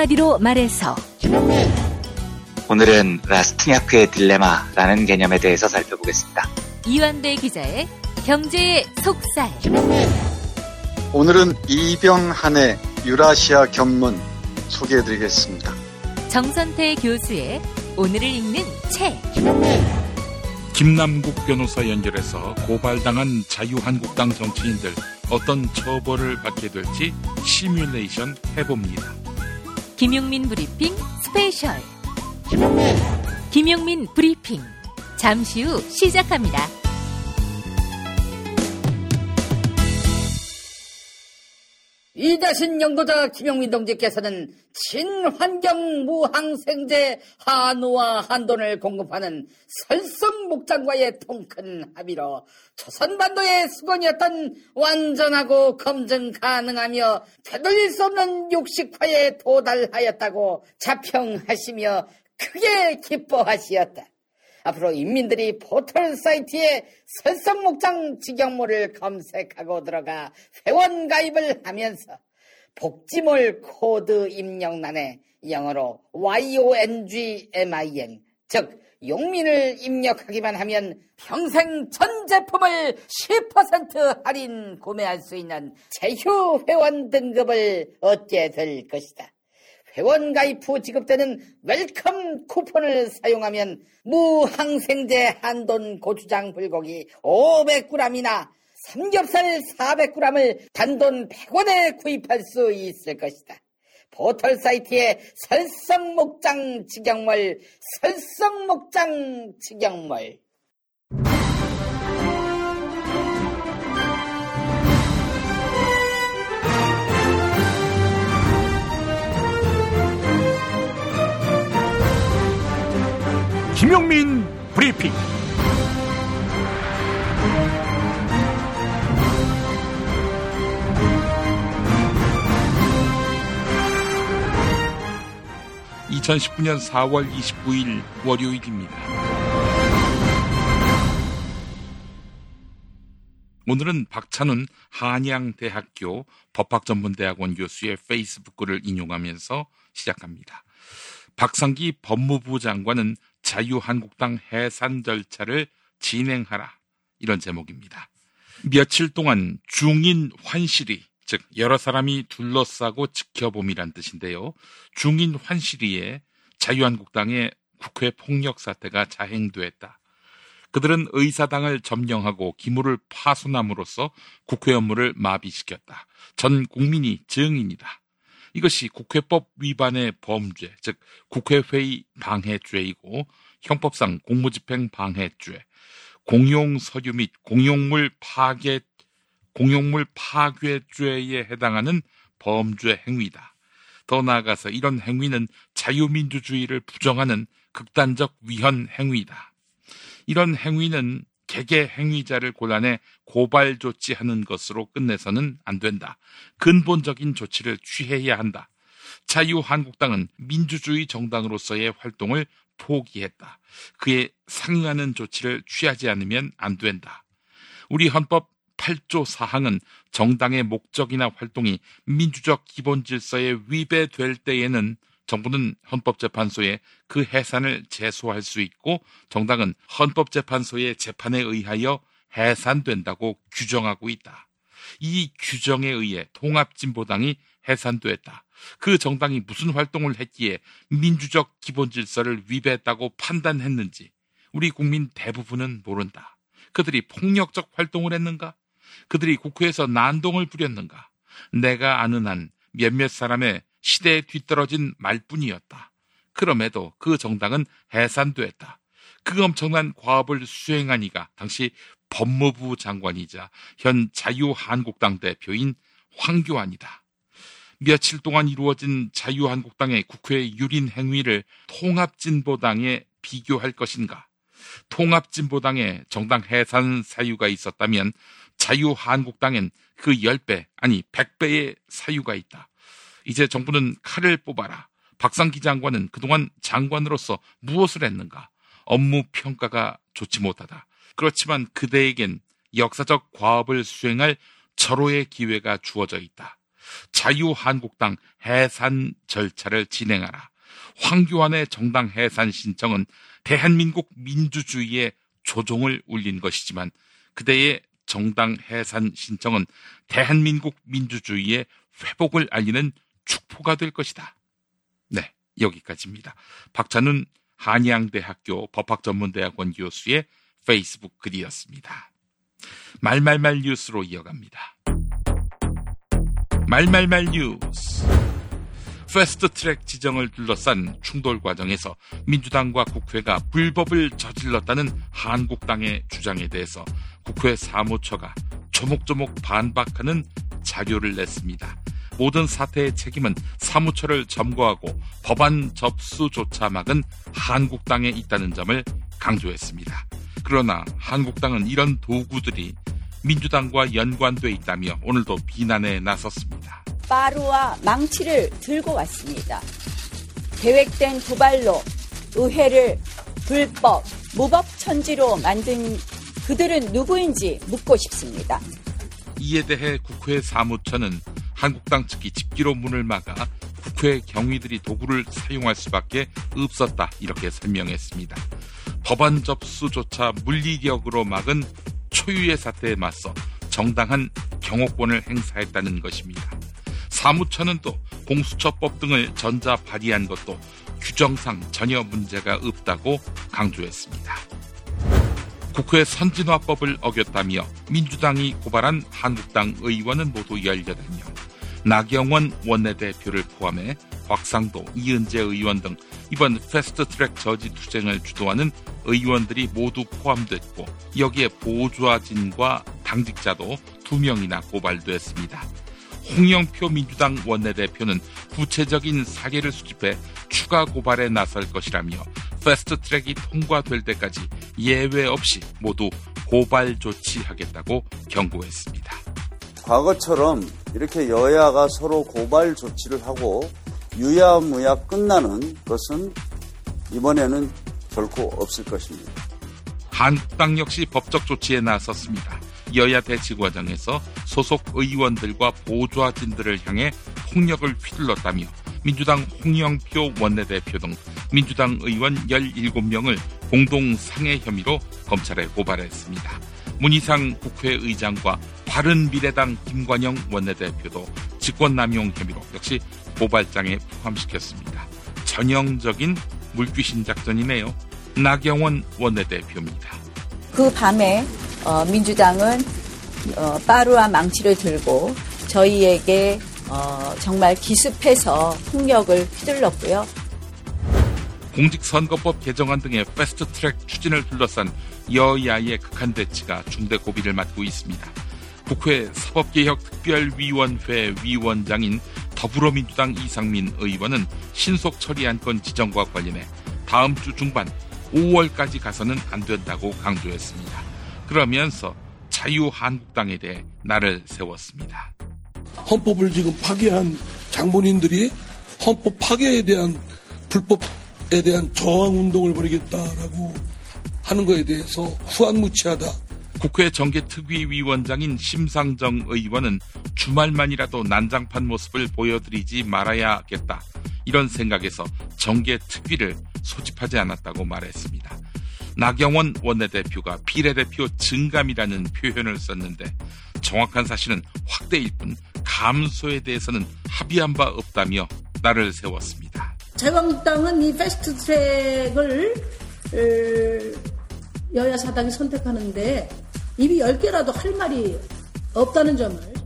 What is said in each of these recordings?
한마디로 말해서 오늘은 라스티냐크의 딜레마라는 개념에 대해서 살펴보겠습니다. 이완배 기자의 경제의 속살 오늘은 이병한의 유라시아 견문 소개해드리겠습니다. 정선태 교수의 오늘을 읽는 책 김남국 변호사 연결해서 고발당한 자유한국당 정치인들 어떤 처벌을 받게 될지 시뮬레이션 해봅니다. 김용민 브리핑 스페셜. 김용민. 브리핑. 잠시 후 시작합니다. 인자하신 영도자 김용민 동지께서는 친환경 무항생제 한우와 한돈을 공급하는 설성목장과의 통큰 합의로 조선반도의 숙원이었던 완전하고 검증 가능하며 되돌릴 수 없는 육식화에 도달하였다고 자평하시며 크게 기뻐하시었다. 앞으로 인민들이 포털 사이트에 설성목장 직영몰을 검색하고 들어가 회원 가입을 하면서 복지몰 코드 입력란에 영어로 YONGMIN 즉 용민을 입력하기만 하면 평생 전 제품을 10% 할인 구매할 수 있는 제휴 회원 등급을 얻게 될 것이다. 회원 가입 후 지급되는 welcome 쿠폰을 사용하면 무항생제 한돈 고추장 불고기 500g이나 삼겹살 400g을 단돈 100원에 구입할 수 있을 것이다. 포털 사이트에 설성목장 직영몰, 설성목장 직영몰. 김용민 브리핑. (2019년 4월 29일) 월요일입니다. 오늘은 박찬훈 한양대학교 법학전문대학원 교수의 페이스북 글을 인용하면서 시작합니다. 박상기 법무부 장관은 자유한국당 해산 절차를 진행하라. 이런 제목입니다. 며칠 동안 중인 환실이, 즉, 여러 사람이 둘러싸고 지켜봄이란 뜻인데요. 중인 환실이에 자유한국당의 국회 폭력 사태가 자행됐다. 그들은 의사당을 점령하고 기물을 파손함으로써 국회 업무를 마비시켰다. 전 국민이 증인이다. 이것이 국회법 위반의 범죄, 즉 국회회의 방해죄이고 형법상 공무집행 방해죄, 공용 서류 및 공용물 파괴 공용물 파괴죄에 해당하는 범죄 행위다. 더 나아가서 이런 행위는 자유민주주의를 부정하는 극단적 위헌 행위다. 이런 행위는 개개 행위자를 골라내 고발 조치하는 것으로 끝내서는 안 된다. 근본적인 조치를 취해야 한다. 자유한국당은 민주주의 정당으로서의 활동을 포기했다. 그에 상응하는 조치를 취하지 않으면 안 된다. 우리 헌법 8조 사항은 정당의 목적이나 활동이 민주적 기본 질서에 위배될 때에는 정부는 헌법재판소에 그 해산을 제소할 수 있고 정당은 헌법재판소의 재판에 의하여 해산된다고 규정하고 있다. 이 규정에 의해 통합진보당이 해산됐다. 그 정당이 무슨 활동을 했기에 민주적 기본 질서를 위배했다고 판단했는지 우리 국민 대부분은 모른다. 그들이 폭력적 활동을 했는가? 그들이 국회에서 난동을 부렸는가? 내가 아는 한 몇몇 사람의 시대에 뒤떨어진 말뿐이었다. 그럼에도 그 정당은 해산됐다. 그 엄청난 과업을 수행한 이가 당시 법무부 장관이자 현 자유한국당 대표인 황교안이다. 며칠 동안 이루어진 자유한국당의 국회 유린 행위를 통합진보당에 비교할 것인가? 통합진보당에 정당 해산 사유가 있었다면 자유한국당엔 그 10배, 아니 100배의 사유가 있다. 이제 정부는 칼을 뽑아라. 박상기 장관은 그동안 장관으로서 무엇을 했는가? 업무 평가가 좋지 못하다. 그렇지만 그대에겐 역사적 과업을 수행할 절호의 기회가 주어져 있다. 자유한국당 해산 절차를 진행하라. 황교안의 정당 해산 신청은 대한민국 민주주의의 조종을 울린 것이지만 그대의 정당 해산 신청은 대한민국 민주주의의 회복을 알리는 축포가 될 것이다. 네, 여기까지입니다. 박찬훈 한양대학교 법학전문대학원 교수의 페이스북 글이었습니다. 말말말 뉴스로 이어갑니다. 말말말 뉴스. 패스트 트랙 지정을 둘러싼 충돌 과정에서 민주당과 국회가 불법을 저질렀다는 한국당의 주장에 대해서 국회 사무처가 조목조목 반박하는 자료를 냈습니다. 모든 사태의 책임은 사무처를 점거하고 법안 접수조차 막은 한국당에 있다는 점을 강조했습니다. 그러나 한국당은 이런 도구들이 민주당과 연관돼 있다며 오늘도 비난에 나섰습니다. 빠루와 망치를 들고 왔습니다. 계획된 도발로 의회를 불법, 무법천지로 만든 그들은 누구인지 묻고 싶습니다. 이에 대해 국회 사무처는 한국당 측이 집기로 문을 막아 국회 경위들이 도구를 사용할 수밖에 없었다 이렇게 설명했습니다. 법안 접수조차 물리력으로 막은 초유의 사태에 맞서 정당한 경호권을 행사했다는 것입니다. 사무처는 또 공수처법 등을 전자 발의한 것도 규정상 전혀 문제가 없다고 강조했습니다. 국회 선진화법을 어겼다며 민주당이 고발한 한국당 의원은 모두 18명, 나경원 원내대표를 포함해 곽상도, 이은재 의원 등 이번 패스트트랙 저지 투쟁을 주도하는 의원들이 모두 포함됐고 여기에 보좌진과 당직자도 두 명이나 고발됐습니다. 홍영표 민주당 원내대표는 구체적인 사례를 수집해 추가 고발에 나설 것이라며 패스트트랙이 통과될 때까지 예외 없이 모두 고발 조치하겠다고 경고했습니다. 과거처럼 이렇게 여야가 서로 고발 조치를 하고 유야무야 끝나는 것은 이번에는 결코 없을 것입니다. 한국당 역시 법적 조치에 나섰습니다. 여야 대치 과정에서 소속 의원들과 보좌진들을 향해 폭력을 휘둘렀다며 민주당 홍영표 원내대표 등 민주당 의원 17명을 공동 상해 혐의로 검찰에 고발했습니다. 문희상 국회의장과 바른미래당 김관영 원내대표도 직권남용 혐의로 역시 고발장에 포함시켰습니다. 전형적인 물귀신 작전이네요. 나경원 원내대표입니다. 그 밤에 어, 민주당은 어, 빠루와 망치를 들고 저희에게 어, 정말 기습해서 폭력을 휘둘렀고요. 공직선거법 개정안 등의 패스트트랙 추진을 둘러싼 여야의 극한 대치가 중대 고비를 맞고 있습니다. 국회 사법개혁특별위원회 위원장인 더불어민주당 이상민 의원은 신속 처리 안건 지정과 관련해 다음 주 중반 5월까지 가서는 안 된다고 강조했습니다. 그러면서 자유한국당에 대해 날을 세웠습니다. 헌법을 지금 파괴한 장본인들이 헌법 파괴에 대한 불법에 대한 저항 운동을 벌이겠다라고 하는 것에 대해서 후안무치하다. 국회 정계특위위원장인 심상정 의원은 주말만이라도 난장판 모습을 보여드리지 말아야겠다. 이런 생각에서 정계특위를 소집하지 않았다고 말했습니다. 나경원 원내대표가 비례대표 증감이라는 표현을 썼는데 정확한 사실은 확대일 뿐 감소에 대해서는 합의한 바 없다며 나를 세웠습니다. 자유한국당은 이 패스트 트랙을 여야 사당이 선택하는데 입이 10개라도 할 말이 없다는 점을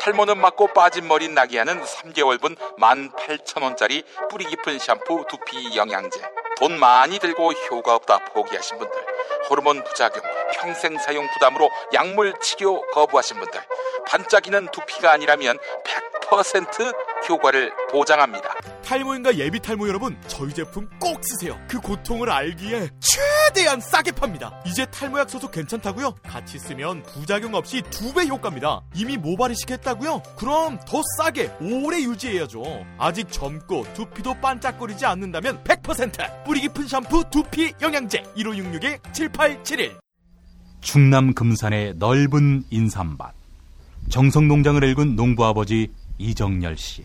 탈모는 맞고 빠진 머리 나게 하는 3개월분 18,000원짜리 뿌리 깊은 샴푸 두피 영양제. 돈 많이 들고 효과 없다 포기하신 분들. 호르몬 부작용, 평생 사용 부담으로 약물 치료 거부하신 분들. 반짝이는 두피가 아니라면 100% 효과를 보장합니다. 탈모인가 예비 탈모 여러분, 저희 제품 꼭 쓰세요. 그 고통을 알기에 최대한 싸게 팝니다. 이제 탈모약 소속 괜찮다고요? 같이 쓰면 부작용 없이 두 배 효과입니다. 이미 모발이 식 했다고요? 그럼 더 싸게 오래 유지해야죠. 아직 젊고 두피도 반짝거리지 않는다면 100% 뿌리 깊은 샴푸 두피 영양제 1566-7871 충남 금산의 넓은 인삼밭. 정성농장을 일군 농부아버지 이정열 씨.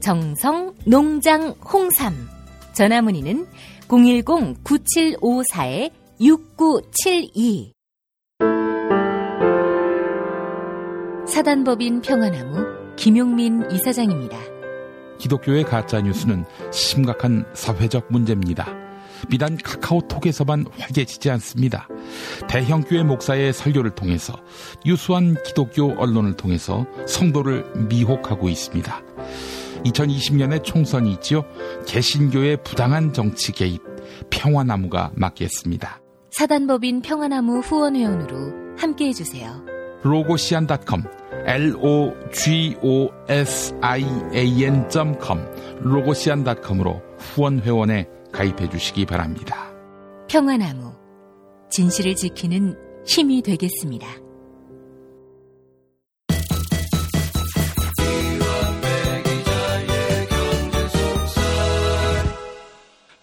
정성 농장 홍삼. 전화 문의는 010-9754-6972. 사단법인 평화나무 김용민 이사장입니다. 기독교의 가짜 뉴스는 심각한 사회적 문제입니다. 비단 카카오톡에서만 활개치지 않습니다. 대형 교회 목사의 설교를 통해서 유수한 기독교 언론을 통해서 성도를 미혹하고 있습니다. 2020년에 총선이 있지요. 개신교의 부당한 정치 개입 평화나무가 맡겠습니다. 사단법인 평화나무 후원회원으로 함께 해 주세요. 로고시안.com logosian.com 로고시안.com으로 후원 회원에 가입해 주시기 바랍니다. 평화나무 진실을 지키는 힘이 되겠습니다.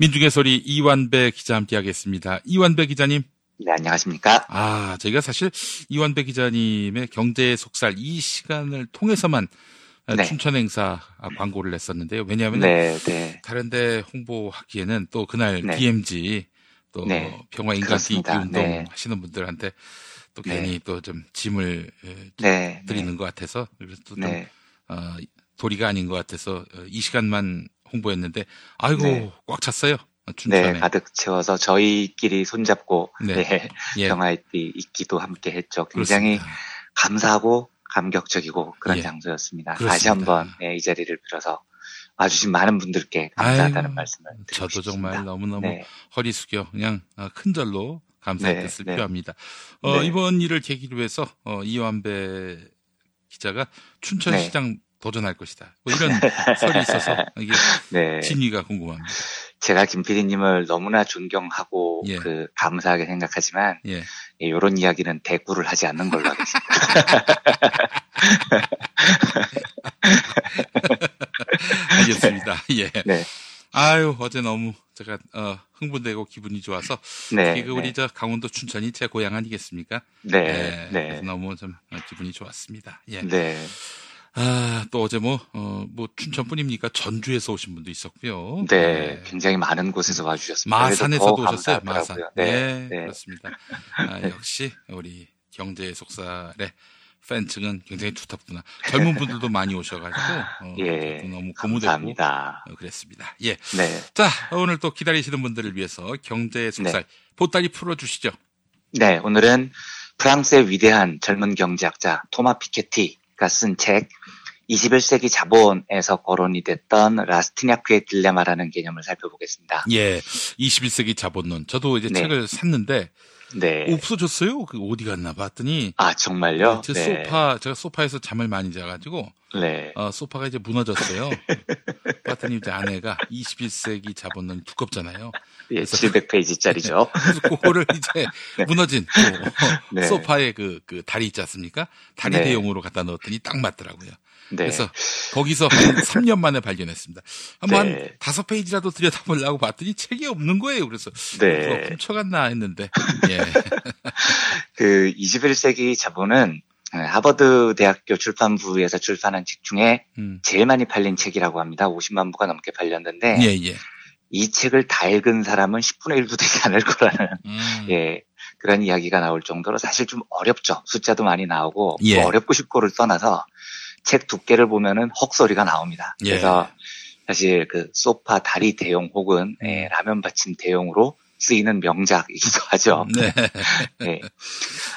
민중의 소리 이완배 기자 함께하겠습니다. 이완배 기자님. 네, 안녕하십니까? 아, 저희가 사실 이완배 기자님의 경제 속살 이 시간을 통해서만 네. 춘천 행사 광고를 냈었는데요. 왜냐하면 네, 네. 다른데 홍보하기에는 또 그날 네. DMZ 또 네, 평화 인간 그렇습니다. 띠기 운동 네. 하시는 분들한테 또 네. 괜히 또 좀 짐을 에, 네, 드리는 것 같아서 그래서 또좀 네. 어, 도리가 아닌 것 같아서 어, 이 시간만 홍보했는데 아이고 네. 꽉 찼어요. 춘천에. 네, 가득 채워서 저희끼리 손잡고 네. 네, 예. 평화의 띠 있기도 함께 했죠. 굉장히 감사하고 감격적이고 그런 예. 장소였습니다. 그렇습니다. 다시 한번 네, 이 자리를 빌어서 와주신 많은 분들께 감사하다는 아이고, 말씀을 드리고 저도 싶습니다. 정말 너무너무 네. 허리 숙여 그냥 어, 큰 절로 감사의 네, 뜻을 네. 표합니다. 어, 네. 이번 일을 계기로 해서 어, 이완배 기자가 춘천시장 도전할 것이다. 뭐 이런 설이 있어서 이게 네. 진위가 궁금합니다. 제가 김 PD님을 너무나 존경하고 예. 그 감사하게 생각하지만 예. 이런 이야기는 대꾸를 하지 않는 걸로 하겠습니다. 알겠습니다. 예. 네. 아유 어제 너무 제가 어, 흥분되고 기분이 좋아서 네, 특히 그 우리 네. 저 강원도 춘천이 제 고향 아니겠습니까? 네, 예, 네. 너무 좀 어, 기분이 좋았습니다. 예. 네. 아, 또 어제 뭐, 어, 뭐, 춘천뿐입니까? 전주에서 오신 분도 있었고요. 네, 굉장히 많은 곳에서 와주셨습니다. 마산에서도 더 오셨어요, 마산. 감사하더라고요. 네, 네, 그렇습니다. 아, 역시 우리 경제의 속살의 팬층은 굉장히 두텁구나. 젊은 분들도 많이 오셔가지고, 어, 예, 너무 고무되고 감사합니다. 어, 그랬습니다. 예. 네. 자, 오늘 또 기다리시는 분들을 위해서 경제의 속살, 보따리 풀어주시죠. 네, 오늘은 프랑스의 위대한 젊은 경제학자 토마 피케티가 쓴 책 21세기 자본에서 거론이 됐던 라스티냐크의 딜레마라는 개념을 살펴보겠습니다. 예. 21세기 자본론. 저도 이제 네. 책을 샀는데, 네. 없어졌어요. 그 어디 갔나 봤더니, 아, 정말요? 제 네. 소파, 제가 소파에서 잠을 많이 자가지고, 네. 어, 소파가 이제 무너졌어요. 봤더니 이제 아내가 21세기 자본론 두껍잖아요. 예, 700페이지짜리죠. 그래서 그거를 이제 무너진 그 네. 소파에 그, 그 다리 있지 않습니까? 다리 네. 대용으로 갖다 넣었더니 딱 맞더라고요. 네. 그래서 거기서 한 3년 만에 발견했습니다. 한번 네. 한 다섯 페이지라도 들여다보려고 봤더니 책이 없는 거예요. 그래서 네. 누가 훔쳐갔나 했는데, 예. 그 21세기 자본은 하버드 대학교 출판부에서 출판한 책 중에 음. 제일 많이 팔린 책이라고 합니다. 50만 부가 넘게 팔렸는데 예, 예. 이 책을 다 읽은 사람은 10분의 1도 되지 않을 거라는 음. 예 그런 이야기가 나올 정도로 사실 좀 어렵죠. 숫자도 많이 나오고 예. 뭐 어렵고 쉽고를 떠나서 책 두께를 보면은 헉 소리가 나옵니다. 예. 그래서 사실 그 소파 다리 대용 혹은 예, 라면 받침 대용으로 쓰이는 명작이기도 하죠. 네. 예.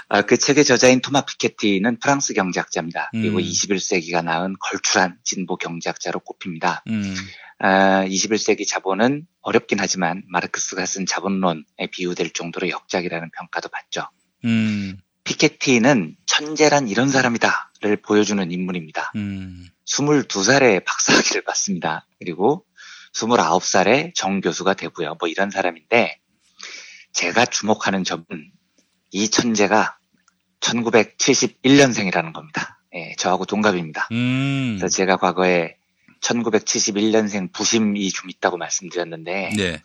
아, 그 책의 저자인 토마 피케티는 프랑스 경제학자입니다. 그리고 음. 21세기가 낳은 걸출한 진보 경제학자로 꼽힙니다. 음. 아, 21세기 자본은 어렵긴 하지만 마르크스가 쓴 자본론에 비유될 정도로 역작이라는 평가도 받죠. 음. 피케티는 천재란 이런 사람이다 를 보여주는 인물입니다. 음. 22살에 박사학위를 받습니다. 그리고 29살에 정교수가 되고요. 뭐 이런 사람인데 제가 주목하는 점은 이 천재가 1971년생이라는 겁니다. 예, 저하고 동갑입니다. 음. 그래서 제가 과거에 1971년생 부심이 좀 있다고 말씀드렸는데 네.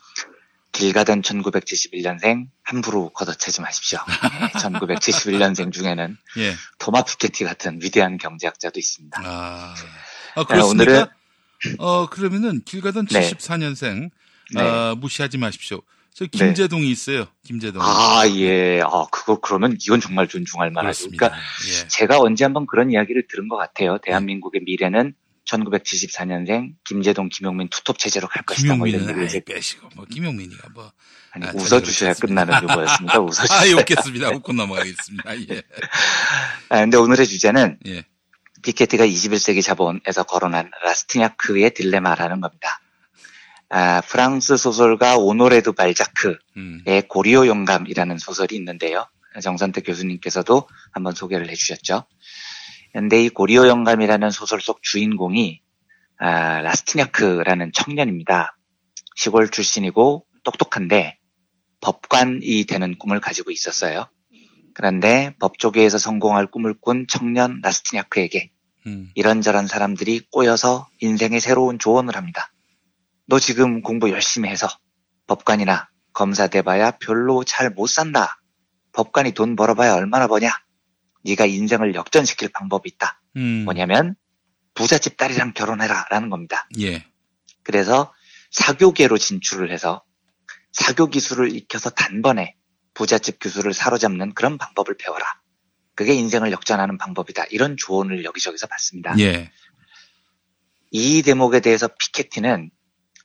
길 가던 1971년생 함부로 걷어차지 마십시오. 예, 1971년생 중에는 예. 토마 피케티 같은 위대한 경제학자도 있습니다. 아, 아 그렇습니까? 오늘은 어, 그러면은 길 가던 네. 74년생 네. 아, 무시하지 마십시오. 저 김재동이 있어요. 김재동. 아, 예. 아, 그거, 그러면 이건 정말 존중할 만하죠. 그러니까 예. 제가 언제 한번 그런 이야기를 들은 것 같아요. 대한민국의 미래는 1974년생 김제동, 김용민 투톱 체제로 갈 것이다. 뭐 이런 얘기를 아예 빼시고 뭐 김용민이가 뭐 아니, 아, 웃어주셔야 끝나는 유머였습니다. 웃어주셔야. 아, 웃겠습니다. 웃고 넘어가겠습니다. 예. 아, 근데 오늘의 주제는 예. 피케티가 21세기 자본에서 거론한 라스티냐크의 딜레마라는 겁니다. 아, 프랑스 소설가 오노레 드 발자크의 음. 고리오 영감이라는 소설이 있는데요. 정선태 교수님께서도 한번 소개를 해주셨죠. 근데 이 고리오 영감이라는 소설 속 주인공이 아, 라스티냐크라는 청년입니다. 시골 출신이고 똑똑한데 법관이 되는 꿈을 가지고 있었어요. 그런데 법조계에서 성공할 꿈을 꾼 청년 라스티냐크에게 음. 이런저런 사람들이 꼬여서 인생의 새로운 조언을 합니다. 너 지금 공부 열심히 해서 법관이나 검사 돼봐야 별로 잘 못 산다. 법관이 돈 벌어봐야 얼마나 버냐? 네가 인생을 역전시킬 방법이 있다. 음. 뭐냐면 부잣집 딸이랑 결혼해라 라는 겁니다. 예. 그래서 사교계로 진출을 해서 사교 기술을 익혀서 단번에 부잣집 교수를 사로잡는 그런 방법을 배워라. 그게 인생을 역전하는 방법이다. 이런 조언을 여기저기서 받습니다. 예. 이 대목에 대해서 피케티는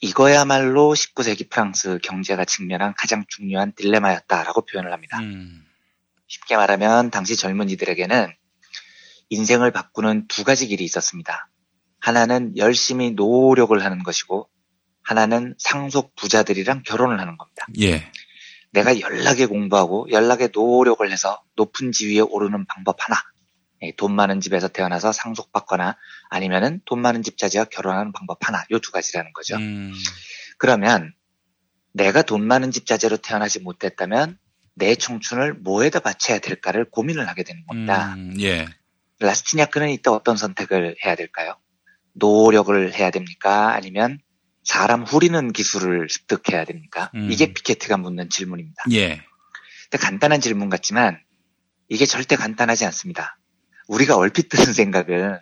이거야말로 19세기 프랑스 경제가 직면한 가장 중요한 딜레마였다라고 표현을 합니다. 음. 쉽게 말하면 당시 젊은이들에게는 인생을 바꾸는 두 가지 길이 있었습니다. 하나는 열심히 노력을 하는 것이고 하나는 상속 부자들이랑 결혼을 하는 겁니다. 예. 내가 연락에 공부하고 연락에 노력을 해서 높은 지위에 오르는 방법 하나. 예, 돈 많은 집에서 태어나서 상속받거나 아니면은 돈 많은 집자지와 결혼하는 방법 하나. 요 두 가지라는 거죠. 음. 그러면 내가 돈 많은 집 자제로 태어나지 못했다면 내 청춘을 뭐에다 바쳐야 될까를 고민을 하게 되는 겁니다. 음, 예. 라스티냐크는 이때 어떤 선택을 해야 될까요? 노력을 해야 됩니까? 아니면 사람 후리는 기술을 습득해야 됩니까? 음. 이게 피케트가 묻는 질문입니다. 예. 근데 간단한 질문 같지만 이게 절대 간단하지 않습니다. 우리가 얼핏 드는 생각은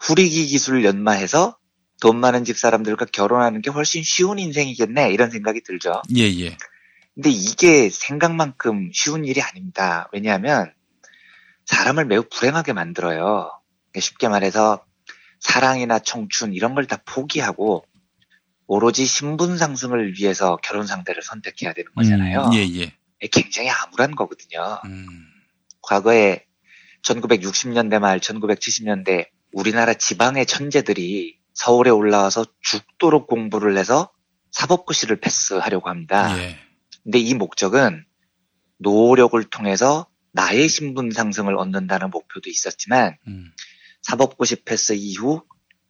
후리기 기술 연마해서 돈 많은 집 사람들과 결혼하는 게 훨씬 쉬운 인생이겠네 이런 생각이 들죠. 예, 예. 근데 이게 생각만큼 쉬운 일이 아닙니다. 왜냐하면 사람을 매우 불행하게 만들어요. 쉽게 말해서 사랑이나 청춘 이런 걸 다 포기하고 오로지 신분 상승을 위해서 결혼 상대를 선택해야 되는 거잖아요. 음, 예, 예. 굉장히 암울한 거거든요. 음. 과거에 1960년대 말 1970년대 우리나라 지방의 천재들이 서울에 올라와서 죽도록 공부를 해서 사법고시를 패스하려고 합니다. 예. 근데 이 목적은 노력을 통해서 나의 신분 상승을 얻는다는 목표도 있었지만 음. 사법고시 패스 이후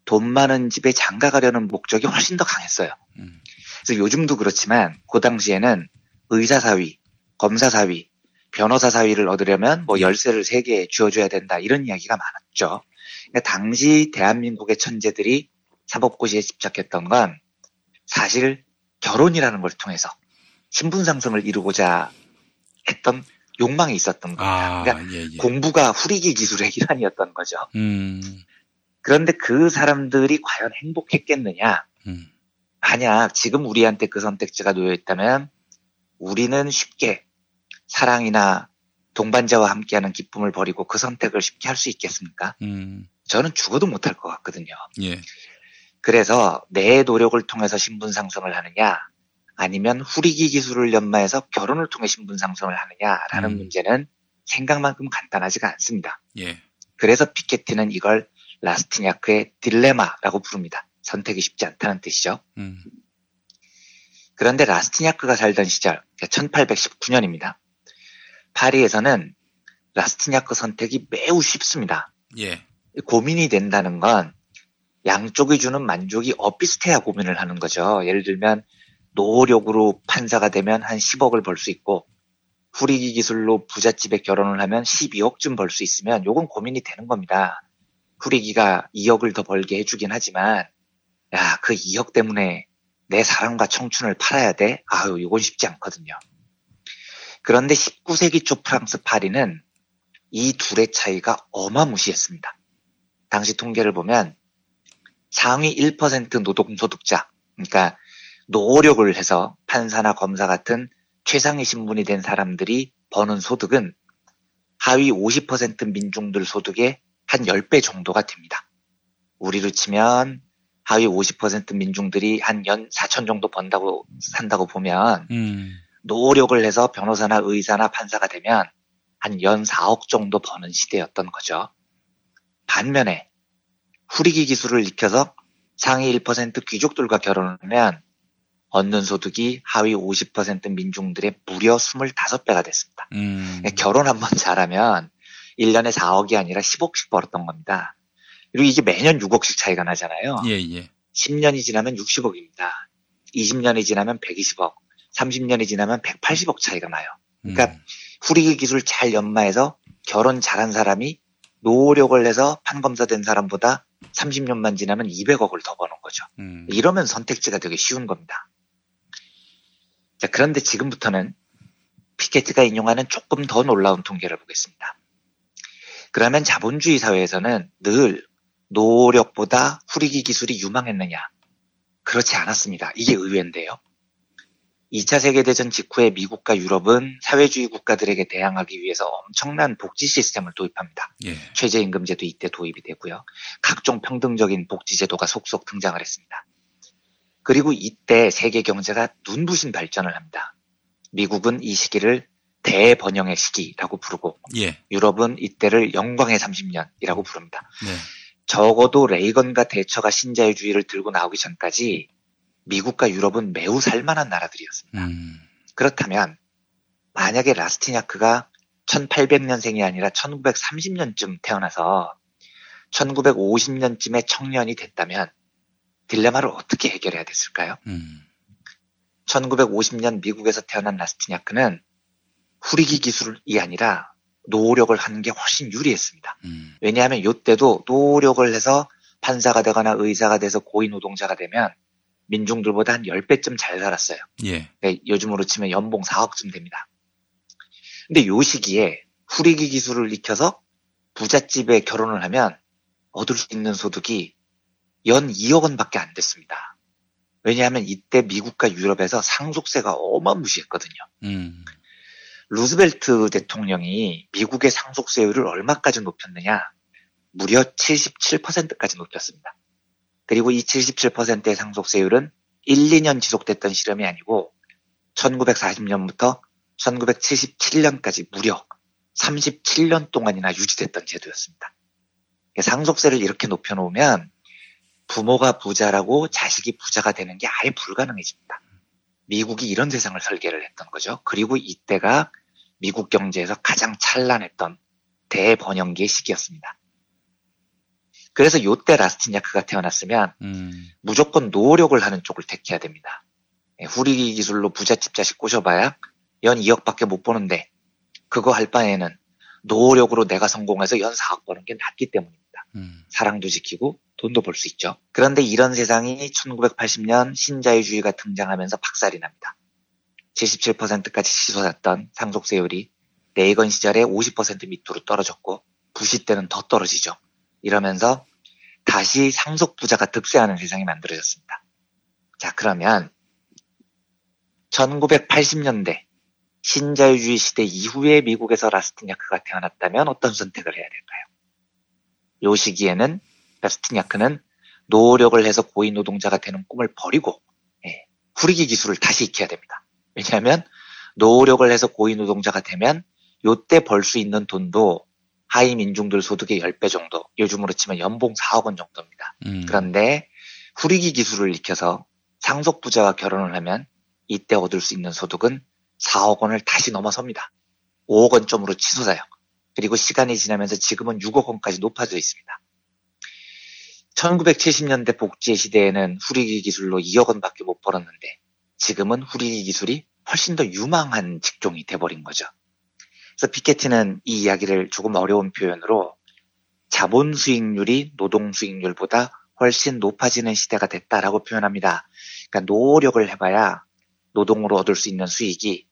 돈 많은 집에 장가 가려는 목적이 훨씬 더 강했어요. 음. 그래서 요즘도 그렇지만 그 당시에는 의사 사위, 검사 사위, 변호사 사위를 얻으려면 뭐 열쇠를 세개 주어줘야 된다 이런 이야기가 많았죠. 그러니까 당시 대한민국의 천재들이 사법고시에 집착했던 건 사실 결혼이라는 걸 통해서 신분 상승을 이루고자 했던 욕망이 있었던 겁니다. 아, 그러니까 예, 예. 공부가 후리기 기술의 일환이었던 거죠. 음. 그런데 그 사람들이 과연 행복했겠느냐? 음. 만약 지금 우리한테 그 선택지가 놓여 있다면 우리는 쉽게 사랑이나 동반자와 함께하는 기쁨을 버리고 그 선택을 쉽게 할 수 있겠습니까? 음. 저는 죽어도 못할 것 같거든요. 예. 그래서 내 노력을 통해서 신분 상승을 하느냐, 아니면 후리기 기술을 연마해서 결혼을 통해 신분 상승을 하느냐라는 음. 문제는 생각만큼 간단하지가 않습니다. 예. 그래서 피케티는 이걸 라스티냐크의 딜레마라고 부릅니다. 선택이 쉽지 않다는 뜻이죠. 음. 그런데 라스티냐크가 살던 시절, 1819년입니다. 파리에서는 라스티냐크 선택이 매우 쉽습니다. 예. 고민이 된다는 건 양쪽이 주는 만족이 엇비슷해야 고민을 하는 거죠. 예를 들면 노력으로 판사가 되면 한 10억을 벌 수 있고 후리기 기술로 부잣집에 결혼을 하면 12억쯤 벌 수 있으면 요건 고민이 되는 겁니다. 후리기가 2억을 더 벌게 해주긴 하지만 야, 그 2억 때문에 내 사랑과 청춘을 팔아야 돼? 아유, 이건 쉽지 않거든요. 그런데 19세기 초 프랑스 파리는 이 둘의 차이가 어마무시했습니다. 당시 통계를 보면 상위 1% 노동소득자, 그러니까 노력을 해서 판사나 검사 같은 최상위 신분이 된 사람들이 버는 소득은 하위 50% 민중들 소득의 한 10배 정도가 됩니다. 우리로 치면 하위 50% 민중들이 한 연 4천 정도 번다고 산다고 보면 음. 노력을 해서 변호사나 의사나 판사가 되면 한 연 4억 정도 버는 시대였던 거죠. 반면에 후리기 기술을 익혀서 상위 1% 귀족들과 결혼을 하면 얻는 소득이 하위 50% 민중들의 무려 25배가 됐습니다. 음. 결혼 한번 잘하면 1년에 4억이 아니라 10억씩 벌었던 겁니다. 그리고 이게 매년 6억씩 차이가 나잖아요. 예, 예. 10년이 지나면 60억입니다. 20년이 지나면 120억, 30년이 지나면 180억 차이가 나요. 그러니까 음. 후리기 기술 잘 연마해서 결혼 잘한 사람이 노력을 해서 판검사 된 사람보다 30년만 지나면 200억을 더 버는 거죠. 음. 이러면 선택지가 되게 쉬운 겁니다. 자, 그런데 지금부터는 피케트가 인용하는 조금 더 놀라운 통계를 보겠습니다. 그러면 자본주의 사회에서는 늘 노력보다 후리기 기술이 유망했느냐? 그렇지 않았습니다. 이게 의외인데요. 2차 세계대전 직후에 미국과 유럽은 사회주의 국가들에게 대항하기 위해서 엄청난 복지 시스템을 도입합니다. 예. 최저임금제도 이때 도입이 되고요. 각종 평등적인 복지제도가 속속 등장을 했습니다. 그리고 이때 세계 경제가 눈부신 발전을 합니다. 미국은 이 시기를 대번영의 시기라고 부르고 예. 유럽은 이때를 영광의 30년이라고 부릅니다. 네. 적어도 레이건과 대처가 신자유주의를 들고 나오기 전까지 미국과 유럽은 매우 살만한 나라들이었습니다. 음. 그렇다면 만약에 라스티냐크가 1800년생이 아니라 1930년쯤 태어나서 1950년쯤에 청년이 됐다면 딜레마를 어떻게 해결해야 됐을까요? 음. 1950년 미국에서 태어난 라스티냐크는 후리기 기술이 아니라 노력을 하는 게 훨씬 유리했습니다. 음. 왜냐하면 이때도 노력을 해서 판사가 되거나 의사가 돼서 고위노동자가 되면 민중들보다 한 10배쯤 잘 살았어요. 예. 네, 요즘으로 치면 연봉 4억쯤 됩니다. 근데 요 시기에 후리기 기술을 익혀서 부잣집에 결혼을 하면 얻을 수 있는 소득이 연 2억 원밖에 안 됐습니다. 왜냐하면 이때 미국과 유럽에서 상속세가 어마무시했거든요. 음. 루즈벨트 대통령이 미국의 상속세율을 얼마까지 높였느냐? 무려 77%까지 높였습니다. 그리고 이 77%의 상속세율은 1, 2년 지속됐던 실험이 아니고 1940년부터 1977년까지 무려 37년 동안이나 유지됐던 제도였습니다. 상속세를 이렇게 높여놓으면 부모가 부자라고 자식이 부자가 되는 게 아예 불가능해집니다. 미국이 이런 세상을 설계를 했던 거죠. 그리고 이때가 미국 경제에서 가장 찬란했던 대번영기의 시기였습니다. 그래서 요때 라스티냐크가 태어났으면 음. 무조건 노력을 하는 쪽을 택해야 됩니다. 예, 후리기 기술로 부잣집 자식 꼬셔봐야 연 2억밖에 못 버는데 그거 할 바에는 노력으로 내가 성공해서 연 4억 버는 게 낫기 때문입니다. 음. 사랑도 지키고 돈도 벌 수 있죠. 그런데 이런 세상이 1980년 신자유주의가 등장하면서 박살이 납니다. 77%까지 치솟았던 상속세율이 레이건 시절에 50% 밑으로 떨어졌고 부시 때는 더 떨어지죠. 이러면서 다시 상속 부자가 득세하는 세상이 만들어졌습니다. 자, 그러면 1980년대 신자유주의 시대 이후에 미국에서 라스티냐크가 태어났다면 어떤 선택을 해야 될까요? 요 시기에는 라스티냐크는 노력을 해서 고위노동자가 되는 꿈을 버리고 예, 후리기 기술을 다시 익혀야 됩니다. 왜냐하면 노력을 해서 고위노동자가 되면 요때 벌 수 있는 돈도 하위 민중들 소득의 10배 정도, 요즘으로 치면 연봉 4억 원 정도입니다. 음. 그런데 후리기 기술을 익혀서 상속 부자와 결혼을 하면 이때 얻을 수 있는 소득은 4억 원을 다시 넘어섭니다. 5억 원점으로 치솟아요. 그리고 시간이 지나면서 지금은 6억 원까지 높아져 있습니다. 1970년대 복지의 시대에는 후리기 기술로 2억 원밖에 못 벌었는데 지금은 후리기 기술이 훨씬 더 유망한 직종이 돼버린 거죠. 그래서 피케티는 이 이야기를 조금 어려운 표현으로 자본 수익률이 노동 수익률보다 훨씬 높아지는 시대가 됐다라고 표현합니다. 그러니까 노력을 해봐야 노동으로 얻을 수 있는 수익이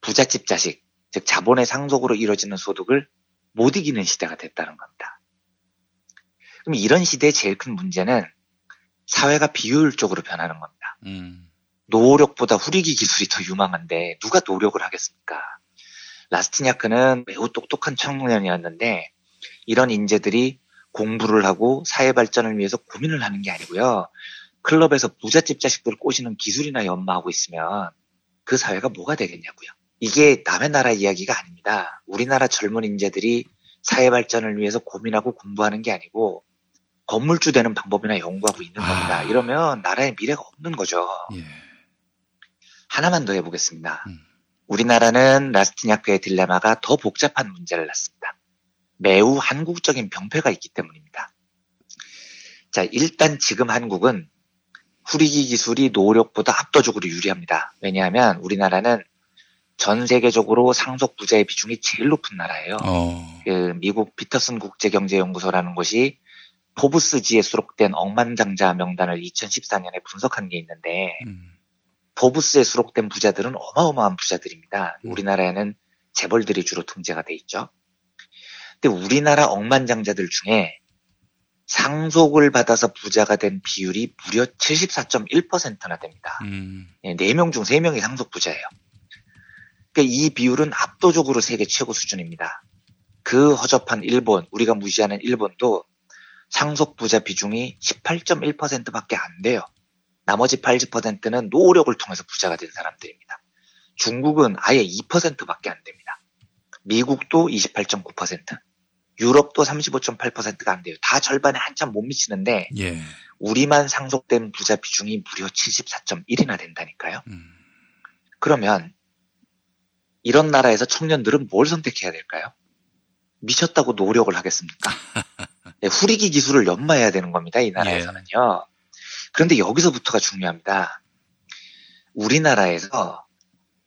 부잣집 자식, 즉 자본의 상속으로 이루어지는 소득을 못 이기는 시대가 됐다는 겁니다. 그럼 이런 시대의 제일 큰 문제는 사회가 비효율적으로 변하는 겁니다. 음. 노력보다 후리기 기술이 더 유망한데 누가 노력을 하겠습니까? 라스티냐크는 매우 똑똑한 청년이었는데 이런 인재들이 공부를 하고 사회 발전을 위해서 고민을 하는 게 아니고요. 클럽에서 부잣집 자식들을 꼬시는 기술이나 연마하고 있으면 그 사회가 뭐가 되겠냐고요. 이게 남의 나라 이야기가 아닙니다. 우리나라 젊은 인재들이 사회 발전을 위해서 고민하고 공부하는 게 아니고 건물주 되는 방법이나 연구하고 있는 겁니다. 이러면 나라의 미래가 없는 거죠. 하나만 더 해보겠습니다. 우리나라는 라스티냐크의 딜레마가 더 복잡한 문제를 낳습니다. 매우 한국적인 병폐가 있기 때문입니다. 자, 일단 지금 한국은 후리기 기술이 노력보다 압도적으로 유리합니다. 왜냐하면 우리나라는 전 세계적으로 상속 부자의 비중이 제일 높은 나라예요. 어. 그 미국 피터슨 국제경제연구소라는 곳이 포브스지에 수록된 억만장자 명단을 2014년에 분석한 게 있는데 포브스에 수록된 부자들은 어마어마한 부자들입니다. 우리나라에는 재벌들이 주로 등재가 돼 있죠. 근데 우리나라 억만장자들 중에 상속을 받아서 부자가 된 비율이 무려 74.1%나 됩니다. 음. 네 4명 중 3명이 상속 부자예요. 그러니까 이 비율은 압도적으로 세계 최고 수준입니다. 그 허접한 일본, 우리가 무시하는 일본도 상속 부자 비중이 18.1%밖에 안 돼요. 나머지 80%는 노력을 통해서 부자가 된 사람들입니다. 중국은 아예 2%밖에 안 됩니다. 미국도 28.9%, 유럽도 35.8%가 안 돼요. 다 절반에 한참 못 미치는데 예. 우리만 상속된 부자 비중이 무려 74.1이나 된다니까요. 음. 그러면 이런 나라에서 청년들은 뭘 선택해야 될까요? 미쳤다고 노력을 하겠습니까? 네, 후리기 기술을 연마해야 되는 겁니다. 이 나라에서는요. 그런데 여기서부터가 중요합니다. 우리나라에서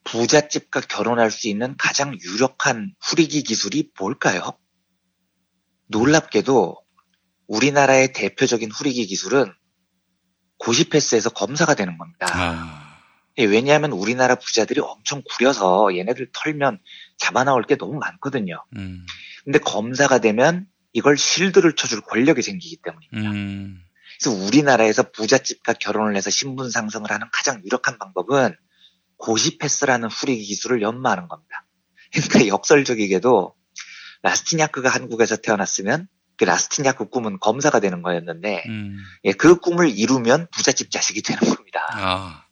부잣집과 결혼할 수 있는 가장 유력한 후리기 기술이 뭘까요? 놀랍게도 우리나라의 대표적인 후리기 기술은 고시패스에서 검사가 되는 겁니다. 예, 왜냐하면 우리나라 부자들이 엄청 구려서 얘네들 털면 잡아 나올 게 너무 많거든요. 음. 근데 검사가 되면 이걸 실드를 쳐줄 권력이 생기기 때문입니다. 음. 그래서 우리나라에서 부잣집과 결혼을 해서 신분 상승을 하는 가장 유력한 방법은 고시패스라는 후리기 기술을 연마하는 겁니다. 그러니까 역설적이게도 라스티냐크가 한국에서 태어났으면 그 라스티냐크 꿈은 검사가 되는 거였는데 음. 예, 그 꿈을 이루면 부잣집 자식이 되는 겁니다. 아.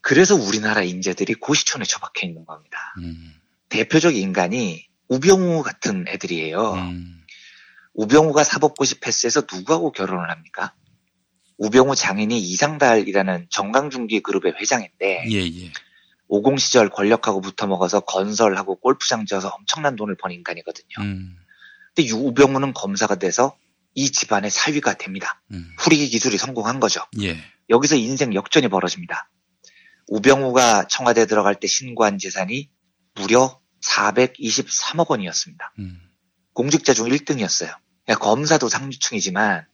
그래서 우리나라 인재들이 고시촌에 처박혀 있는 겁니다. 음. 대표적 인간이 우병우 같은 애들이에요. 음. 우병우가 사법고시 패스에서 누구하고 결혼을 합니까? 우병우 장인이 이상달이라는 정강중기 그룹의 회장인데 예, 예. 50 시절 권력하고 붙어먹어서 건설하고 골프장 지어서 엄청난 돈을 번 인간이거든요. 음. 근데 유- 우병우는 검사가 돼서 이 집안의 사위가 됩니다. 음. 후리기 기술이 성공한 거죠. 예. 여기서 인생 역전이 벌어집니다. 우병우가 청와대 들어갈 때 신고한 재산이 무려 423억 원이었습니다. 음. 공직자 중 1등이었어요. 검사도 상류층이지만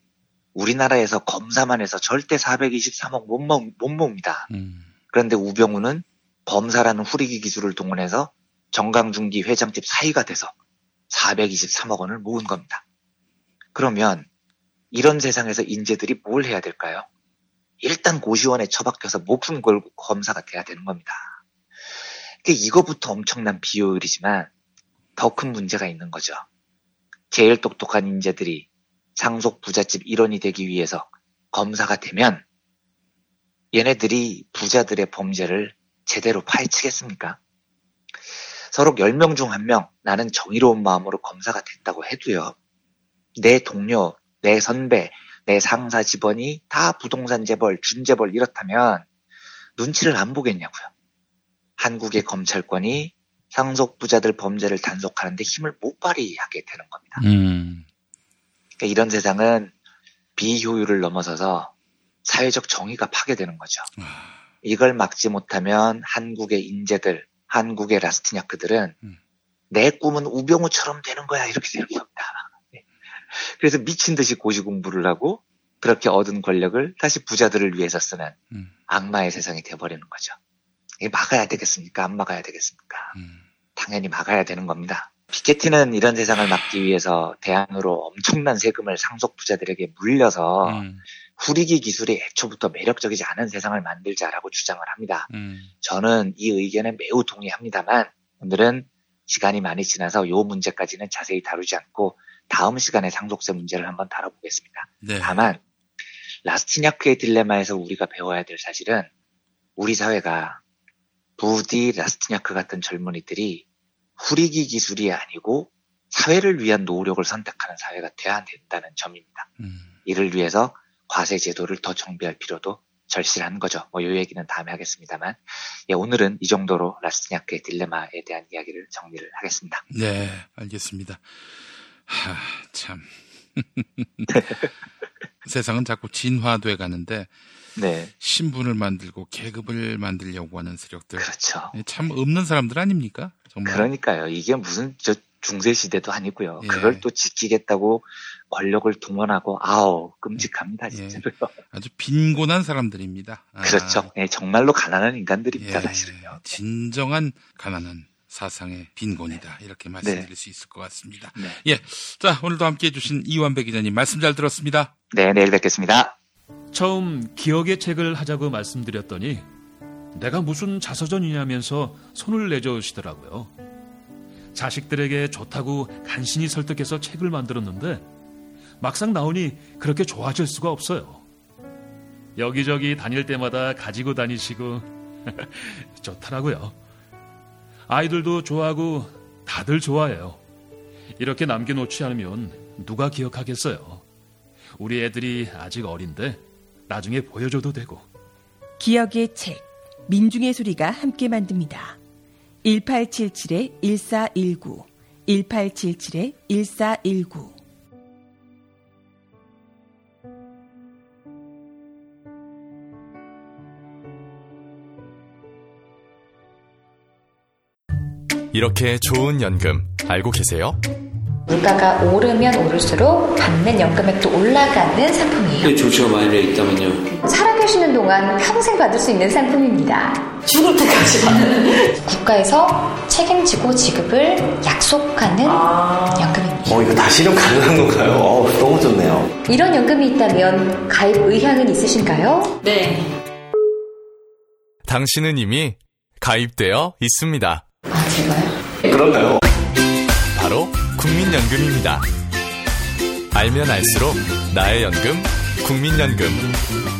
우리나라에서 검사만 해서 절대 423억 못, 모, 못 모읍니다. 음. 그런데 우병우는 검사라는 후리기 기술을 동원해서 정강중기 회장집 사위가 돼서 423억 원을 모은 겁니다. 그러면 이런 세상에서 인재들이 뭘 해야 될까요? 일단 고시원에 처박혀서 목숨 걸고 검사가 돼야 되는 겁니다. 이거부터 엄청난 비효율이지만 더 큰 문제가 있는 거죠. 제일 똑똑한 인재들이 상속 부잣집 일원이 되기 위해서 검사가 되면 얘네들이 부자들의 범죄를 제대로 파헤치겠습니까? 서로 10명 중한명 나는 정의로운 마음으로 검사가 됐다고 해도요. 내 동료, 내 선배, 내 상사 직원이 다 부동산 재벌, 준재벌 이렇다면 눈치를 안 보겠냐고요. 한국의 검찰권이 상속부자들 범죄를 단속하는데 힘을 못 발휘하게 되는 겁니다. 음. 그러니까 이런 세상은 비효율을 넘어서서 사회적 정의가 파괴되는 거죠. 이걸 막지 못하면 한국의 인재들, 한국의 라스티냐크들은 내 꿈은 우병우처럼 되는 거야 이렇게 되는 겁니다. 네. 그래서 미친 듯이 고시 공부를 하고 그렇게 얻은 권력을 다시 부자들을 위해서 쓰는 악마의 세상이 돼버리는 거죠. 막아야 되겠습니까? 안 막아야 되겠습니까? 당연히 막아야 되는 겁니다. 피케티는 이런 세상을 막기 위해서 대안으로 엄청난 세금을 상속 부자들에게 물려서 음. 후리기 기술이 애초부터 매력적이지 않은 세상을 만들자라고 주장을 합니다. 음. 저는 이 의견에 매우 동의합니다만 오늘은 시간이 많이 지나서 이 문제까지는 자세히 다루지 않고 다음 시간에 상속세 문제를 한번 다뤄보겠습니다. 네. 다만 라스티냐크의 딜레마에서 우리가 배워야 될 사실은 우리 사회가 부디 라스티냐크 같은 젊은이들이 후리기 기술이 아니고 사회를 위한 노력을 선택하는 사회가 돼야 된다는 점입니다. 이를 위해서 과세 제도를 더 정비할 필요도 절실한 거죠. 뭐, 이 얘기는 다음에 하겠습니다만, 예, 오늘은 이 정도로 라스티냐크의 딜레마에 대한 이야기를 정리를 하겠습니다. 네, 알겠습니다. 하, 참. 세상은 자꾸 진화돼 가는데 네. 신분을 만들고 계급을 만들려고 하는 세력들. 그렇죠. 참 없는 사람들 아닙니까? 정말. 그러니까요. 이게 무슨 저 중세 시대도 아니고요. 예. 그걸 또 지키겠다고 권력을 동원하고 아우 끔찍합니다 진짜로요. 아주 빈곤한 사람들입니다. 아, 그렇죠. 예, 정말로 가난한 인간들입니다 예, 사실은요. 진정한 가난한 사상의 빈곤이다. 이렇게 말씀드릴 네. 수 있을 것 같습니다. 네. 예. 자, 오늘도 함께 해주신 이완배 기자님 말씀 잘 들었습니다. 네, 내일 뵙겠습니다. 처음 기억의 책을 하자고 말씀드렸더니 내가 무슨 자서전이냐면서 손을 내저으시더라고요. 자식들에게 좋다고 간신히 설득해서 책을 만들었는데 막상 나오니 그렇게 좋아질 수가 없어요. 여기저기 다닐 때마다 가지고 다니시고 좋더라고요. 아이들도 좋아하고 다들 좋아해요. 이렇게 남겨놓지 않으면 누가 기억하겠어요. 우리 애들이 아직 어린데 나중에 보여줘도 되고. 기억의 책, 민중의 소리가 함께 만듭니다. 1877-1419, 1877-1419. 이렇게 좋은 연금 알고 계세요? 물가가 오르면 오를수록 받는 연금액도 올라가는 상품이에요. 조치가 많이 돼 있다면요. 살아계시는 동안 평생 받을 수 있는 상품입니다. 죽을 때까지 받는. 국가에서 책임지고 지급을 약속하는 연금입니다. 어, 이거 다 실현 가능한 건가요? 어, 너무 좋네요. 이런 연금이 있다면 가입 의향은 있으신가요? 네. 당신은 이미 가입되어 있습니다. 아, 제가요? 그런가요? 바로 국민연금입니다. 알면 알수록 나의 연금, 국민연금.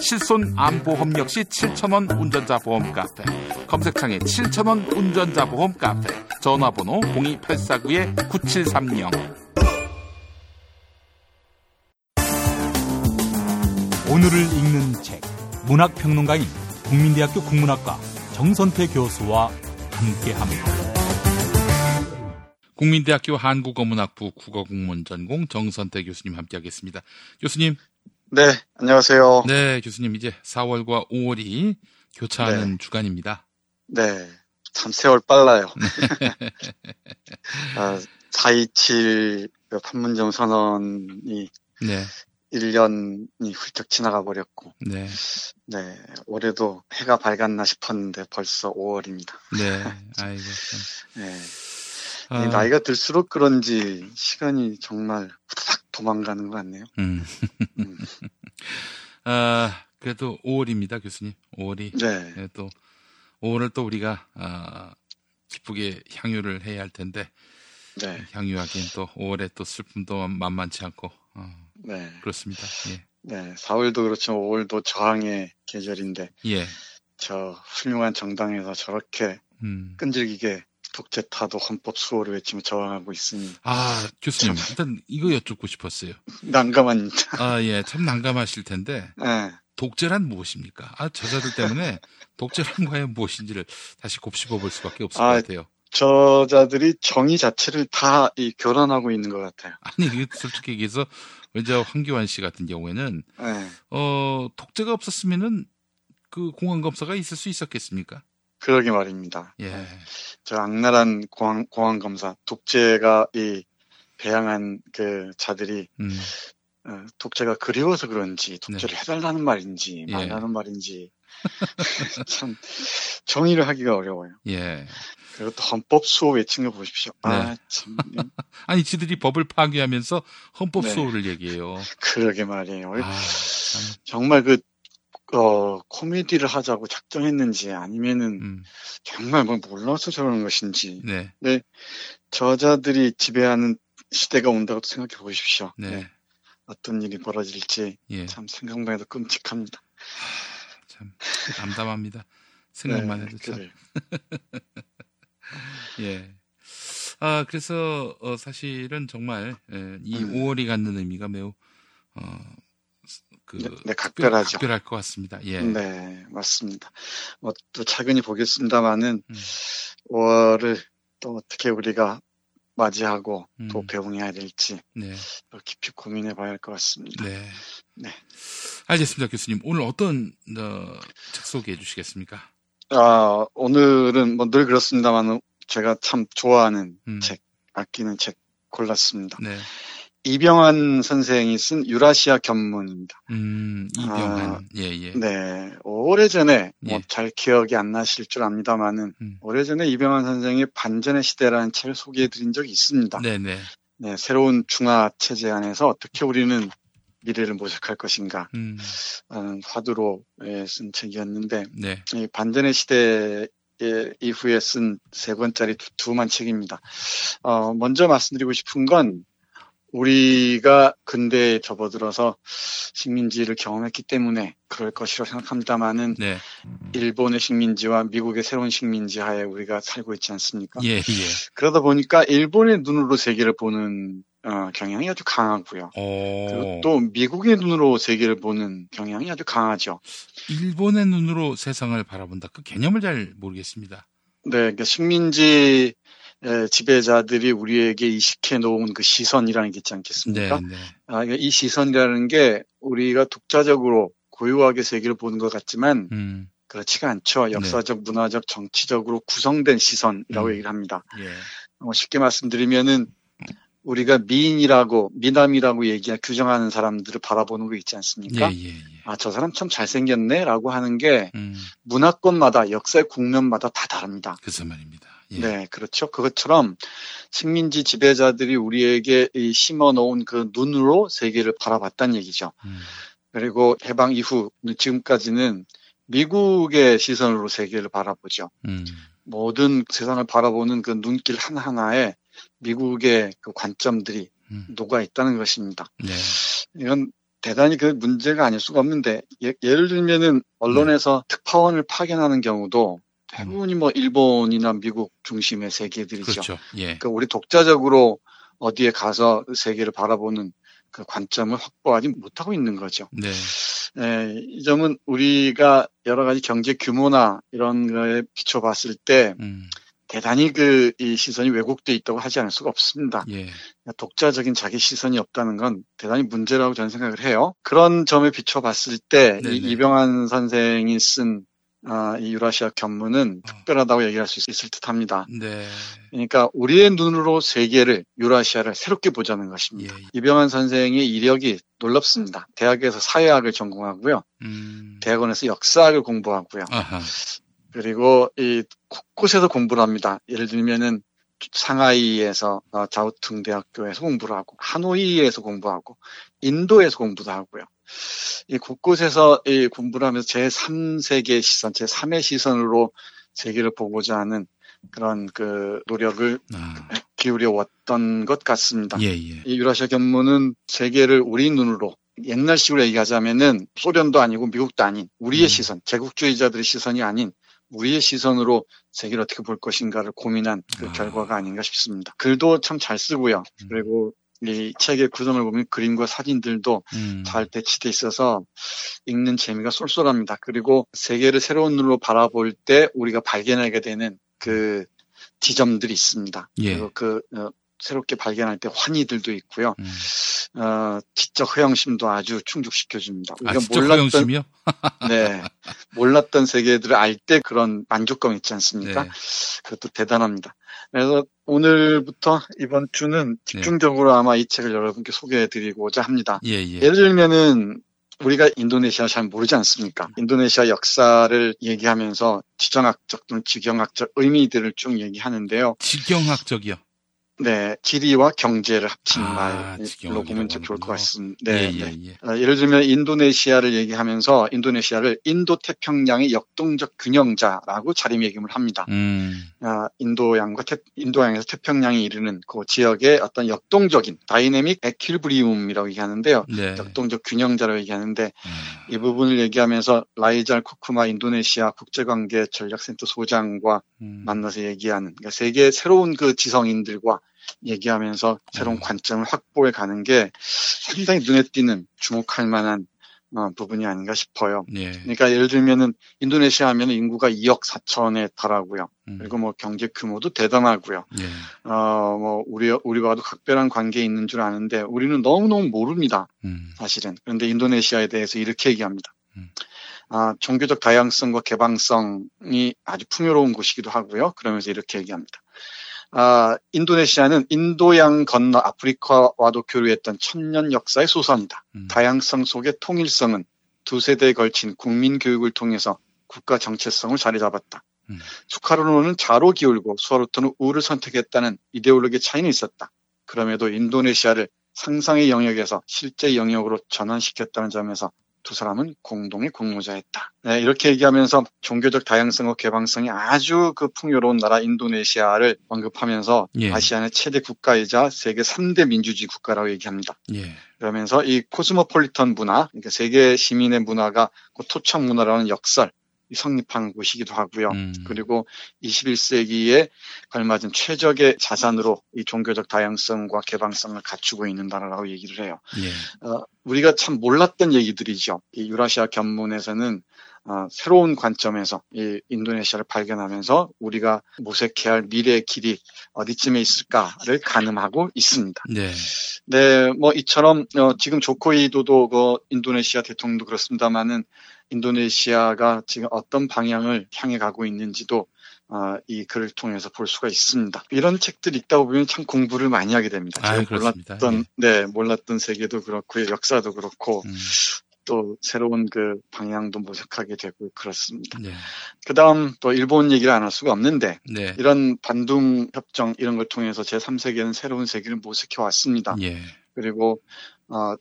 실손 암보험 역시 7,000원 운전자 보험 카페. 검색창에 7,000원 운전자 보험 카페. 전화번호 02849-9730. 오늘을 읽는 책 문학평론가인 국민대학교 국문학과 정선태 교수와 함께합니다. 국민대학교 한국어문학부 국어국문 전공 정선태 교수님 함께하겠습니다. 교수님. 네, 안녕하세요. 네, 교수님 이제 4월과 5월이 교차하는 주간입니다. 네, 참 세월 빨라요. 아, 427 판문점 선언이 네. 1년이 훌쩍 지나가 버렸고, 네. 네, 올해도 해가 밝았나 싶었는데 벌써 5월입니다. 네, 아이고 참. 네. 아. 이 나이가 들수록 그런지 시간이 정말 후다닥 도망가는 것 같네요. 음. 아, 그래도 5월입니다, 교수님. 5월이. 네. 또 5월을 또 우리가 아, 기쁘게 향유를 해야 할 텐데 네. 향유하기엔 또 5월에 또 슬픔도 만만치 않고 어, 네. 그렇습니다. 예. 네, 4월도 그렇지만 5월도 저항의 계절인데 예. 저 훌륭한 정당에서 저렇게 음. 끈질기게 독재타도 헌법 수호를 외치며 저항하고 있으니 아 교수님 일단 이거 여쭙고 싶었어요. 난감합니다. 아 예, 참 난감하실 텐데 네. 독재란 무엇입니까? 아 저자들 때문에 독재란 과연 무엇인지를 다시 곱씹어 볼 수밖에 없을 아, 것 같아요. 저자들이 정의 자체를 다 이 교란하고 있는 것 같아요. 아니 솔직히 얘기해서 이제 황교안 씨 같은 경우에는 네. 어 독재가 없었으면은 그 공안 검사가 있을 수 있었겠습니까? 그러게 말입니다. 예. 저 악랄한 공안, 공안검사, 독재가 이 배양한 그 자들이 음. 어, 독재가 그리워서 그런지 독재를 해달라는 말인지 예. 말라는 말인지 참 정의를 하기가 어려워요. 예. 그리고 또 헌법 수호 외친 거 보십시오. 아 네. 참 아니 지들이 법을 파괴하면서 헌법 네. 수호를 얘기해요. 그러게 말이에요. 아, 참. 정말 그 어, 코미디를 하자고 작정했는지 아니면은 음. 정말 뭐 몰라서 저러는 것인지. 네. 네. 저자들이 지배하는 시대가 온다고 생각해 보십시오. 네. 어떤 일이 벌어질지 예. 참 생각만 해도 끔찍합니다. 참 담담합니다. 생각만 네, 해도 참. 그래요. 예. 아, 그래서, 어, 사실은 정말, 예, 이 음. 5월이 갖는 의미가 매우, 어, 그, 네, 네, 각별하죠. 특별할 것 같습니다. 예. 네, 맞습니다. 뭐 또 차근히 보겠습니다만은 음. 5월을 또 어떻게 우리가 맞이하고 또 음. 배웅해야 될지 네. 또 깊이 고민해 봐야 할 것 같습니다. 네. 네. 알겠습니다, 교수님. 오늘 어떤, 어, 책 소개해 주시겠습니까? 아, 오늘은 뭐 늘 그렇습니다만 제가 참 좋아하는 음. 책, 아끼는 책 골랐습니다. 네. 이병환 선생이 쓴 유라시아 견문입니다. 음, 이병환. 예, 예. 네, 오래전에 뭐 예. 잘 기억이 안 나실 줄 압니다만은 음. 오래전에 이병환 선생의 반전의 시대라는 책을 소개해 드린 적이 있습니다. 네네. 네, 새로운 중화 체제 안에서 어떻게 우리는 미래를 모색할 것인가 음, 라는 화두로 예, 쓴 책이었는데 네. 이 반전의 시대 예, 이후에 쓴 세 권짜리 두- 두만 책입니다. 어, 먼저 말씀드리고 싶은 건 우리가 근대에 접어들어서 식민지를 경험했기 때문에 그럴 것이라고 생각합니다만은 네. 일본의 식민지와 미국의 새로운 식민지 하에 우리가 살고 있지 않습니까? 예, 예. 그러다 보니까 일본의 눈으로 세계를 보는 어, 경향이 아주 강하고요. 어, 그리고 또 미국의 눈으로 세계를 보는 경향이 아주 강하죠. 일본의 눈으로 세상을 바라본다. 그 개념을 잘 모르겠습니다. 네, 그러니까 식민지 에, 지배자들이 우리에게 이식해 놓은 그 시선이라는 게 있지 네, 않겠습니까? 네. 아, 그러니까 이 시선이라는 게 우리가 독자적으로 고유하게 세계를 보는 것 같지만 음, 그렇지가 않죠. 역사적, 문화적, 정치적으로 구성된 시선이라고 음. 얘기를 합니다. 예. 뭐 쉽게 말씀드리면은 우리가 미인이라고 미남이라고 얘기하 규정하는 사람들을 바라보는 거 있지 않습니까? 예, 예, 예. 아, 저 사람 참 잘생겼네라고 하는 게 음, 문화권마다 역사의 국면마다 다 다릅니다. 그래서 말입니다. 예. 네, 그렇죠. 그것처럼 식민지 지배자들이 우리에게 이 심어 놓은 그 눈으로 세계를 바라봤다는 얘기죠. 음, 그리고 해방 이후 지금까지는 미국의 시선으로 세계를 바라보죠. 음, 모든 세상을 바라보는 그 눈길 하나하나에 미국의 그 관점들이 음. 녹아 있다는 것입니다. 네. 이건 대단히 그 문제가 아닐 수가 없는데 예, 를 들면은 언론에서 특파원을 파견하는 경우도 대부분이 뭐 일본이나 미국 중심의 세계들이죠. 그렇죠. 예. 그러니까 우리 독자적으로 어디에 가서 세계를 바라보는 그 관점을 확보하지 못하고 있는 거죠. 네. 예, 이 점은 우리가 여러 가지 경제 규모나 이런 거에 비춰봤을 때 음, 대단히 그 이 시선이 왜곡돼 있다고 하지 않을 수가 없습니다. 예. 독자적인 자기 시선이 없다는 건 대단히 문제라고 저는 생각을 해요. 그런 점에 비춰봤을 때. 이 이병환 선생이 쓴 아, 이 유라시아 견문은 특별하다고 얘기할 수 있을 듯 합니다. 네. 그러니까 우리의 눈으로 세계를 유라시아를 새롭게 보자는 것입니다. 예. 이병환 선생의 이력이 놀랍습니다. 대학에서 사회학을 전공하고요. 음, 대학원에서 역사학을 공부하고요. 아하. 그리고 이 곳곳에서 공부를 합니다. 예를 들면은 상하이에서 어, 자우퉁 대학교에서 공부를 하고 하노이에서 공부하고 인도에서 공부도 하고요. 이 곳곳에서 이 공부를 하면서 제 3세계 시선, 제 3의 시선으로 세계를 보고자 하는 그런 그 노력을 아, 기울여 왔던 것 같습니다. 예, 예. 이 유라시아 견문은 세계를 우리 눈으로 옛날식으로 얘기하자면은 소련도 아니고 미국도 아닌 우리의 음. 시선, 제국주의자들의 시선이 아닌 우리의 시선으로 세계를 어떻게 볼 것인가를 고민한 그 결과가 아닌가 싶습니다. 글도 참 잘 쓰고요. 음. 그리고 이 책의 구성을 보면 그림과 사진들도 음. 잘 배치돼 있어서 읽는 재미가 쏠쏠합니다. 그리고 세계를 새로운 눈으로 바라볼 때 우리가 발견하게 되는 그 지점들이 있습니다. 예. 그리고 그 어, 새롭게 발견할 때 환희들도 있고요. 음. 어, 지적 허영심도 아주 충족시켜줍니다. 아, 지적 허영심이요? 네, 몰랐던 세계들을 알 때 그런 만족감 있지 않습니까? 네. 그것도 대단합니다. 그래서 오늘부터 이번 주는 집중적으로 아마 이 책을 여러분께 소개해드리고자 합니다. 예, 예. 예를 들면은 우리가 인도네시아 잘 모르지 않습니까? 인도네시아 역사를 얘기하면서 지정학적 또는 지경학적 의미들을 쭉 얘기하는데요. 지경학적이요. 네, 지리와 경제를 합친 아, 말로 보면 좀 좋을 것 같습니다. 네, 예, 예, 네. 예. 어, 예를 들면 인도네시아를 얘기하면서 인도네시아를 인도 태평양의 역동적 균형자라고 자리매김을 합니다. 음. 아, 인도양과 태, 인도양에서 태평양에 이르는 그 지역의 어떤 역동적인 dynamic equilibrium이라고 얘기하는데요. 네. 역동적 균형자라고 얘기하는데 음. 이 부분을 얘기하면서 라이잘 쿠쿠마 인도네시아 국제관계 전략센터 소장과 음. 만나서 얘기하는 그러니까 세계 새로운 그 지성인들과 얘기하면서 새로운 음. 관점을 확보해 가는 게 상당히 눈에 띄는 주목할 만한 어, 부분이 아닌가 싶어요. 예. 그러니까 예를 들면은 인도네시아 하면 인구가 2억 4천에 달하고요. 음. 그리고 뭐 경제 규모도 대단하고요. 예. 어, 뭐 우리 우리와도 각별한 관계에 있는 줄 아는데 우리는 너무 너무 모릅니다. 음. 사실은. 그런데 인도네시아에 대해서 이렇게 얘기합니다. 음. 아, 종교적 다양성과 개방성이 아주 풍요로운 곳이기도 하고요. 그러면서 이렇게 얘기합니다. 아, 인도네시아는 인도양 건너 아프리카와도 교류했던 천년 역사의 소선이다. 음. 다양성 속의 통일성은 두 세대에 걸친 국민 교육을 통해서 국가 정체성을 자리 잡았다. 음. 수카로는 자로 기울고 수아로토는 우를 선택했다는 이데올로기 차이는 있었다. 그럼에도 인도네시아를 상상의 영역에서 실제 영역으로 전환시켰다는 점에서 두 사람은 공동의 공모자였다. 네, 이렇게 얘기하면서 종교적 다양성과 개방성이 아주 그 풍요로운 나라 인도네시아를 언급하면서 예. 아시아의 최대 국가이자 세계 3대 민주주의 국가라고 얘기합니다. 예. 그러면서 이 코스모폴리턴 문화, 그러니까 세계 시민의 문화가 그 토착 문화라는 역설, 이 성립한 곳이기도 하고요. 음. 그리고 21세기에 걸맞은 최적의 자산으로 이 종교적 다양성과 개방성을 갖추고 있는 나라라고 얘기를 해요. 예. 어, 우리가 참 몰랐던 얘기들이죠. 이 유라시아 견문에서는 어, 새로운 관점에서 이 인도네시아를 발견하면서 우리가 모색해야 할 미래의 길이 어디쯤에 있을까를 가늠하고 있습니다. 네. 네, 뭐 이처럼 어, 지금 조코이도도 그 인도네시아 대통령도 그렇습니다만은 인도네시아가 지금 어떤 방향을 향해 가고 있는지도 어, 이 글을 통해서 볼 수가 있습니다. 이런 책들 읽다 보면 참 공부를 많이 하게 됩니다. 그렇습니다. 몰랐던 네 몰랐던 세계도 그렇고 역사도 그렇고 음. 또 새로운 그 방향도 모색하게 되고 그렇습니다. 네. 그 다음 또 일본 얘기를 안 할 수가 없는데 네. 이런 반둥 협정 이런 걸 통해서 제3세계는 새로운 세계를 모색해 왔습니다. 예. 그리고 어,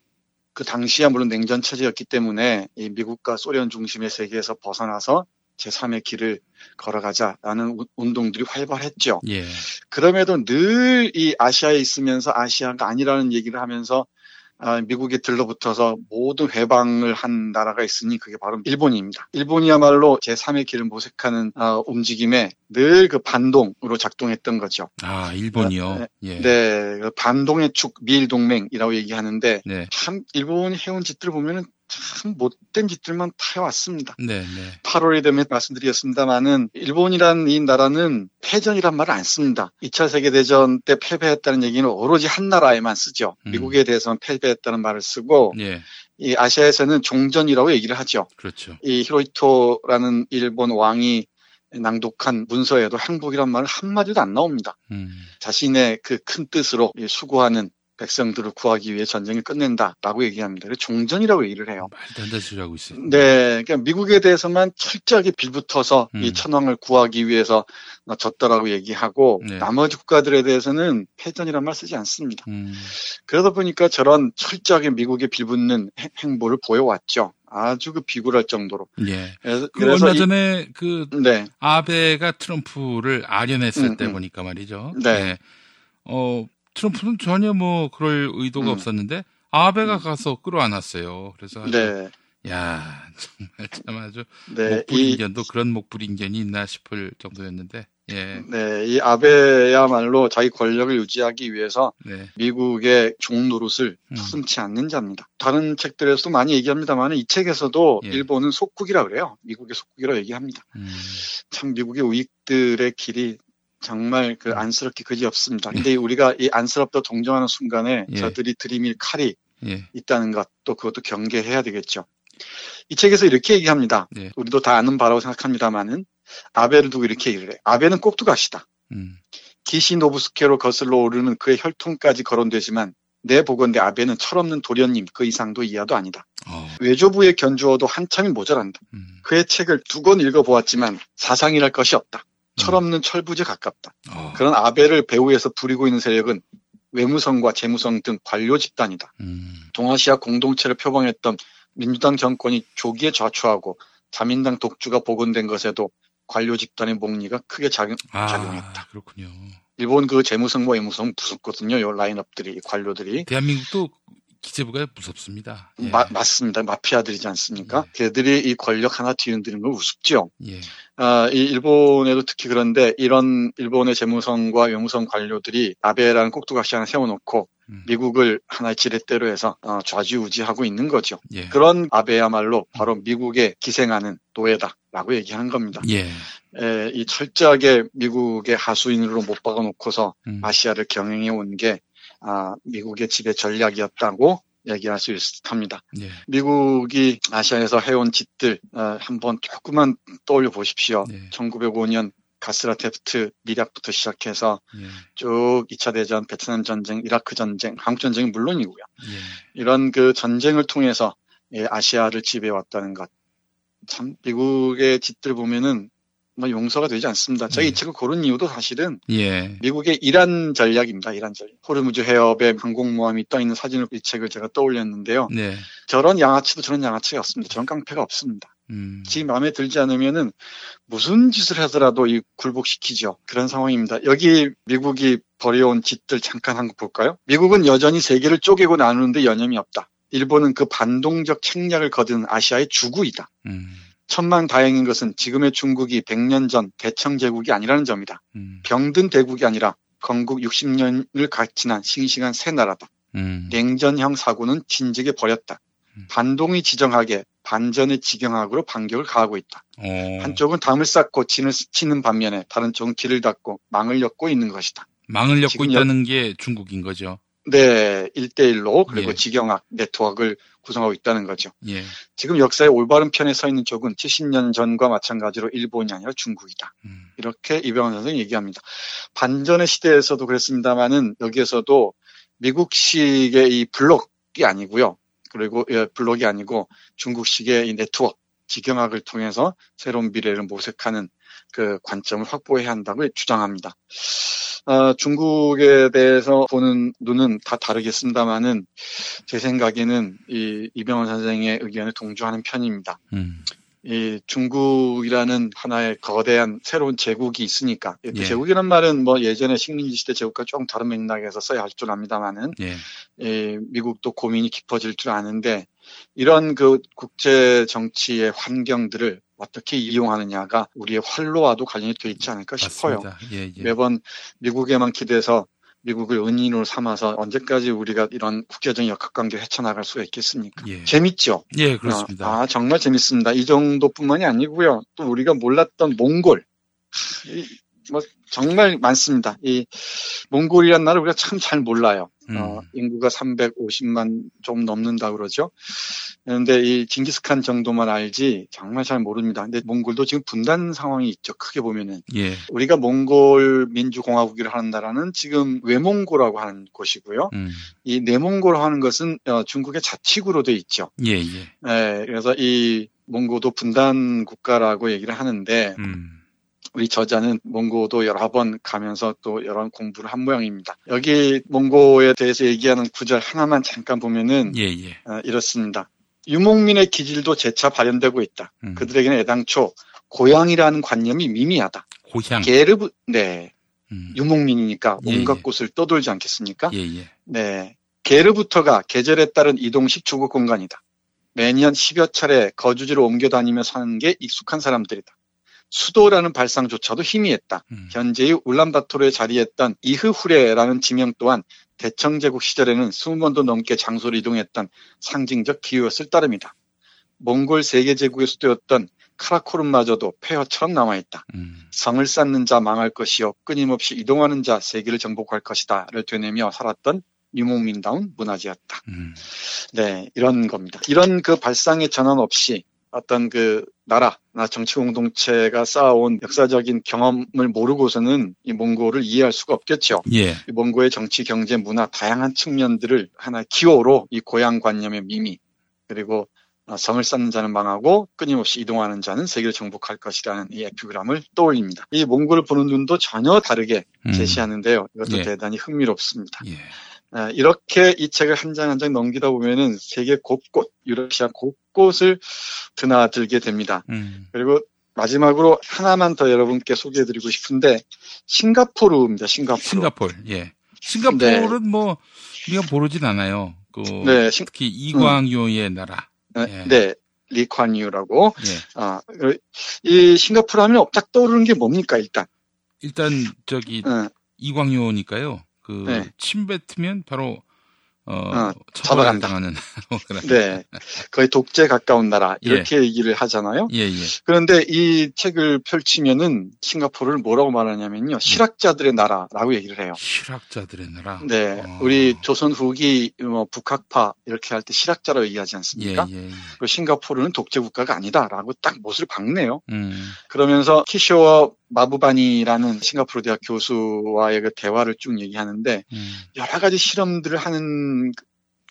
그 당시야 물론 냉전 체제였기 때문에 이 미국과 소련 중심의 세계에서 벗어나서 제3의 길을 걸어가자라는 우- 운동들이 활발했죠. 예. 그럼에도 늘 이 아시아에 있으면서 아시아가 아니라는 얘기를 하면서 아, 미국에 들러붙어서 모든 회방을 한 나라가 있으니 그게 바로 일본입니다. 일본이야말로 제3의 길을 모색하는 아, 움직임에 늘 그 반동으로 작동했던 거죠. 아, 일본이요. 예. 네, 그 반동의 축 미일 동맹이라고 얘기하는데 네. 참 일본이 해온 짓들 보면은 참 못된 짓들만 다 해왔습니다. 네, 네. 8월에 되면 말씀드렸습니다만은 일본이란 이 나라는 패전이란 말을 안 씁니다. 2차 세계대전 때 패배했다는 얘기는 오로지 한 나라에만 쓰죠. 음. 미국에 대해서는 패배했다는 말을 쓰고 예. 이 아시아에서는 종전이라고 얘기를 하죠. 그렇죠. 이 히로히토라는 일본 왕이 낭독한 문서에도 항복이란 말은 한마디도 안 나옵니다. 음. 자신의 그 큰 뜻으로 이 수고하는 백성들을 구하기 위해 전쟁을 끝낸다라고 얘기합니다. 그래서 종전이라고 얘기를 해요. 말도 안 되는 소리 하고 있어요. 네, 그러니까 미국에 대해서만 철저하게 빌붙어서 음. 이 천황을 구하기 위해서 졌다라고 얘기하고 네. 나머지 국가들에 대해서는 패전이란 말 쓰지 않습니다. 음. 그러다 보니까 저런 철저하게 미국에 빌붙는 행- 행보를 보여왔죠. 아주 그 비굴할 정도로. 예. 그래서, 그 얼마 이- 전에 그 네. 아베가 트럼프를 아련했을 음, 때 음. 보니까 말이죠. 네. 어, 트럼프는 전혀 뭐 그럴 의도가 음. 없었는데 아베가 가서 끌어안았어요. 그래서 아주 네. 야 정말 참 아주 네, 목불인견도 그런 목불인견이 있나 싶을 정도였는데 예. 네, 이 아베야말로 자기 권력을 유지하기 위해서 네. 미국의 종 노릇을 음. 서슴치 않는 자입니다. 다른 책들에서도 많이 얘기합니다만 이 책에서도 예. 일본은 속국이라 그래요. 미국의 속국이라고 얘기합니다. 음. 참 미국의 우익들의 길이 정말 그 안쓰럽게 그지 없습니다. 근데 우리가 이 안쓰럽다 동정하는 순간에 예. 저들이 들이밀 칼이 예. 있다는 것, 또 그것도 경계해야 되겠죠. 이 책에서 이렇게 얘기합니다. 네. 우리도 다 아는 바라고 생각합니다만은 아베를 두고 이렇게 얘기를 해요. 아베는 꼭두가시다. 음. 기시노부스케로 거슬러 오르는 그의 혈통까지 거론되지만 내 보건대 아베는 철없는 도련님 그 이상도 이하도 아니다. 어. 외조부의 견주어도 한참이 모자란다. 음. 그의 책을 두 권 읽어보았지만 사상이랄 것이 없다. 철없는 철부지에 가깝다. 어. 그런 아베를 배후에서 부리고 있는 세력은 외무성과 재무성 등 관료 집단이다. 음. 동아시아 공동체를 표방했던 민주당 정권이 조기에 좌초하고 자민당 독주가 복원된 것에도 관료 집단의 목리가 크게 작용, 아, 작용했다. 그렇군요. 일본 그 재무성과 외무성 무섭거든요. 요 라인업들이 이 관료들이 대한민국도 기재부가 무섭습니다. 예. 마- 맞습니다. 마피아들이지 않습니까? 걔들이 이 권력 하나 뒤흔드는 걸 우습죠. 예. 아, 이 일본에도 특히 그런데 이런 일본의 재무성과 외무성 관료들이 아베라는 꼭두각시 하나 세워놓고 음. 미국을 하나의 지렛대로 해서 어, 좌지우지하고 있는 거죠. 예. 그런 아베야말로 바로 미국에 기생하는 노예다라고 얘기하는 겁니다. 예. 에, 이 철저하게 미국의 하수인으로 못 박아놓고서 음. 아시아를 경영해 온 게 아, 미국의 지배 전략이었다고 얘기할 수 있습니다. 예. 미국이 아시아에서 해온 짓들 어, 한번 조금만 떠올려 보십시오. 네. 1905년 가스라 테프트 미략부터 시작해서 예. 쭉 2차 대전, 베트남 전쟁, 이라크 전쟁, 한국 전쟁은 물론이고요. 예. 이런 그 전쟁을 통해서 예, 아시아를 지배해 왔다는 것. 참 미국의 짓들 보면은 뭐 용서가 되지 않습니다. 제가 이 책을 고른 이유도 사실은 예. 미국의 이란 전략입니다. 이란 전략. 호르무즈 해협에 항공모함이 떠 있는 사진을 이 책을 제가 떠올렸는데요. 네. 저런 양아치도 저런 양아치가 없습니다. 저런 깡패가 없습니다. 음. 지 마음에 들지 않으면은 무슨 짓을 하더라도 이 굴복시키죠. 그런 상황입니다. 여기 미국이 벌여온 짓들 잠깐 한거 볼까요? 미국은 여전히 세계를 쪼개고 나누는데 여념이 없다. 일본은 그 반동적 책략을 거둔 아시아의 주구이다. 음. 천만 다행인 것은 지금의 중국이 100년 전 대청 제국이 아니라는 점이다. 음. 병든 대국이 아니라 건국 60년을 지난 싱싱한 새 나라다. 음. 냉전형 사고는 진즉에 버렸다. 반동이 지정하게 반전의 지경학으로 반격을 가하고 있다. 어. 한쪽은 담을 쌓고 진을 치는 반면에 다른 쪽은 길을 닫고 망을 엮고 있는 것이다. 망을 엮고 있다는 게 중국인 거죠. 네, 1대1로 그리고 예. 지경학 네트워크를 구성하고 있다는 거죠. 예. 지금 역사의 올바른 편에 서 있는 쪽은 70년 전과 마찬가지로 일본이 아니라 중국이다. 음. 이렇게 이병헌 선생이 얘기합니다. 반전의 시대에서도 그랬습니다만은 여기에서도 미국식의 이 블록이 아니고요. 그리고 예, 블록이 아니고 중국식의 이 네트워크 지경학을 통해서 새로운 미래를 모색하는 그 관점을 확보해야 한다고 주장합니다. 어, 중국에 대해서 보는 눈은 다 다르겠습니다만은 제 생각에는 이 이병헌 선생의 의견에 동조하는 편입니다. 음. 이 중국이라는 하나의 거대한 새로운 제국이 있으니까 그 예. 제국이란 말은 뭐 예전에 식민지 시대 제국과 조금 다른 맥락에서 써야 할 줄 압니다만은 예. 이 미국도 고민이 깊어질 줄 아는데 이런 그 국제 정치의 환경들을 어떻게 이용하느냐가 우리의 활로와도 관련이 돼 있지 않을까 싶어요. 예, 예. 매번 미국에만 기대서 미국을 은인으로 삼아서 언제까지 우리가 이런 국제적인 역학관계를 헤쳐나갈 수가 있겠습니까? 예. 재밌죠? 예, 그렇습니다. 아, 정말 재밌습니다. 이 정도뿐만이 아니고요. 또 우리가 몰랐던 몽골. 이, 뭐, 정말 많습니다. 이, 몽골이란 나라를 우리가 참 잘 몰라요. 음. 어, 인구가 350만 좀 넘는다 그러죠. 그런데 이 징기스칸 정도만 알지 정말 잘 모릅니다. 근데 몽골도 지금 분단 상황이 있죠. 크게 보면은. 예. 우리가 몽골 민주공화국이라 하는 나라는 지금 외몽고라고 하는 곳이고요. 음. 이 내몽고로 하는 것은 어, 중국의 자치구로 돼 있죠. 예, 예. 네, 그래서 이 몽고도 분단 국가라고 얘기를 하는데 음. 우리 저자는 몽고도 여러 번 가면서 또 여러 번 공부를 한 모양입니다. 여기 몽고에 대해서 얘기하는 구절 하나만 잠깐 보면은 예, 예. 어, 이렇습니다. 유목민의 기질도 재차 발현되고 있다. 음. 그들에게는 애당초 고향이라는 관념이 미미하다. 고향. 게르 네 유목민이니까 예, 온갖 예. 곳을 떠돌지 않겠습니까? 예, 예. 네. 게르부터가 계절에 따른 이동식 주거 공간이다. 매년 10여 차례 거주지로 옮겨 다니며 사는 게 익숙한 사람들이다. 수도라는 발상조차도 희미했다. 현재의 울란바토르에 자리했던 이흐후레라는 지명 또한 대청제국 시절에는 20번도 넘게 장소를 이동했던 상징적 기호였을 따름이다. 몽골 세계제국의 수도였던 카라코름마저도 폐허처럼 남아있다. 성을 쌓는 자 망할 것이요 끊임없이 이동하는 자 세계를 정복할 것이다를 되뇌며 살았던 유목민다운 문화재였다. 네, 이런 겁니다. 이런 그 발상의 전환 없이 어떤 그 나라나 정치 공동체가 쌓아온 역사적인 경험을 모르고서는 이 몽골을 이해할 수가 없겠죠. 예. 이 몽골의 정치, 경제, 문화 다양한 측면들을 하나의 기호로 이 고향 관념의 미미 그리고 어, 성을 쌓는 자는 망하고 끊임없이 이동하는 자는 세계를 정복할 것이라는 이 에피그램을 떠올립니다. 이 몽골을 보는 눈도 전혀 다르게 음. 제시하는데요. 이것도 예. 대단히 흥미롭습니다. 아, 이렇게 이 책을 한 장 한 장 넘기다 보면은 세계 곳곳, 유러시아 곳곳을 드나들게 됩니다. 음. 그리고 마지막으로 하나만 더 여러분께 소개해드리고 싶은데 싱가포르입니다. 싱가포르. 싱가폴. 예. 싱가포르는 뭐 우리가 모르진 않아요. 그 네, 싱- 특히 이광요의 나라. 네, 네, 리관유라고. 예. 아, 이 싱가포르 하면 딱 떠오르는 게 뭡니까 일단? 일단 저기 이광요니까요. 그 네. 침 뱉으면 바로 어, 어, 처벌을 잡아간다. 당하는 그런. 네, 거의 독재 가까운 나라 이렇게 얘기를 하잖아요. 예, 예. 그런데 이 책을 펼치면은 싱가포르를 뭐라고 말하냐면요, 실학자들의 나라라고 얘기를 해요. 실학자들의 나라. 네, 우리 조선 후기 뭐 북학파 이렇게 할 때 실학자라고 얘기하지 않습니까? 예, 예, 예. 그리고 싱가포르는 독재 국가가 아니다라고 딱 못을 박네요. 음. 그러면서 키쇼와 마부바니라는 싱가포르 대학 교수와의 그 대화를 쭉 얘기하는데 음. 여러 가지 실험들을 하는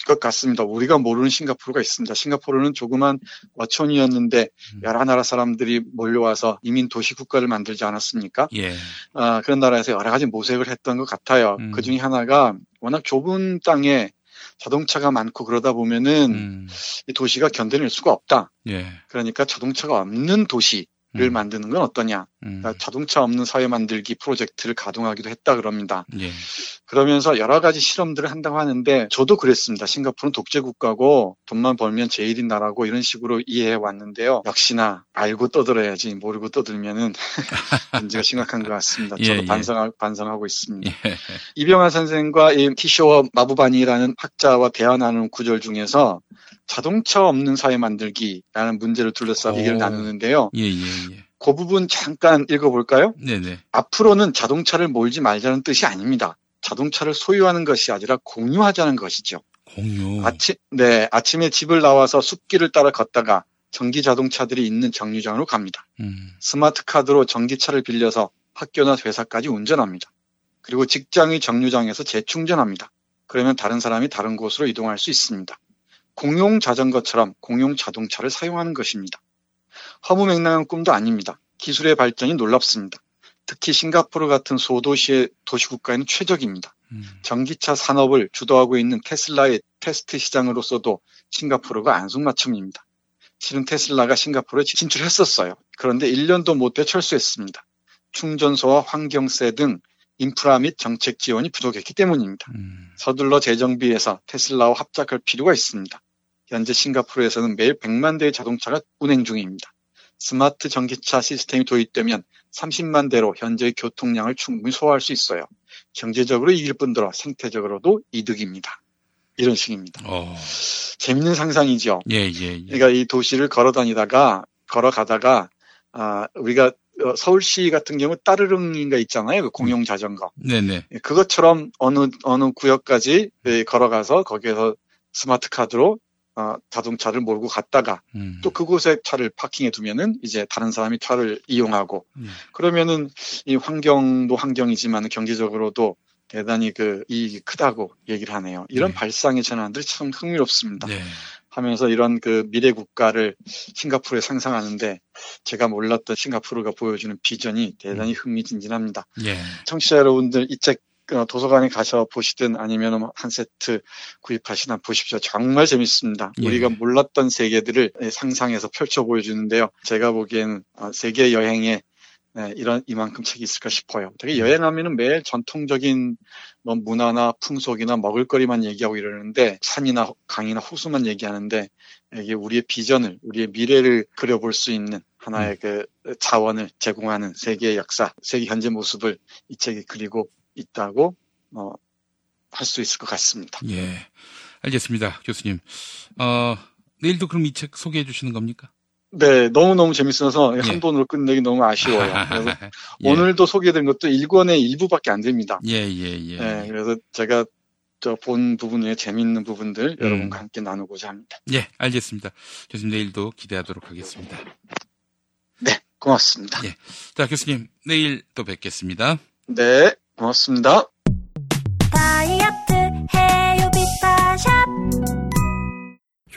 것 같습니다. 우리가 모르는 싱가포르가 있습니다. 싱가포르는 조그만 어촌이었는데 음. 여러 나라 사람들이 몰려와서 이민 도시 국가를 만들지 않았습니까? 예. 아, 그런 나라에서 여러 가지 모색을 했던 것 같아요. 음. 그 중에 하나가 워낙 좁은 땅에 자동차가 많고 그러다 보면은 음. 이 도시가 견뎌낼 수가 없다. 예. 그러니까 자동차가 없는 도시를 음. 만드는 건 어떠냐. 그러니까 자동차 없는 사회 만들기 프로젝트를 가동하기도 했다 그럽니다. 예. 그러면서 여러 가지 실험들을 한다고 하는데 저도 그랬습니다. 싱가포르는 독재 국가고 돈만 벌면 제일인 나라고 이런 식으로 이해해 왔는데요. 역시나 알고 떠들어야지 모르고 떠들면은 문제가 심각한 것 같습니다. 저도 예, 예. 반성하, 반성하고 있습니다. 예. 이병환 선생과 이 키쇼와 마부바니라는 학자와 대화 나누는 구절 중에서 자동차 없는 사회 만들기라는 문제를 둘러싸고 오. 얘기를 나누는데요. 예, 예, 예. 그 부분 잠깐 읽어볼까요? 네네. 앞으로는 자동차를 몰지 말자는 뜻이 아닙니다. 자동차를 소유하는 것이 아니라 공유하자는 것이죠. 공유. 아침, 네, 아침에 집을 나와서 숲길을 따라 걷다가 전기 자동차들이 있는 정류장으로 갑니다. 음. 스마트 카드로 전기차를 빌려서 학교나 회사까지 운전합니다. 그리고 직장의 정류장에서 재충전합니다. 그러면 다른 사람이 다른 곳으로 이동할 수 있습니다. 공용 자전거처럼 공용 자동차를 사용하는 것입니다. 허무맹랑한 꿈도 아닙니다. 기술의 발전이 놀랍습니다. 특히 싱가포르 같은 소도시의 도시국가에는 최적입니다. 전기차 산업을 주도하고 있는 테슬라의 테스트 시장으로서도 싱가포르가 안성맞춤입니다. 실은 테슬라가 싱가포르에 진출했었어요. 그런데 1년도 못돼 철수했습니다. 충전소와 환경세 등 인프라 및 정책 지원이 부족했기 때문입니다. 서둘러 재정비해서 테슬라와 합작할 필요가 있습니다. 현재 싱가포르에서는 매일 100만 대의 자동차가 운행 중입니다. 스마트 전기차 시스템이 도입되면 30만 대로 현재의 교통량을 충분히 소화할 수 있어요. 경제적으로 이길 뿐더러 생태적으로도 이득입니다. 이런 식입니다. 어. 재밌는 상상이죠. 예, 예, 예. 그러니까 이 도시를 걸어 다니다가 걸어가다가 아 우리가 어, 서울시 같은 경우 따르릉인가 있잖아요. 그 공용 자전거. 네네. 그것처럼 어느 어느 구역까지 예, 걸어가서 거기에서 스마트 카드로 어, 자동차를 몰고 갔다가 음. 또 그곳에 차를 파킹해 두면은 이제 다른 사람이 차를 이용하고 음. 그러면은 이 환경도 환경이지만 경제적으로도 대단히 그 이익이 크다고 얘기를 하네요. 이런 발상의 전환들이 참 흥미롭습니다. 네. 하면서 이런 그 미래 국가를 싱가포르에 상상하는데 제가 몰랐던 싱가포르가 보여주는 비전이 대단히 흥미진진합니다. 예. 청취자 여러분들 이책 어, 도서관에 가서 보시든 아니면 한 세트 구입하시나 보십시오. 정말 재밌습니다. 예. 우리가 몰랐던 세계들을 상상해서 펼쳐 보여주는데요. 제가 보기에는 어, 세계 여행의 네, 이런 이만큼 책이 있을까 싶어요. 되게 여행하면은 매일 전통적인 뭐 문화나 풍속이나 먹을거리만 얘기하고 이러는데 산이나 강이나 호수만 얘기하는데 이게 우리의 비전을 우리의 미래를 그려볼 수 있는 하나의 그 자원을 제공하는 세계의 역사, 세계 현재 모습을 이 책이 그리고 있다고 어, 할 수 있을 것 같습니다. 예, 알겠습니다, 교수님. 어, 내일도 그럼 이 책 소개해 주시는 겁니까? 네, 너무너무 재밌어서 한 번으로 끝내기 너무 아쉬워요. 예. 오늘도 소개해드린 것도 1권의 일부밖에 안 됩니다. 예, 예, 예. 네, 그래서 제가 저본 부분 중에 재밌는 부분들 여러분과 함께 나누고자 합니다. 예, 알겠습니다. 교수님 내일도 기대하도록 하겠습니다. 고맙습니다. 예. 자, 교수님 내일 또 뵙겠습니다. 네, 고맙습니다. 다이어트 해요 비타샵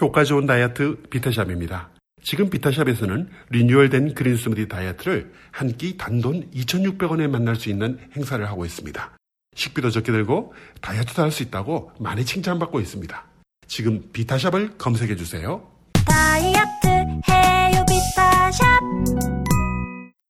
효과 좋은 다이어트 비타샵입니다. 지금 비타샵에서는 리뉴얼된 그린 스무디 다이어트를 한 끼 단돈 2,600원에 만날 수 있는 행사를 하고 있습니다. 식비도 적게 들고 다이어트도 할 수 있다고 많이 칭찬받고 있습니다. 지금 비타샵을 검색해 주세요. 다이어트 해요 비타샵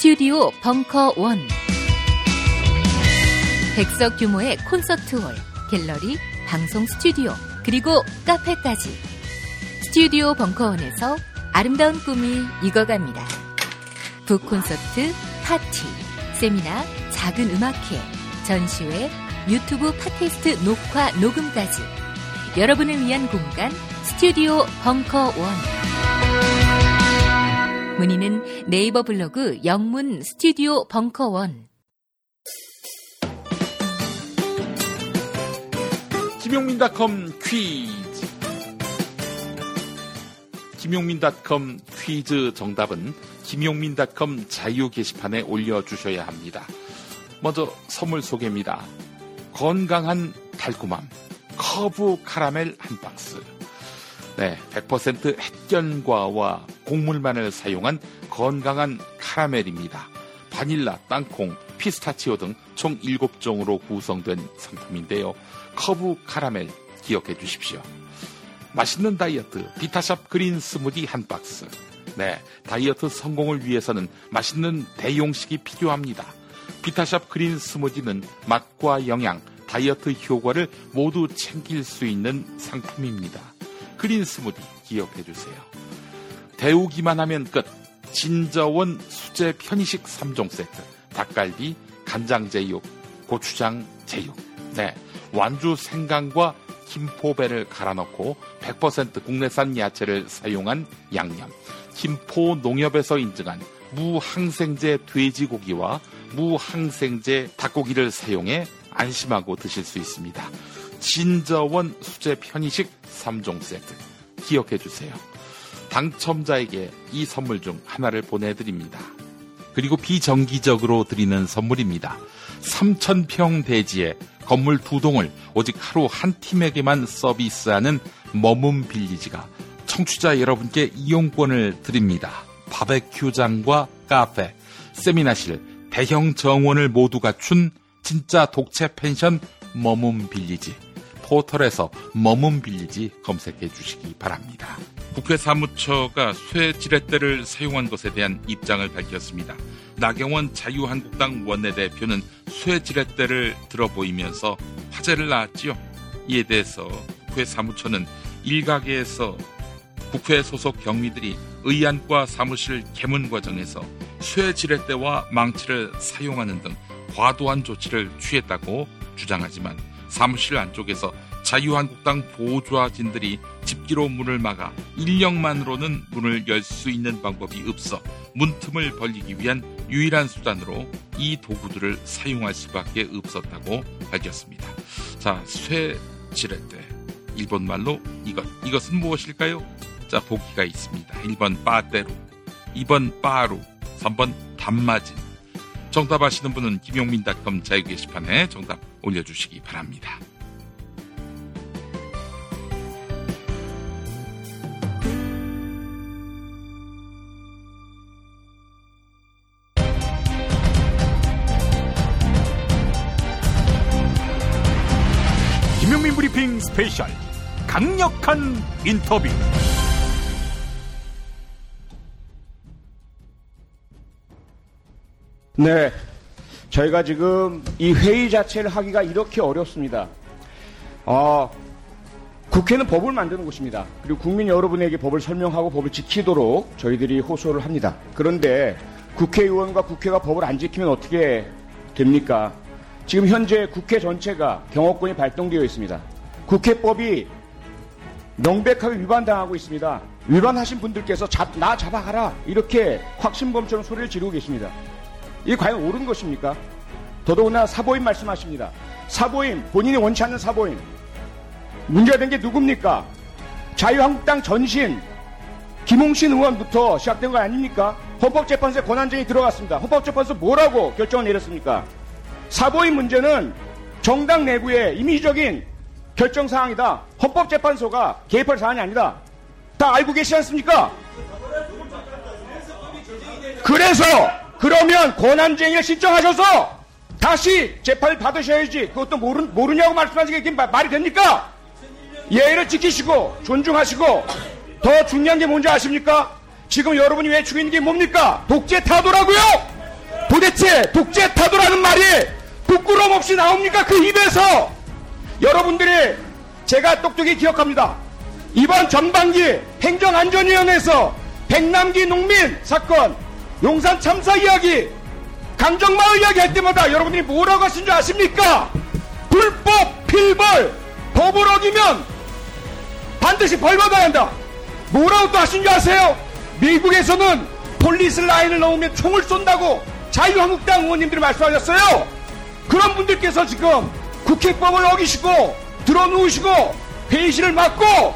스튜디오 벙커 원. 100석 규모의 콘서트홀, 갤러리, 방송 스튜디오, 그리고 카페까지. 스튜디오 벙커원에서 아름다운 꿈이 익어갑니다. 북 콘서트, 파티, 세미나, 작은 음악회, 전시회, 유튜브 팟캐스트 녹화, 녹음까지. 여러분을 위한 공간, 스튜디오 벙커원. 문의는 네이버 블로그 영문 스튜디오 벙커원. 김용민닷컴 퀴즈. 김용민닷컴 퀴즈 정답은 김용민닷컴 자유 게시판에 올려주셔야 합니다. 먼저 선물 소개입니다. 건강한 달콤함, 커브 카라멜 한 박스. 네, 100% 햇견과와 곡물만을 사용한 건강한 카라멜입니다. 바닐라, 땅콩, 피스타치오 등 총 7종으로 구성된 상품인데요. 커브 카라멜 기억해 주십시오. 맛있는 다이어트 비타샵 그린 스무디 한 박스. 네, 다이어트 성공을 위해서는 맛있는 대용식이 필요합니다. 비타샵 그린 스무디는 맛과 영양, 다이어트 효과를 모두 챙길 수 있는 상품입니다. 그린 스무디 기억해 주세요. 데우기만 하면 끝. 진저원 수제 편의식 3종 세트. 닭갈비, 간장 제육, 고추장 제육. 네. 완주 생강과 김포배를 갈아 넣고 100% 국내산 야채를 사용한 양념. 김포 농협에서 인증한 무항생제 돼지고기와 무항생제 닭고기를 사용해 안심하고 드실 수 있습니다. 진저원 수제 편의식 3종 세트. 기억해 주세요. 당첨자에게 이 선물 중 하나를 보내드립니다. 그리고 비정기적으로 드리는 선물입니다. 3,000평 대지에 건물 두 동을 오직 하루 한 팀에게만 서비스하는 머문 빌리지가 청취자 여러분께 이용권을 드립니다. 바베큐장과 카페, 세미나실, 대형 정원을 모두 갖춘 진짜 독채 펜션 머문 빌리지. 포털에서 머문 빌리지 검색해 주시기 바랍니다. 국회 사무처가 쇠 지렛대를 사용한 것에 대한 입장을 밝혔습니다. 나경원 자유한국당 원내대표는 쇠 지렛대를 들어보이면서 화제를 낳았지요. 이에 대해서 국회 사무처는 일각에서 국회 소속 경위들이 의안과 사무실 개문 과정에서 쇠 지렛대와 망치를 사용하는 등 과도한 조치를 취했다고 주장하지만 사무실 안쪽에서 자유한국당 보좌진들이 집기로 문을 막아 인력만으로는 문을 열 수 있는 방법이 없어 문틈을 벌리기 위한 유일한 수단으로 이 도구들을 사용할 수밖에 없었다고 밝혔습니다. 자, 쇠지렛대. 일본 말로 이것. 이것은 무엇일까요? 자, 보기가 있습니다. 1번 빠떼루, 2번 빠루, 3번 단마진. 정답 아시는 분은 김용민닷컴 자유 게시판에 정답 올려주시기 바랍니다. 김용민 브리핑 스페셜 강력한 인터뷰 네. 저희가 지금 이 회의 자체를 하기가 이렇게 어렵습니다. 어, 국회는 법을 만드는 곳입니다. 그리고 국민 여러분에게 법을 설명하고 법을 지키도록 저희들이 호소를 합니다. 그런데 국회의원과 국회가 법을 안 지키면 어떻게 됩니까? 지금 현재 국회 전체가 경호권이 발동되어 있습니다. 국회법이 명백하게 위반당하고 있습니다. 위반하신 분들께서 잡, 나 잡아가라 이렇게 확신범처럼 소리를 지르고 계십니다. 이게 과연 옳은 것입니까? 더더구나 사보임 말씀하십니다. 사보임, 본인이 원치 않는 사보임. 문제가 된 게 누굽니까? 자유한국당 전신, 김홍신 의원부터 시작된 거 아닙니까? 헌법재판소에 권한쟁이 들어갔습니다. 헌법재판소 뭐라고 결정을 내렸습니까? 사보임 문제는 정당 내부의 임의적인 결정 사항이다. 헌법재판소가 개입할 사안이 아니다. 다 알고 계시지 않습니까? 그래서 그러면 권한쟁의를 신청하셔서 다시 재판을 받으셔야지. 그것도 모르, 모르냐고 말씀하시는 게 말이 됩니까? 예의를 지키시고 존중하시고 더 중요한 게 뭔지 아십니까? 지금 여러분이 외치고 있는 게 뭡니까? 독재 타도라고요? 도대체 독재 타도라는 말이 부끄럼 없이 나옵니까? 그 입에서 여러분들이 제가 똑똑히 기억합니다. 이번 전반기 행정안전위원회에서 백남기 농민 사건 용산 참사 이야기, 강정마을 이야기 할 때마다 여러분들이 뭐라고 하신 줄 아십니까? 불법, 필벌, 법을 어기면 반드시 벌 받아야 한다. 뭐라고 또 하신 줄 아세요? 미국에서는 폴리스 라인을 넘으면 총을 쏜다고 자유한국당 의원님들이 말씀하셨어요. 그런 분들께서 지금 국회법을 어기시고 들어누우시고 회의실을 막고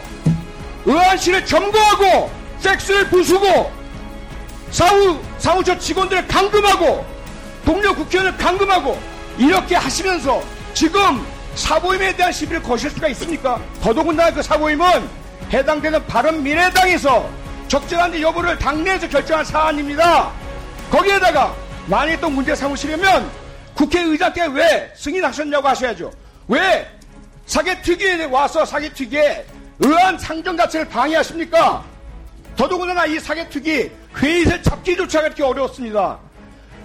의안실을 점거하고 섹스를 부수고 사후 사무처 직원들을 감금하고 동료 국회의원을 감금하고 이렇게 하시면서 지금 사보임에 대한 시비를 거실 수가 있습니까? 더더군다나 그 사보임은 해당되는 바른 미래당에서 적절한지 여부를 당내에서 결정한 사안입니다. 거기에다가 만약에 또 문제 삼으시려면 국회의장께 왜 승인하셨냐고 하셔야죠. 왜 사개특위에 와서 사개특위에 의안 상정 자체를 방해하십니까? 더더군다나 이 사개특위 회의를 잡기조차가 이렇게 어려웠습니다.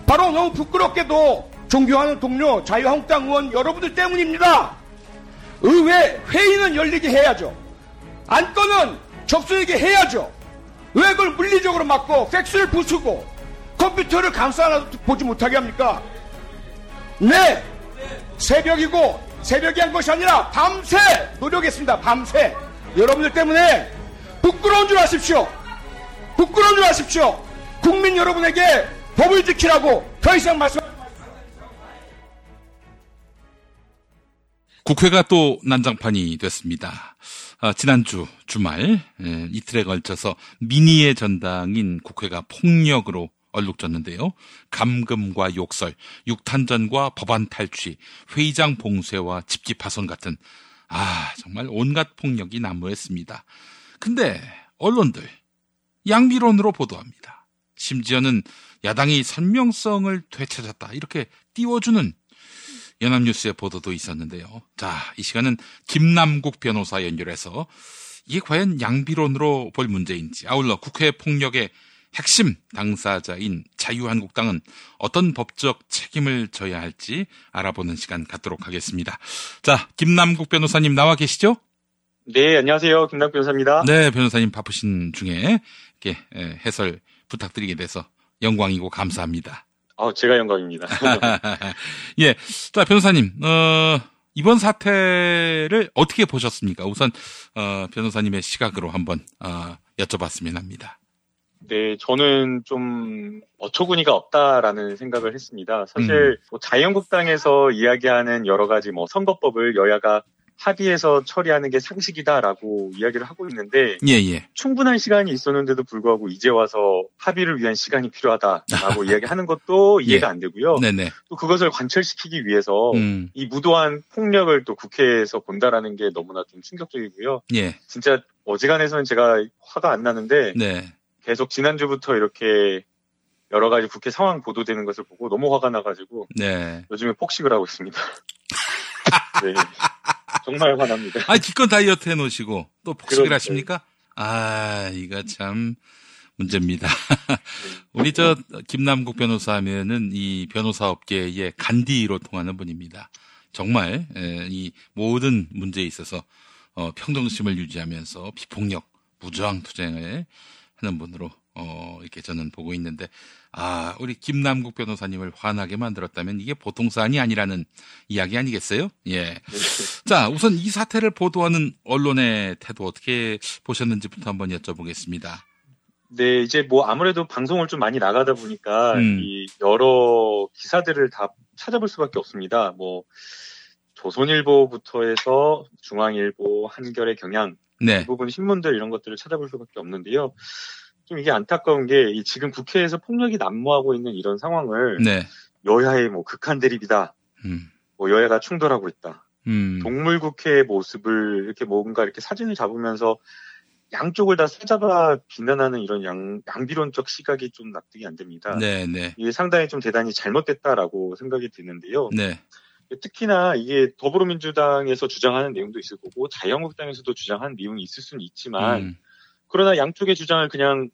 바로 너무 부끄럽게도 존경하는 동료 자유한국당 의원 여러분들 때문입니다. 의회 회의는 열리게 해야죠. 안건은 접수되게 해야죠. 왜 그걸 물리적으로 막고 팩스를 부수고 컴퓨터를 감싸 하나도 보지 못하게 합니까? 네! 새벽이고 새벽이 한 것이 아니라 밤새 노력했습니다. 밤새. 여러분들 때문에 부끄러운 줄 아십시오. 부끄러운 줄 아십시오. 국민 여러분에게 법을 지키라고 더 이상 말씀 국회가 또 난장판이 됐습니다. 아, 지난주 주말 에, 이틀에 걸쳐서 민의의 전당인 국회가 폭력으로 얼룩졌는데요. 감금과 욕설, 육탄전과 법안 탈취, 회의장 봉쇄와 집집 파손 같은 아 정말 온갖 폭력이 난무했습니다. 근데 언론들 양비론으로 보도합니다. 심지어는 야당이 선명성을 되찾았다 이렇게 띄워주는 연합뉴스의 보도도 있었는데요. 자, 이 시간은 김남국 변호사 연결해서 이게 과연 양비론으로 볼 문제인지 아울러 국회 폭력의 핵심 당사자인 자유한국당은 어떤 법적 책임을 져야 할지 알아보는 시간 갖도록 하겠습니다. 자, 김남국 변호사님 나와 계시죠? 네, 안녕하세요. 김남 변호사입니다. 네, 변호사님 바쁘신 중에 이렇게 예, 해설 부탁드리게 돼서 영광이고 감사합니다. 어, 제가 영광입니다. 예. 자, 변호사님, 어, 이번 사태를 어떻게 보셨습니까? 우선, 어, 변호사님의 시각으로 한번, 어, 여쭤봤으면 합니다. 네, 저는 좀 어처구니가 없다라는 생각을 했습니다. 사실 음. 뭐 자유한국당에서 이야기하는 여러 가지 뭐 선거법을 여야가 합의해서 처리하는 게 상식이다라고 이야기를 하고 있는데 예, 예. 충분한 시간이 있었는데도 불구하고 이제 와서 합의를 위한 시간이 필요하다라고 이야기하는 것도 이해가 예. 안 되고요. 네네. 또 그것을 관철시키기 위해서 음. 이 무도한 폭력을 또 국회에서 본다라는 게 너무나 좀 충격적이고요. 예. 진짜 어지간해서는 제가 화가 안 나는데 네. 계속 지난주부터 이렇게 여러 가지 국회 상황 보도되는 것을 보고 너무 화가 나가지고 네. 요즘에 폭식을 하고 있습니다. 네. 정말 화납니다. 아, 기껏 다이어트 해놓으시고 또 폭식을 그러니까요. 하십니까? 아, 이거 참 문제입니다. 우리 저 김남국 변호사 하면은 이 변호사 업계의 간디로 통하는 분입니다. 정말 에, 이 모든 문제에 있어서 어, 평정심을 유지하면서 비폭력, 무저항 투쟁을 하는 분으로 어, 이렇게 저는 보고 있는데 아, 우리 김남국 변호사님을 화나게 만들었다면 이게 보통 사안이 아니라는 이야기 아니겠어요? 예. 자, 우선 이 사태를 보도하는 언론의 태도 어떻게 보셨는지부터 한번 여쭤보겠습니다. 네, 이제 뭐 아무래도 방송을 좀 많이 나가다 보니까 음. 이 여러 기사들을 다 찾아볼 수밖에 없습니다. 뭐 조선일보부터 해서 중앙일보, 한겨레 경향 네. 대부분 신문들 이런 것들을 찾아볼 수밖에 없는데요. 좀 이게 안타까운 게이 지금 국회에서 폭력이 난무하고 있는 이런 상황을 네. 여야의 뭐 극한 대립이다. 음. 뭐 여야가 충돌하고 있다. 음. 동물 국회의 모습을 이렇게 뭔가 이렇게 사진을 잡으면서 양쪽을 다 싸잡아 비난하는 이런 양, 양비론적 시각이 좀 납득이 안 됩니다. 네, 네. 이게 상당히 좀 대단히 잘못됐다라고 생각이 드는데요. 네. 특히나 이게 더불어민주당에서 주장하는 내용도 있을 거고 자유한국당에서도 주장하는 내용이 있을 수는 있지만 음. 그러나 양쪽의 주장을 그냥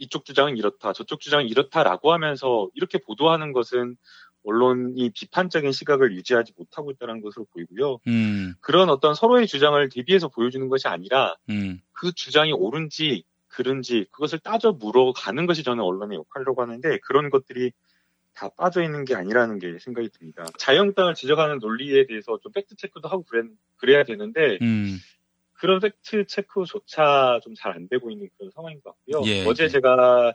이쪽 주장은 이렇다 저쪽 주장은 이렇다라고 하면서 이렇게 보도하는 것은 언론이 비판적인 시각을 유지하지 못하고 있다는 것으로 보이고요. 음. 그런 어떤 서로의 주장을 대비해서 보여주는 것이 아니라 음. 그 주장이 옳은지 그른지 그것을 따져 물어가는 것이 저는 언론의 역할이라고 하는데 그런 것들이 다 빠져 있는 게 아니라는 게 생각이 듭니다. 자유한국당을 지적하는 논리에 대해서 좀 팩트 체크도 하고 그래, 그래야 되는데 음. 그런 팩트 체크조차 좀 잘 안 되고 있는 그런 상황인 것 같고요. 예, 어제 예. 제가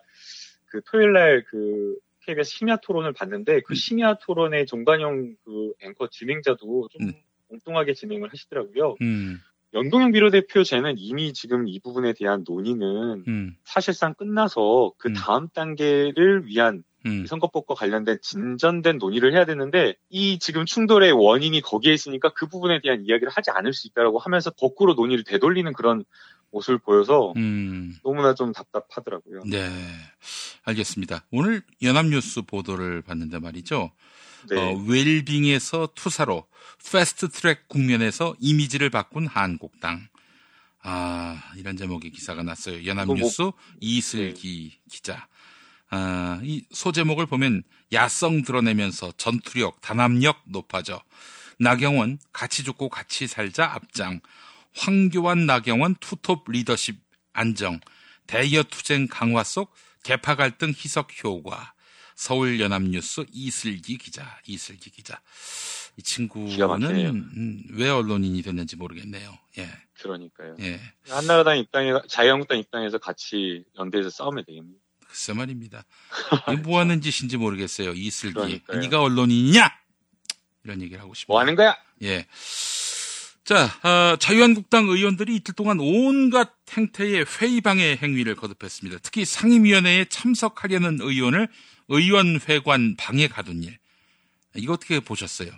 그 토요일 날그 KBS 심야 토론을 봤는데 음. 그 심야 토론의 정관용 그 앵커 진행자도 좀 엉뚱하게 진행을 하시더라고요. 음. 연동형 비례대표제는 이미 지금 이 부분에 대한 논의는 음. 사실상 끝나서 그 다음 단계를 위한 음. 이 선거법과 관련된 진전된 논의를 해야 되는데 이 지금 충돌의 원인이 거기에 있으니까 그 부분에 대한 이야기를 하지 않을 수 있다라고 하면서 거꾸로 논의를 되돌리는 그런 모습을 보여서 음. 너무나 좀 답답하더라고요. 네. 알겠습니다. 오늘 연합뉴스 보도를 봤는데 말이죠. 네. 어, 웰빙에서 투사로 패스트 트랙 국면에서 이미지를 바꾼 한국당. 아, 이런 제목의 기사가 났어요. 연합뉴스 뭐, 이슬기 네. 기자. 아, 이 소제목을 보면 야성 드러내면서 전투력, 단합력 높아져. 나경원 같이 죽고 같이 살자 앞장. 황교안 나경원 투톱 리더십 안정. 대여 투쟁 강화 속 개파 갈등 희석 효과. 서울연합뉴스 이슬기 기자, 이슬기 기자. 이. 친구는 음, 왜 언론인이 됐는지 모르겠네요. 예, 그러니까요. 예. 한나라당 입장에 자유한국당 입장에서 같이 연대해서 싸우면 되겠네요. 글쎄 말입니다. 이게 뭐 하는 짓인지 모르겠어요. 이슬기. 그러니까요. 네가 언론인이냐? 이런 얘기를 하고 싶어요. 뭐 하는 거야? 예. 자, 어, 자유한국당 의원들이 이틀 동안 온갖 행태의 회의방해 행위를 거듭했습니다. 특히 상임위원회에 참석하려는 의원을 의원회관 방해 가둔 일. 이거 어떻게 보셨어요?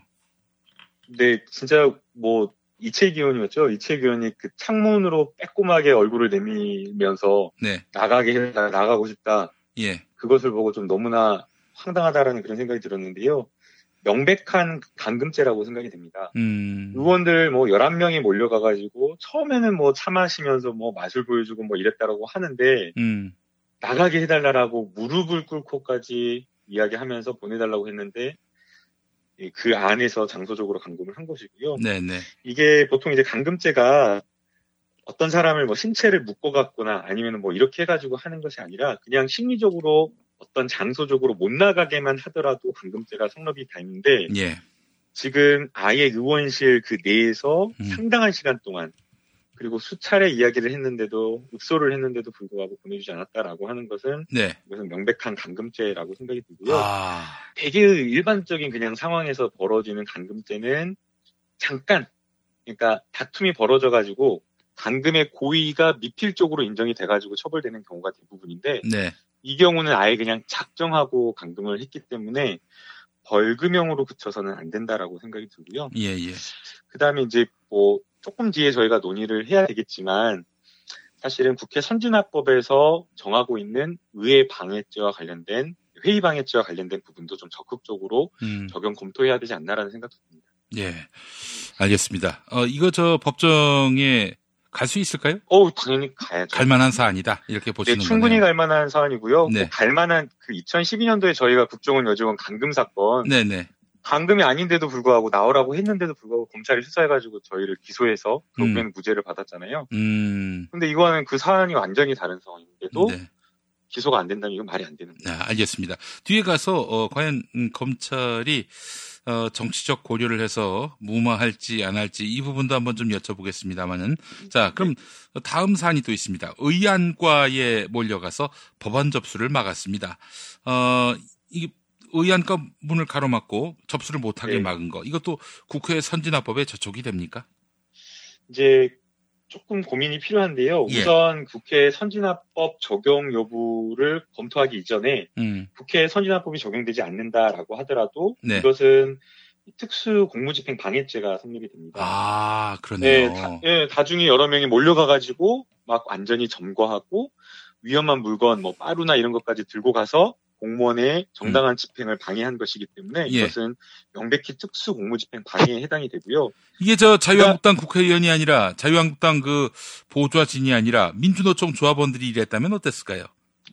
네, 진짜 뭐 이채기 의원이었죠. 이채기 의원이 그 창문으로 빼꼼하게 얼굴을 내밀면서 네. 나가게 나가고 싶다. 예. 그것을 보고 좀 너무나 황당하다라는 그런 생각이 들었는데요. 명백한 감금죄라고 생각이 됩니다. 음. 의원들 뭐 11명이 몰려가가지고 처음에는 뭐 차 마시면서 뭐 맛을 보여주고 뭐 이랬다라고 하는데 음. 나가게 해달라고 무릎을 꿇고까지 이야기하면서 보내달라고 했는데 이그 안에서 장소적으로 감금을 한 것이고요. 네네. 이게 보통 이제 감금죄가 어떤 사람을 뭐 신체를 묶어갖거나 아니면 뭐 이렇게 해가지고 하는 것이 아니라 그냥 심리적으로 어떤 장소적으로 못 나가게만 하더라도 감금죄가 성립이 되는데 예. 지금 아예 의원실 그 내에서 음. 상당한 시간 동안 그리고 수차례 이야기를 했는데도 읍소를 했는데도 불구하고 보내주지 않았다라고 하는 것은 네. 이것은 명백한 감금죄라고 생각이 들고요. 아, 되게 일반적인 그냥 상황에서 벌어지는 감금죄는 잠깐 그러니까 다툼이 벌어져 가지고 감금의 고의가 미필적으로 인정이 돼 가지고 처벌되는 경우가 대부분인데 네. 이 경우는 아예 그냥 작정하고 감금을 했기 때문에 벌금형으로 그쳐서는 안 된다라고 생각이 들고요. 예, 예. 그 다음에 이제 뭐 조금 뒤에 저희가 논의를 해야 되겠지만 사실은 국회 선진화법에서 정하고 있는 의회 방해죄와 관련된 회의 방해죄와 관련된 부분도 좀 적극적으로 음. 적용 검토해야 되지 않나라는 생각도 듭니다. 예. 알겠습니다. 어, 이거 저 법정에 갈 수 있을까요? 어, 당연히 가야죠. 갈 만한 사안이다. 이렇게 네, 보시는 충분히 거네요. 갈 만한 사안이고요. 네. 뭐갈 만한 그 2012년도에 저희가 국정원 여직원 감금 사건 네, 네. 감금이 아닌데도 불구하고 나오라고 했는데도 불구하고 검찰이 수사해가지고 저희를 기소해서 결국에는 무죄를 받았잖아요. 음. 근데 이거는 그 사안이 완전히 다른 상황인데도 네. 기소가 안 된다면 이건 말이 안 되는 거예요. 아, 알겠습니다. 뒤에 가서 어, 과연 음, 검찰이 어, 정치적 고려를 해서 무마할지 안 할지 이 부분도 한번 좀 여쭤보겠습문자, 그럼 다음 사안이 또 있습니다. 의안과에 몰려가서 법안 접수를 막았습니다. 어, 이게 의안과 문을 가로막고 접수를 못하게 네. 막은 거 이것도 국회 선진화법에 저촉이 됩니까? 이제 조금 고민이 필요한데요. 예. 우선 국회 선진화법 적용 여부를 검토하기 이전에 음, 국회 선진화법이 적용되지 않는다라고 하더라도 네. 이것은 특수 공무집행 방해죄가 성립이 됩니다. 아, 그러네요. 네, 다, 예, 다중에 여러 명이 몰려가가지고 막 완전히 점거하고 위험한 물건, 뭐 빠루나 이런 것까지 들고 가서 공무원의 정당한 집행을 방해한 것이기 때문에 음. 예. 이것은 명백히 특수 공무집행 방해에 해당이 되고요. 이게 저 자유한국당 국회의원이 아니라 자유한국당 그 보좌진이 아니라 민주노총 조합원들이 이랬다면 어땠을까요?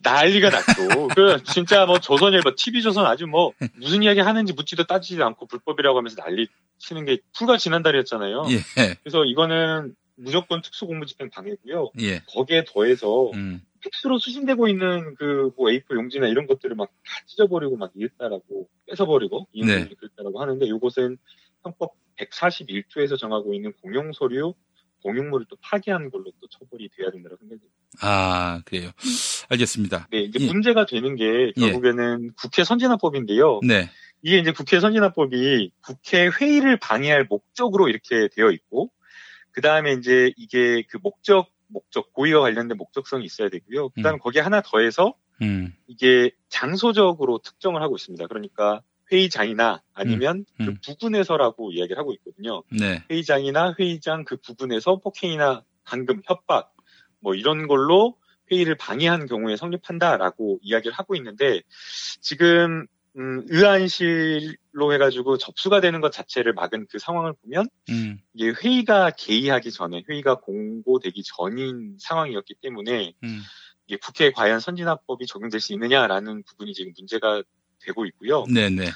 난리가 났죠. 그 진짜 뭐 조선일보, TV조선 아주 뭐 무슨 이야기 하는지 묻지도 따지지도 않고 불법이라고 하면서 난리 치는 게 불과 지난달이었잖아요. 예, 그래서 이거는 무조건 특수공무집행 방해고요. 예. 거기에 더해서 음, 팩스로 수신되고 있는 그 뭐 A4 용지나 이런 것들을 막 다 찢어버리고 막 이랬다라고 뺏어버리고 네. 이용이 그랬다라고 하는데 이것은 형법 141조에서 정하고 있는 공용서류 공용물을 또 파기한 걸로 또 처벌이 돼야 된다고 생각합니다. 아, 그래요. 알겠습니다. 네, 이제 예. 문제가 되는 게 결국에는 국회 선진화법인데요. 네. 이게 이제 국회 선진화법이 국회 회의를 방해할 목적으로 이렇게 되어 있고, 그 다음에 이제 이게 그 목적, 목적, 고의와 관련된 목적성이 있어야 되고요. 그 다음에 거기에 하나 더해서 음, 이게 장소적으로 특정을 하고 있습니다. 그러니까 회의장이나 아니면 음. 그 부근에서라고 이야기를 하고 있거든요. 네. 회의장이나 회의장 그 부분에서 폭행이나 감금, 협박 뭐 이런 걸로 회의를 방해한 경우에 성립한다라고 이야기를 하고 있는데 지금 음, 의안실로 해가지고 접수가 되는 것 자체를 막은 그 상황을 보면 음, 이게 회의가 개의하기 전에 회의가 공고되기 전인 상황이었기 때문에 음, 이게 국회에 과연 선진화법이 적용될 수 있느냐라는 부분이 지금 문제가 되고 있고요. 네네.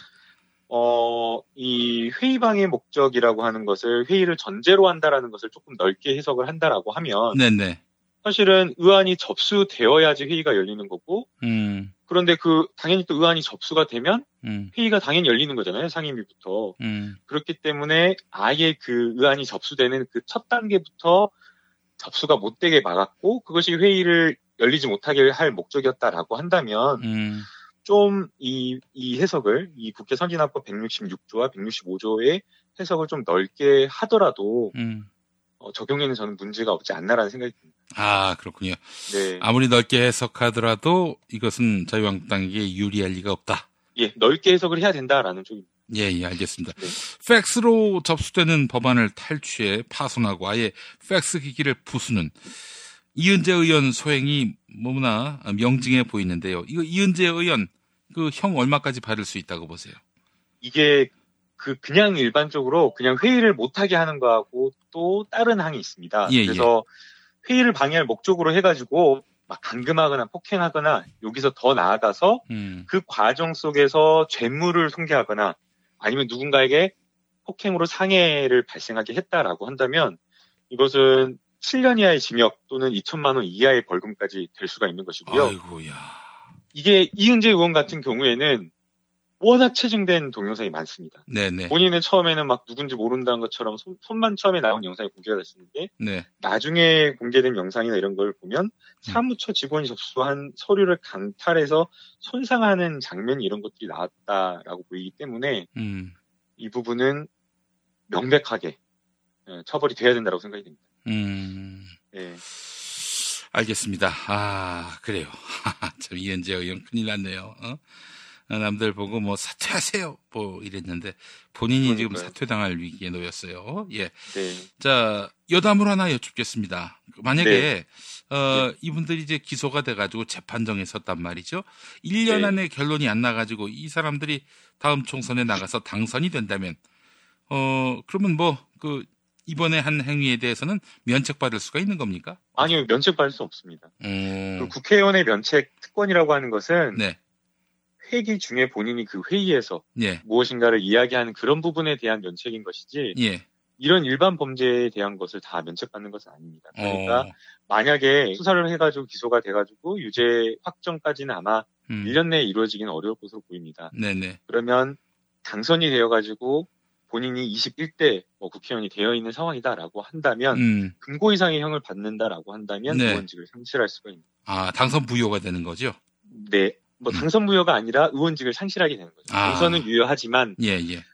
어, 이 회의 방해 목적이라고 하는 것을 회의를 전제로 한다라는 것을 조금 넓게 해석을 한다라고 하면 네네. 사실은 의안이 접수되어야지 회의가 열리는 거고 음, 그런데 그 당연히 또 의안이 접수가 되면 음, 회의가 당연히 열리는 거잖아요 상임위부터. 음, 그렇기 때문에 아예 그 의안이 접수되는 그 첫 단계부터 접수가 못 되게 막았고 그것이 회의를 열리지 못하게 할 목적이었다라고 한다면 음, 좀이이 해석을 이 국회 선진화법 166조와 165조의 해석을 좀 넓게 하더라도 음. 어, 적용에는 저는 문제가 없지 않나라는 생각이 듭니다. 아, 그렇군요. 네. 아무리 넓게 해석하더라도 이것은 자유한국당에게 유리할 리가 없다. 예, 넓게 해석을 해야 된다라는 쪽입니다. 예, 예, 알겠습니다. 네. 팩스로 접수되는 법안을 탈취해 파손하고 아예 팩스 기기를 부수는 이은재 의원 소행이 너무나 명징해 보이는데요. 이거 이은재 의원 그 형 얼마까지 받을 수 있다고 보세요? 이게 그 그냥 일반적으로 그냥 회의를 못하게 하는 거하고 또 다른 항이 있습니다. 예, 그래서 회의를 방해할 목적으로 해가지고 막 감금하거나 폭행하거나 여기서 더 나아가서 음, 그 과정 속에서 죄물을 손괴하거나 아니면 누군가에게 폭행으로 상해를 발생하게 했다라고 한다면 이것은 7년 이하의 징역 또는 2천만 원 이하의 벌금까지 될 수가 있는 것이고요. 아이고야. 이게 이은재 의원 같은 경우에는 워낙 체증된 동영상이 많습니다. 네네. 본인은 처음에는 막 누군지 모른다는 것처럼 손, 손만 처음에 나온 영상이 공개가 됐었는데 네. 나중에 공개된 영상이나 이런 걸 보면 사무처 직원이 접수한 서류를 강탈해서 손상하는 장면 이런 것들이 나왔다라고 보이기 때문에 음. 이 부분은 명백하게 예, 처벌이 돼야 된다고 생각이 됩니다. 음. 예. 알겠습니다. 아, 그래요. 참, 이현재 의원 큰일 났네요. 어? 어, 남들 보고 뭐 사퇴하세요. 뭐 이랬는데 본인이 지금 그러니까요. 사퇴당할 위기에 놓였어요. 예. 네. 자, 여담을 하나 여쭙겠습니다. 만약에, 네. 어, 이분들이 이제 기소가 돼가지고 재판정에 섰단 말이죠. 1년 네. 안에 결론이 안 나가지고 이 사람들이 다음 총선에 나가서 당선이 된다면, 어, 그러면 뭐, 그, 이번에 한 행위에 대해서는 면책받을 수가 있는 겁니까? 아니요, 면책받을 수 없습니다. 음, 그 국회의원의 면책 특권이라고 하는 것은 네. 회기 중에 본인이 그 회의에서 예, 무엇인가를 이야기하는 그런 부분에 대한 면책인 것이지 예. 이런 일반 범죄에 대한 것을 다 면책받는 것은 아닙니다. 그러니까 어, 만약에 수사를 해가지고 기소가 돼가지고 유죄 확정까지는 아마 음, 1년 내에 이루어지기는 어려울 것으로 보입니다. 네네. 그러면 당선이 되어가지고 본인이 21대 뭐 국회의원이 되어 있는 상황이다라고 한다면 음, 금고 이상의 형을 받는다라고 한다면 네. 의원직을 상실할 수가 있는. 아, 당선 부여가 되는 거죠? 네, 뭐 당선 무효가 아니라 의원직을 상실하게 되는 거죠. 음. 아. 당선은 유효하지만 예, 예.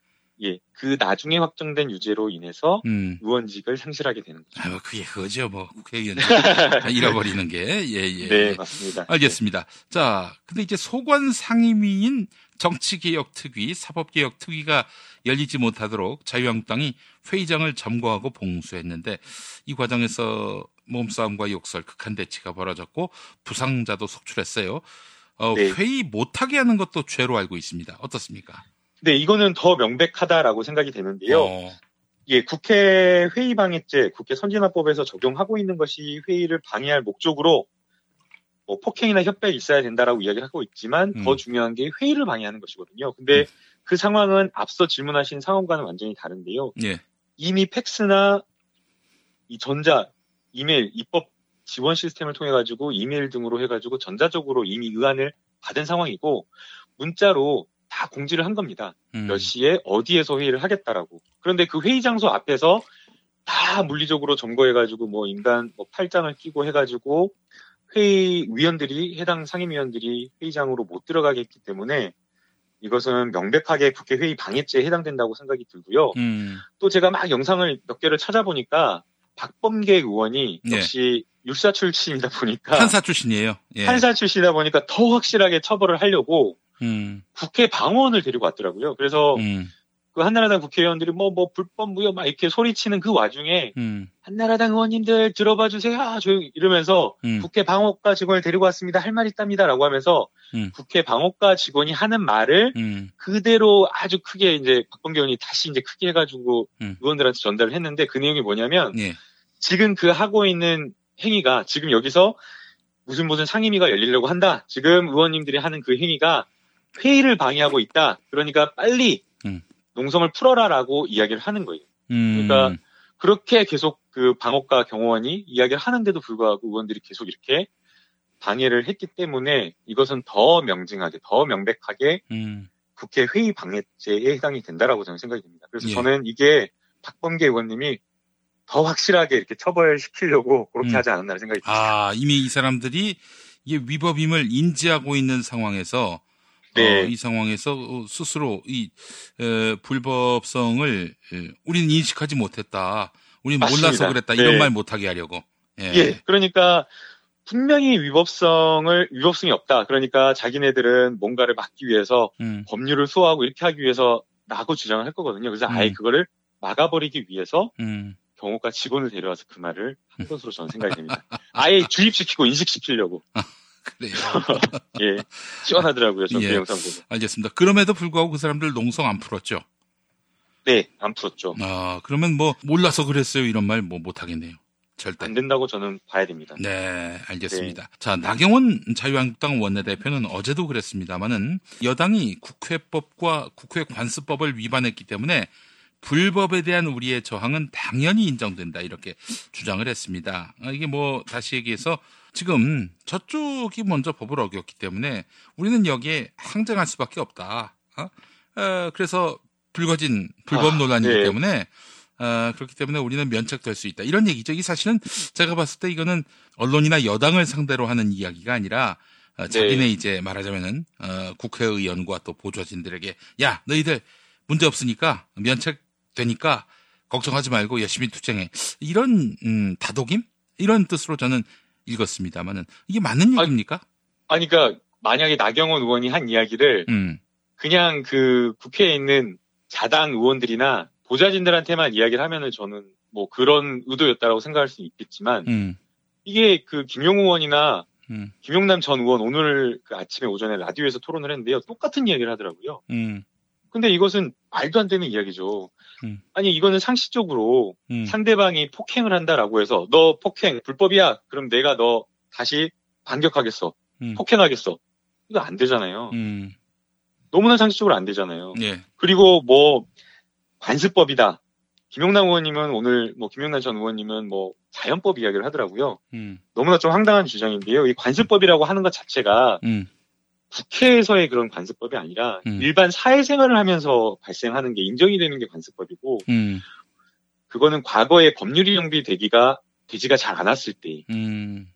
예, 그 나중에 확정된 유죄로 인해서 음. 의원직을 상실하게 되는 거죠. 아유, 그게 그거죠, 뭐, 국회의원. 잃어버리는 게, 예, 예. 네, 예. 맞습니다. 알겠습니다. 자, 근데 이제 소관 상임위인 정치개혁특위, 사법개혁특위가 열리지 못하도록 자유한국당이 회의장을 점거하고 봉수했는데 이 과정에서 몸싸움과 욕설, 극한 대치가 벌어졌고 부상자도 속출했어요. 어, 네. 회의 못하게 하는 것도 죄로 알고 있습니다. 어떻습니까? 네, 이거는 더 명백하다라고 생각이 되는데요. 어, 예, 국회 회의 방해죄, 국회 선진화법에서 적용하고 있는 것이 회의를 방해할 목적으로 뭐 폭행이나 협박이 있어야 된다라고 이야기하고 있지만 음. 더 중요한 게 회의를 방해하는 것이거든요. 근데 그 상황은 앞서 질문하신 상황과는 완전히 다른데요. 예. 이미 팩스나 이 전자, 이메일, 입법 지원 시스템을 통해 가지고 이메일 등으로 해 가지고 전자적으로 이미 의안을 받은 상황이고 문자로 다 공지를 한 겁니다. 음. 몇 시에 어디에서 회의를 하겠다라고. 그런데 그 회의 장소 앞에서 다 물리적으로 점거해가지고 뭐 인간 뭐 팔짱을 끼고 해가지고 회의 위원들이 해당 상임위원들이 회의장으로 못 들어가게 했기 때문에 이것은 명백하게 국회 회의 방해죄에 해당된다고 생각이 들고요. 음. 또 제가 막 영상을 몇 개를 찾아보니까 박범계 의원이 네. 역시 율사 출신이다 보니까 판사 출신이에요. 예. 판사 출신이다 보니까 더 확실하게 처벌을 하려고 음. 국회 방어원을 데리고 왔더라고요. 그래서 음. 그 한나라당 국회의원들이 뭐 뭐 불법 무효 막 이렇게 소리치는 그 와중에 음. 한나라당 의원님들 들어봐 주세요. 아, 조용히 이러면서 음. 국회 방어과 직원을 데리고 왔습니다. 할 말 있답니다라고 하면서 음. 국회 방어과 직원이 하는 말을 음. 그대로 아주 크게 이제 박범계 의원이 다시 이제 크게 해가지고 음. 의원들한테 전달을 했는데 그 내용이 뭐냐면 예. 지금 그 하고 있는 행위가 지금 여기서 무슨 무슨 상임위가 열리려고 한다. 지금 의원님들이 하는 그 행위가 회의를 방해하고 있다. 그러니까 빨리 음. 농성을 풀어라라고 이야기를 하는 거예요. 음. 그러니까 그렇게 계속 그 방어과 경호원이 이야기를 하는데도 불구하고 의원들이 계속 이렇게 방해를 했기 때문에 이것은 더 명징하게, 더 명백하게 음. 국회 회의 방해죄에 해당이 된다라고 저는 생각이 듭니다. 그래서 예. 저는 이게 박범계 의원님이 더 확실하게 이렇게 처벌시키려고 그렇게 음. 하지 않았나 생각이 듭니다. 아, 이미 이 사람들이 이게 위법임을 인지하고 있는 상황에서 네. 어, 이 상황에서 어, 스스로 이 에, 불법성을 에, 우리는 인식하지 못했다. 우리는 몰라서 맞습니다. 그랬다. 네. 이런 말 못하게 하려고. 예. 예. 그러니까 분명히 위법성을 위법성이 없다. 그러니까 자기네들은 뭔가를 막기 위해서 음. 법률을 수호하고 이렇게 하기 위해서 라고 주장을 할 거거든요. 그래서 아예 음. 그거를 막아버리기 위해서 음. 경호과 직원을 데려와서 그 말을 한 것으로 저는 생각이 됩니다. 아예 주입시키고 인식시키려고. 그래요. 예. 시원하더라고요. 저그 예. 영상 보고. 알겠습니다. 그럼에도 불구하고 그 사람들 농성 안 풀었죠. 네, 안 풀었죠. 아, 그러면 뭐 몰라서 그랬어요. 이런 말 뭐 못 하겠네요. 절대. 안 된다고 저는 봐야 됩니다. 네, 알겠습니다. 자, 나경원 자유한국당 원내대표는 어제도 그랬습니다만은 여당이 국회법과 국회 관습법을 위반했기 때문에 불법에 대한 우리의 저항은 당연히 인정된다 이렇게 주장을 했습니다. 아, 이게 뭐 다시 얘기해서 지금 저쪽이 먼저 법을 어겼기 때문에 우리는 여기에 항쟁할 수밖에 없다. 어? 어, 그래서 불거진 불법 아, 논란이기 네. 때문에 어, 그렇기 때문에 우리는 면책될 수 있다. 이런 얘기죠. 이 사실은 제가 봤을 때 이거는 언론이나 여당을 상대로 하는 이야기가 아니라 어, 자기네 이제 말하자면은 어, 국회의원과 또 보좌진들에게 야 너희들 문제 없으니까 면책 되니까 걱정하지 말고 열심히 투쟁해. 이런 음, 다독임? 이런 뜻으로 저는 읽었습니다만은 이게 맞는 얘기입니까? 아니, 그러니까 만약에 나경원 의원이 한 이야기를 음, 그냥 그 국회에 있는 자당 의원들이나 보좌진들한테만 이야기를 하면은 저는 뭐 그런 의도였다라고 생각할 수 있겠지만 음, 이게 그 김용 의원이나 음, 김용남 전 의원 오늘 그 아침에 오전에 라디오에서 토론을 했는데요. 똑같은 이야기를 하더라고요. 음, 근데 이것은 말도 안 되는 이야기죠. 음. 아니 이거는 상식적으로 음. 상대방이 폭행을 한다라고 해서 너 폭행 불법이야. 그럼 내가 너 다시 반격하겠어. 음. 폭행하겠어. 이거 안 되잖아요. 음, 너무나 상식적으로 안 되잖아요. 예, 그리고 뭐 관습법이다. 김용남 의원님은 오늘 뭐 김용남 전 의원님은 뭐 자연법 이야기를 하더라고요. 음, 너무나 좀 황당한 주장인데요. 이 관습법이라고 하는 것 자체가 음, 국회에서의 그런 관습법이 아니라 음. 일반 사회생활을 하면서 발생하는 게 인정이 되는 게 관습법이고 음, 그거는 과거에 법률이 정비되기가 되지가 잘 않았을 때 음,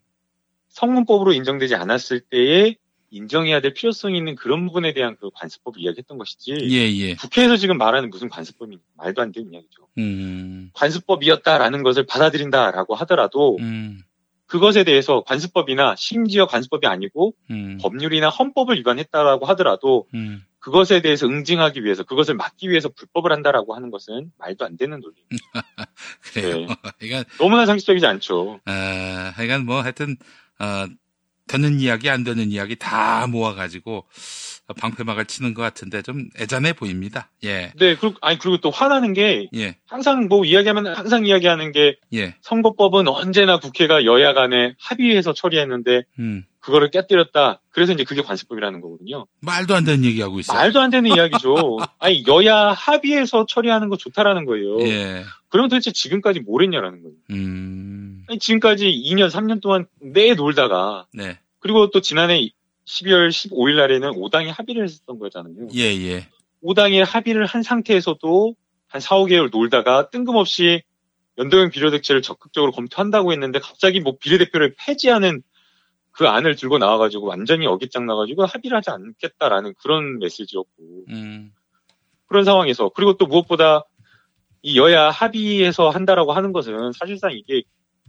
성문법으로 인정되지 않았을 때에 인정해야 될 필요성이 있는 그런 부분에 대한 그 관습법을 이야기했던 것이지 예, 예, 국회에서 지금 말하는 무슨 관습법이 말도 안 되는 이야기죠. 음, 관습법이었다라는 것을 받아들인다라고 하더라도 음, 그것에 대해서 관습법이나 심지어 관습법이 아니고 음, 법률이나 헌법을 위반했다라고 하더라도 음, 그것에 대해서 응징하기 위해서 그것을 막기 위해서 불법을 한다라고 하는 것은 말도 안 되는 논리. 그래요. 그러니까 너무나 상식적이지 않죠. 어, 하여간 뭐 하여튼 어, 되는 이야기 안 되는 이야기 다 모아가지고 방패막을 치는 것 같은데 좀 애잔해 보입니다. 예, 네, 그리고 아니 그리고 또 화나는 게 예, 항상 뭐 이야기하면 항상 이야기하는 게 예, 선거법은 언제나 국회가 여야 간에 합의해서 처리했는데 음, 그거를 깨뜨렸다. 그래서 이제 그게 관습법이라는 거거든요. 말도 안 되는 얘기하고 있어요. 말도 안 되는 이야기죠. 아니 여야 합의해서 처리하는 거 좋다라는 거예요. 예, 그럼 도대체 지금까지 뭘 했냐라는 거예요. 음, 아니, 지금까지 2년, 3년 동안 내 놀다가 네, 그리고 또 지난해 12월 15일 날에는 5당이 합의를 했었던 거잖아요. 예, 예, 5당이 합의를 한 상태에서도 한 4, 5개월 놀다가 뜬금없이 연동형 비례대표를 적극적으로 검토한다고 했는데 갑자기 뭐 비례대표를 폐지하는 그 안을 들고 나와가지고 완전히 어깃장 나가지고 합의를 하지 않겠다라는 그런 메시지였고. 음, 그런 상황에서 그리고 또 무엇보다 이 여야 합의해서 한다라고 하는 것은 사실상 이게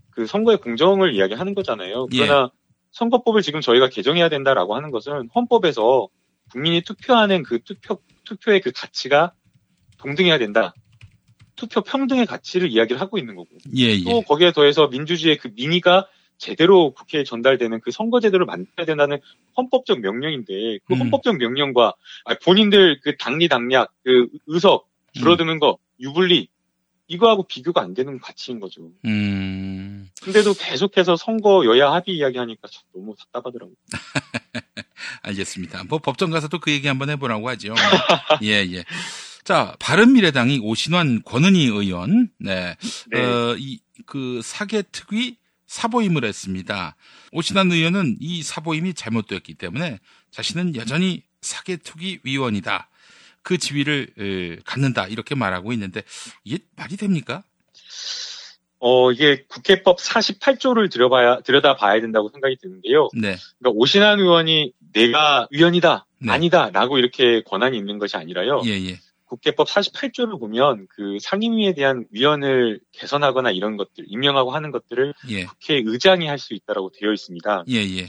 그 선거의 공정을 이야기하는 거잖아요. 예. 그러나 선거법을 지금 저희가 개정해야 된다라고 하는 것은 헌법에서 국민이 투표하는 그 투표 투표의 그 가치가 동등해야 된다. 투표 평등의 가치를 이야기를 하고 있는 거고. 예, 예, 또 거기에 더해서 민주주의의 그 민의가 제대로 국회에 전달되는 그 선거제도를 만들어야 된다는 헌법적 명령인데 그 음. 헌법적 명령과 아, 본인들 그 당리 당략 그 의석 줄어드는 거 유불리 이거하고 비교가 안 되는 가치인 거죠. 음, 근데도 계속해서 선거 여야 합의 이야기하니까 참 너무 답답하더라고요. 알겠습니다. 뭐 법정 가서도 그 얘기 한번 해보라고 하죠. 예, 예. 자, 바른미래당이 오신환 권은희 의원, 네, 네. 어, 이, 그 사개 특위 사보임을 했습니다. 오신환 의원은 이 사보임이 잘못되었기 때문에 자신은 여전히 사개 특위 위원이다. 그 지위를 에, 갖는다. 이렇게 말하고 있는데 이게 말이 됩니까? 어 이게 국회법 48조를 들여봐야 들여다 봐야 된다고 생각이 드는데요. 네, 그러니까 오신환 의원이 내가 위원이다 네. 아니다 라고 이렇게 권한이 있는 것이 아니라요. 예, 예, 국회법 48조를 보면 그 상임위에 대한 위원을 개선하거나 이런 것들 임명하고 하는 것들을 예, 국회 의장이 할 수 있다라고 되어 있습니다. 예, 예.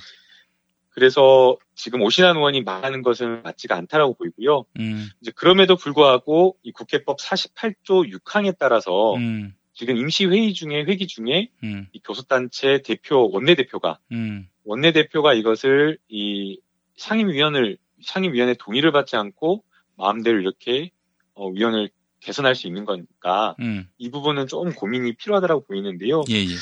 그래서 지금 오신환 의원이 말하는 것은 맞지가 않다라고 보이고요. 음, 이제 그럼에도 불구하고 이 국회법 48조 6항에 따라서 음, 지금 임시 회의 중에 회기 중에 음, 이 교섭단체 대표 원내 대표가 음, 원내 대표가 이것을 이 상임위원을 상임위원회 동의를 받지 않고 마음대로 이렇게 어, 위원을 개선할 수 있는 거니까 음, 이 부분은 조금 고민이 필요하다고 보이는데요. 예, 예.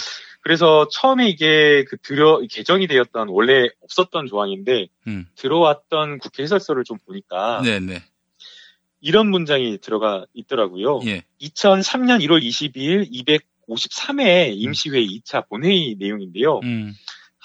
그래서 처음에 이게 그 들어 개정이 되었던 원래 없었던 조항인데 음. 들어왔던 국회 해설서를 좀 보니까 네, 네. 이런 문장이 들어가 있더라고요. 예. 2003년 1월 22일 253회 임시회의 2차 본회의 내용인데요. 음.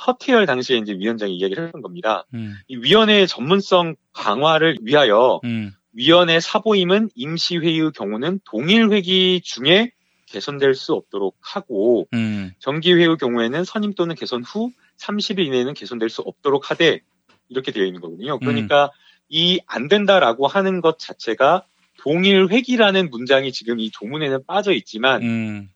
허태열 당시에 이제 위원장이 이야기를 했던 겁니다. 음. 이 위원회의 전문성 강화를 위하여 음. 위원회 사보임은 임시회의의 경우는 동일 회기 중에 개선될 수 없도록 하고 음. 정기회의 경우에는 선임 또는 개선 후 30일 이내에는 개선될 수 없도록 하되 이렇게 되어 있는 거거든요. 그러니까 이안 된다라고 하는 것 자체가 동일 회기라는 문장이 지금 이 조문에는 빠져 있지만 음.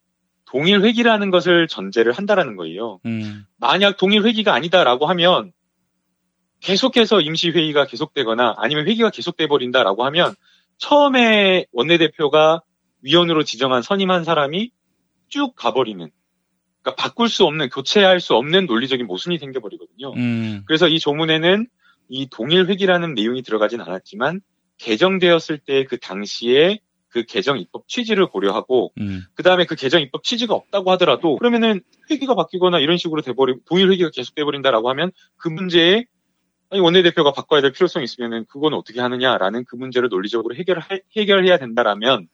동일 회기라는 것을 전제를 한다라는 거예요. 음. 만약 동일 회기가 아니다라고 하면 계속해서 임시 회의가 계속되거나 아니면 회기가 계속돼 버린다라고 하면 처음에 원내대표가 위원으로 지정한 선임한 사람이 쭉 가버리는 그러니까 바꿀 수 없는 교체할 수 없는 논리적인 모순이 생겨버리거든요. 음. 그래서 이 조문에는 이 동일 회기라는 내용이 들어가진 않았지만 개정되었을 때 그 당시에 그 개정 입법 취지를 고려하고 음. 그 다음에 그 개정 입법 취지가 없다고 하더라도 그러면은 회기가 바뀌거나 이런 식으로 돼버리 동일 회기가 계속 돼버린다라고 하면 그 문제에 아니 원내대표가 바꿔야 될 필요성이 있으면은 그건 어떻게 하느냐라는 그 문제를 논리적으로 해결 해결해야 된다라면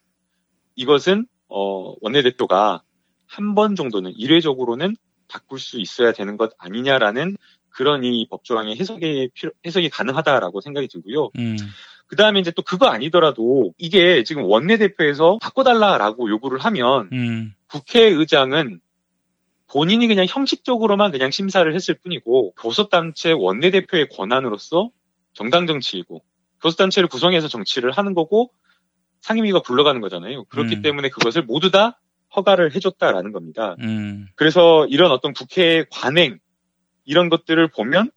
이것은 어 원내대표가 한 번 정도는 일회적으로는 바꿀 수 있어야 되는 것 아니냐라는 그런 이 법조항의 해석이 필요, 해석이 가능하다라고 생각이 들고요. 음. 그 다음에 이제 또 그거 아니더라도 이게 지금 원내대표에서 바꿔달라라고 요구를 하면 음. 국회의장은 본인이 그냥 형식적으로만 그냥 심사를 했을 뿐이고 교섭단체 원내대표의 권한으로서 정당 정치이고 교섭단체를 구성해서 정치를 하는 거고 상임위가 굴러가는 거잖아요. 그렇기 음. 때문에 그것을 모두 다 허가를 해줬다라는 겁니다. 음. 그래서 이런 어떤 국회의 관행 이런 것들을 보면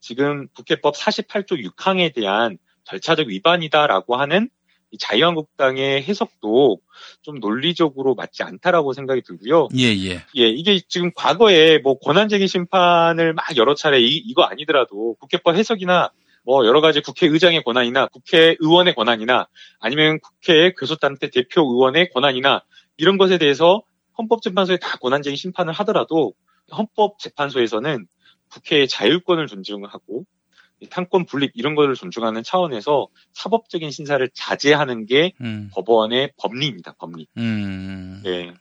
지금 국회법 48조 6항에 대한 절차적 위반이다라고 하는 이 자유한국당의 해석도 좀 논리적으로 맞지 않다라고 생각이 들고요. 예, 예. 예, 이게 지금 과거에 뭐 권한쟁의 심판을 막 여러 차례 이, 이거 아니더라도 국회법 해석이나 뭐 여러 가지 국회의장의 권한이나 국회의원의 권한이나 아니면 국회 교섭단체 대표 의원의 권한이나 이런 것에 대해서 헌법재판소에 다 권한쟁의 심판을 하더라도 헌법재판소에서는 국회의 자율권을 존중하고 이 삼권 분립 이런 것을 존중하는 차원에서 사법적인 심사를 자제하는 게 음. 법원의 법리입니다. 법리. 음. 네.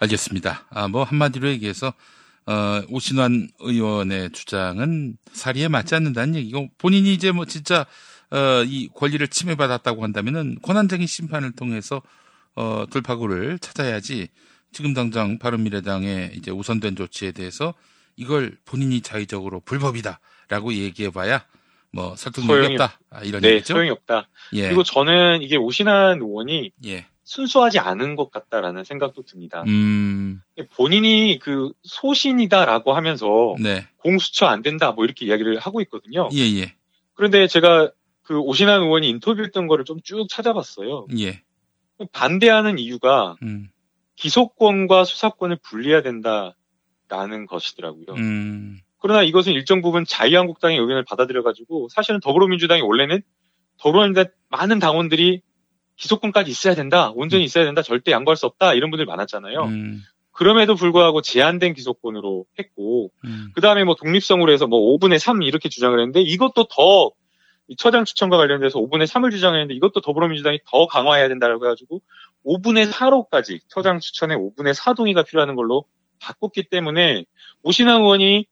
알겠습니다. 아, 뭐 한마디로 얘기해서 어, 오신환 의원의 주장은 사리에 맞지 않는다는 얘기고 본인이 이제 뭐 진짜 어, 이 권리를 침해받았다고 한다면은 권한쟁의 심판을 통해서 어, 돌파구를 찾아야지 지금 당장 바른미래당의 이제 우선된 조치에 대해서 이걸 본인이 자의적으로 불법이다라고 얘기해봐야 뭐 설득력이 없다 아, 이런 네, 얘기죠. 소용이 없다. 예. 그리고 저는 이게 오신환 의원이 예. 순수하지 않은 것 같다라는 생각도 듭니다. 음. 본인이 그 소신이다라고 하면서 네. 공수처 안 된다 뭐 이렇게 이야기를 하고 있거든요. 예, 예. 그런데 제가 그 오신환 의원이 인터뷰했던 거를 좀 쭉 찾아봤어요. 예. 반대하는 이유가 음. 기소권과 수사권을 분리해야 된다라는 것이더라고요. 음. 그러나 이것은 일정 부분 자유한국당의 의견을 받아들여가지고 사실은 더불어민주당이 원래는 더불어민주당 많은 당원들이 기소권까지 있어야 된다, 온전히 있어야 된다, 절대 양보할 수 없다 이런 분들 많았잖아요. 음. 그럼에도 불구하고 제한된 기소권으로 했고 음. 그 다음에 뭐 독립성으로 해서 뭐 5분의 3 이렇게 주장을 했는데 이것도 더이 처장 추천과 관련돼서 5분의 3을 주장했는데 이것도 더불어민주당이 더 강화해야 된다고 해가지고 5분의 4로까지 처장 추천에 5분의 4 동의가 필요한 걸로 바꿨기 때문에 오신환 의원이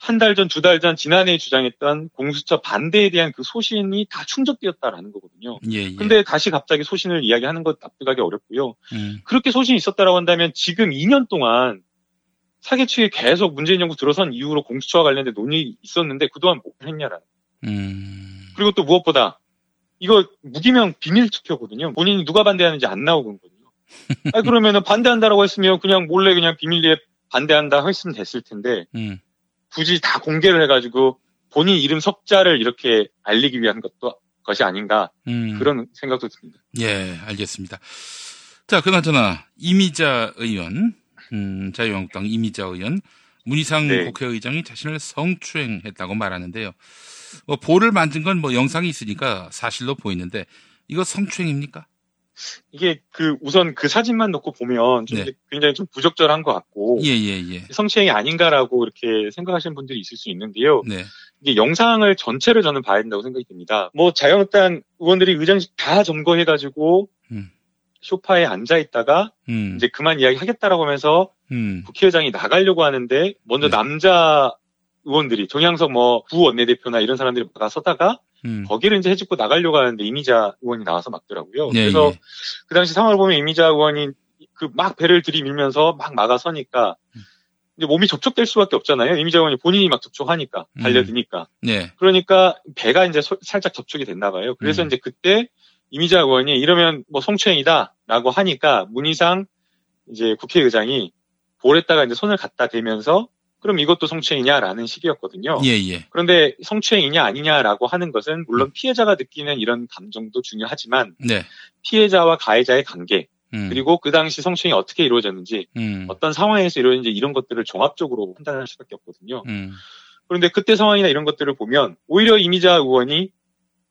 한 달 전, 두 달 전 지난해에 주장했던 공수처 반대에 대한 그 소신이 다 충족되었다라는 거거든요. 예, 예. 근데 다시 갑자기 소신을 이야기하는 것 납득하기 어렵고요. 음. 그렇게 소신이 있었다라고 한다면 지금 2년 동안 사개추에 계속 문재인 정부 들어선 이후로 공수처와 관련된 논의 있었는데 그동안 뭐 했냐라는. 음. 그리고 또 무엇보다 이거 무기명 비밀 투표거든요. 본인이 누가 반대하는지 안 나오거든요. 아니 그러면은 반대한다라고 했으면 그냥 몰래 그냥 비밀리에 반대한다 했으면 됐을 텐데 음. 굳이 다 공개를 해가지고 본인 이름 석자를 이렇게 알리기 위한 것도 것이 아닌가 음. 그런 생각도 듭니다. 예, 알겠습니다. 자, 그나저나 이미자 의원, 음, 자유한국당 이미자 의원, 문희상 네. 국회의장이 자신을 성추행했다고 말하는데요. 뭐 볼을 만진 건 뭐 영상이 있으니까 사실로 보이는데 이거 성추행입니까? 이게 그 우선 그 사진만 놓고 보면 좀 네. 굉장히 좀 부적절한 것 같고 예, 예, 예. 성추행이 아닌가라고 이렇게 생각하시는 분들이 있을 수 있는데요. 네. 이게 영상을 전체를 저는 봐야 된다고 생각이 듭니다. 뭐 자유한국당 의원들이 의장실 다 점거해가지고 음. 소파에 앉아 있다가 음. 이제 그만 이야기 하겠다라고 하면서 음. 국회의장이 나가려고 하는데 먼저 남자 의원들이 정양석 뭐 부 원내대표나 이런 사람들이 나서다가 음. 거기를 이제 해집고 나가려고 하는데 이미자 의원이 나와서 막더라고요. 예, 그래서 예. 그 당시 상황을 보면 이미자 의원이 그 막 배를 들이밀면서 막 막아서니까 이제 몸이 접촉될 수밖에 없잖아요. 이미자 의원이 본인이 막 접촉하니까 달려드니까. 네. 그러니까 배가 이제 소- 살짝 접촉이 됐나 봐요. 그래서 음. 이제 그때 이미자 의원이 이러면 뭐 성추행이다라고 하니까 문희상 이제 국회의장이 볼에다가 이제 손을 갖다 대면서 그럼 이것도 성추행이냐라는 식이었거든요. 예, 예. 그런데 성추행이냐 아니냐라고 하는 것은 물론 피해자가 느끼는 이런 감정도 중요하지만 네. 피해자와 가해자의 관계 음. 그리고 그 당시 성추행이 어떻게 이루어졌는지 음. 어떤 상황에서 이루어졌는지 이런 것들을 종합적으로 판단할 수밖에 없거든요. 음. 그런데 그때 상황이나 이런 것들을 보면 오히려 이미자 의원이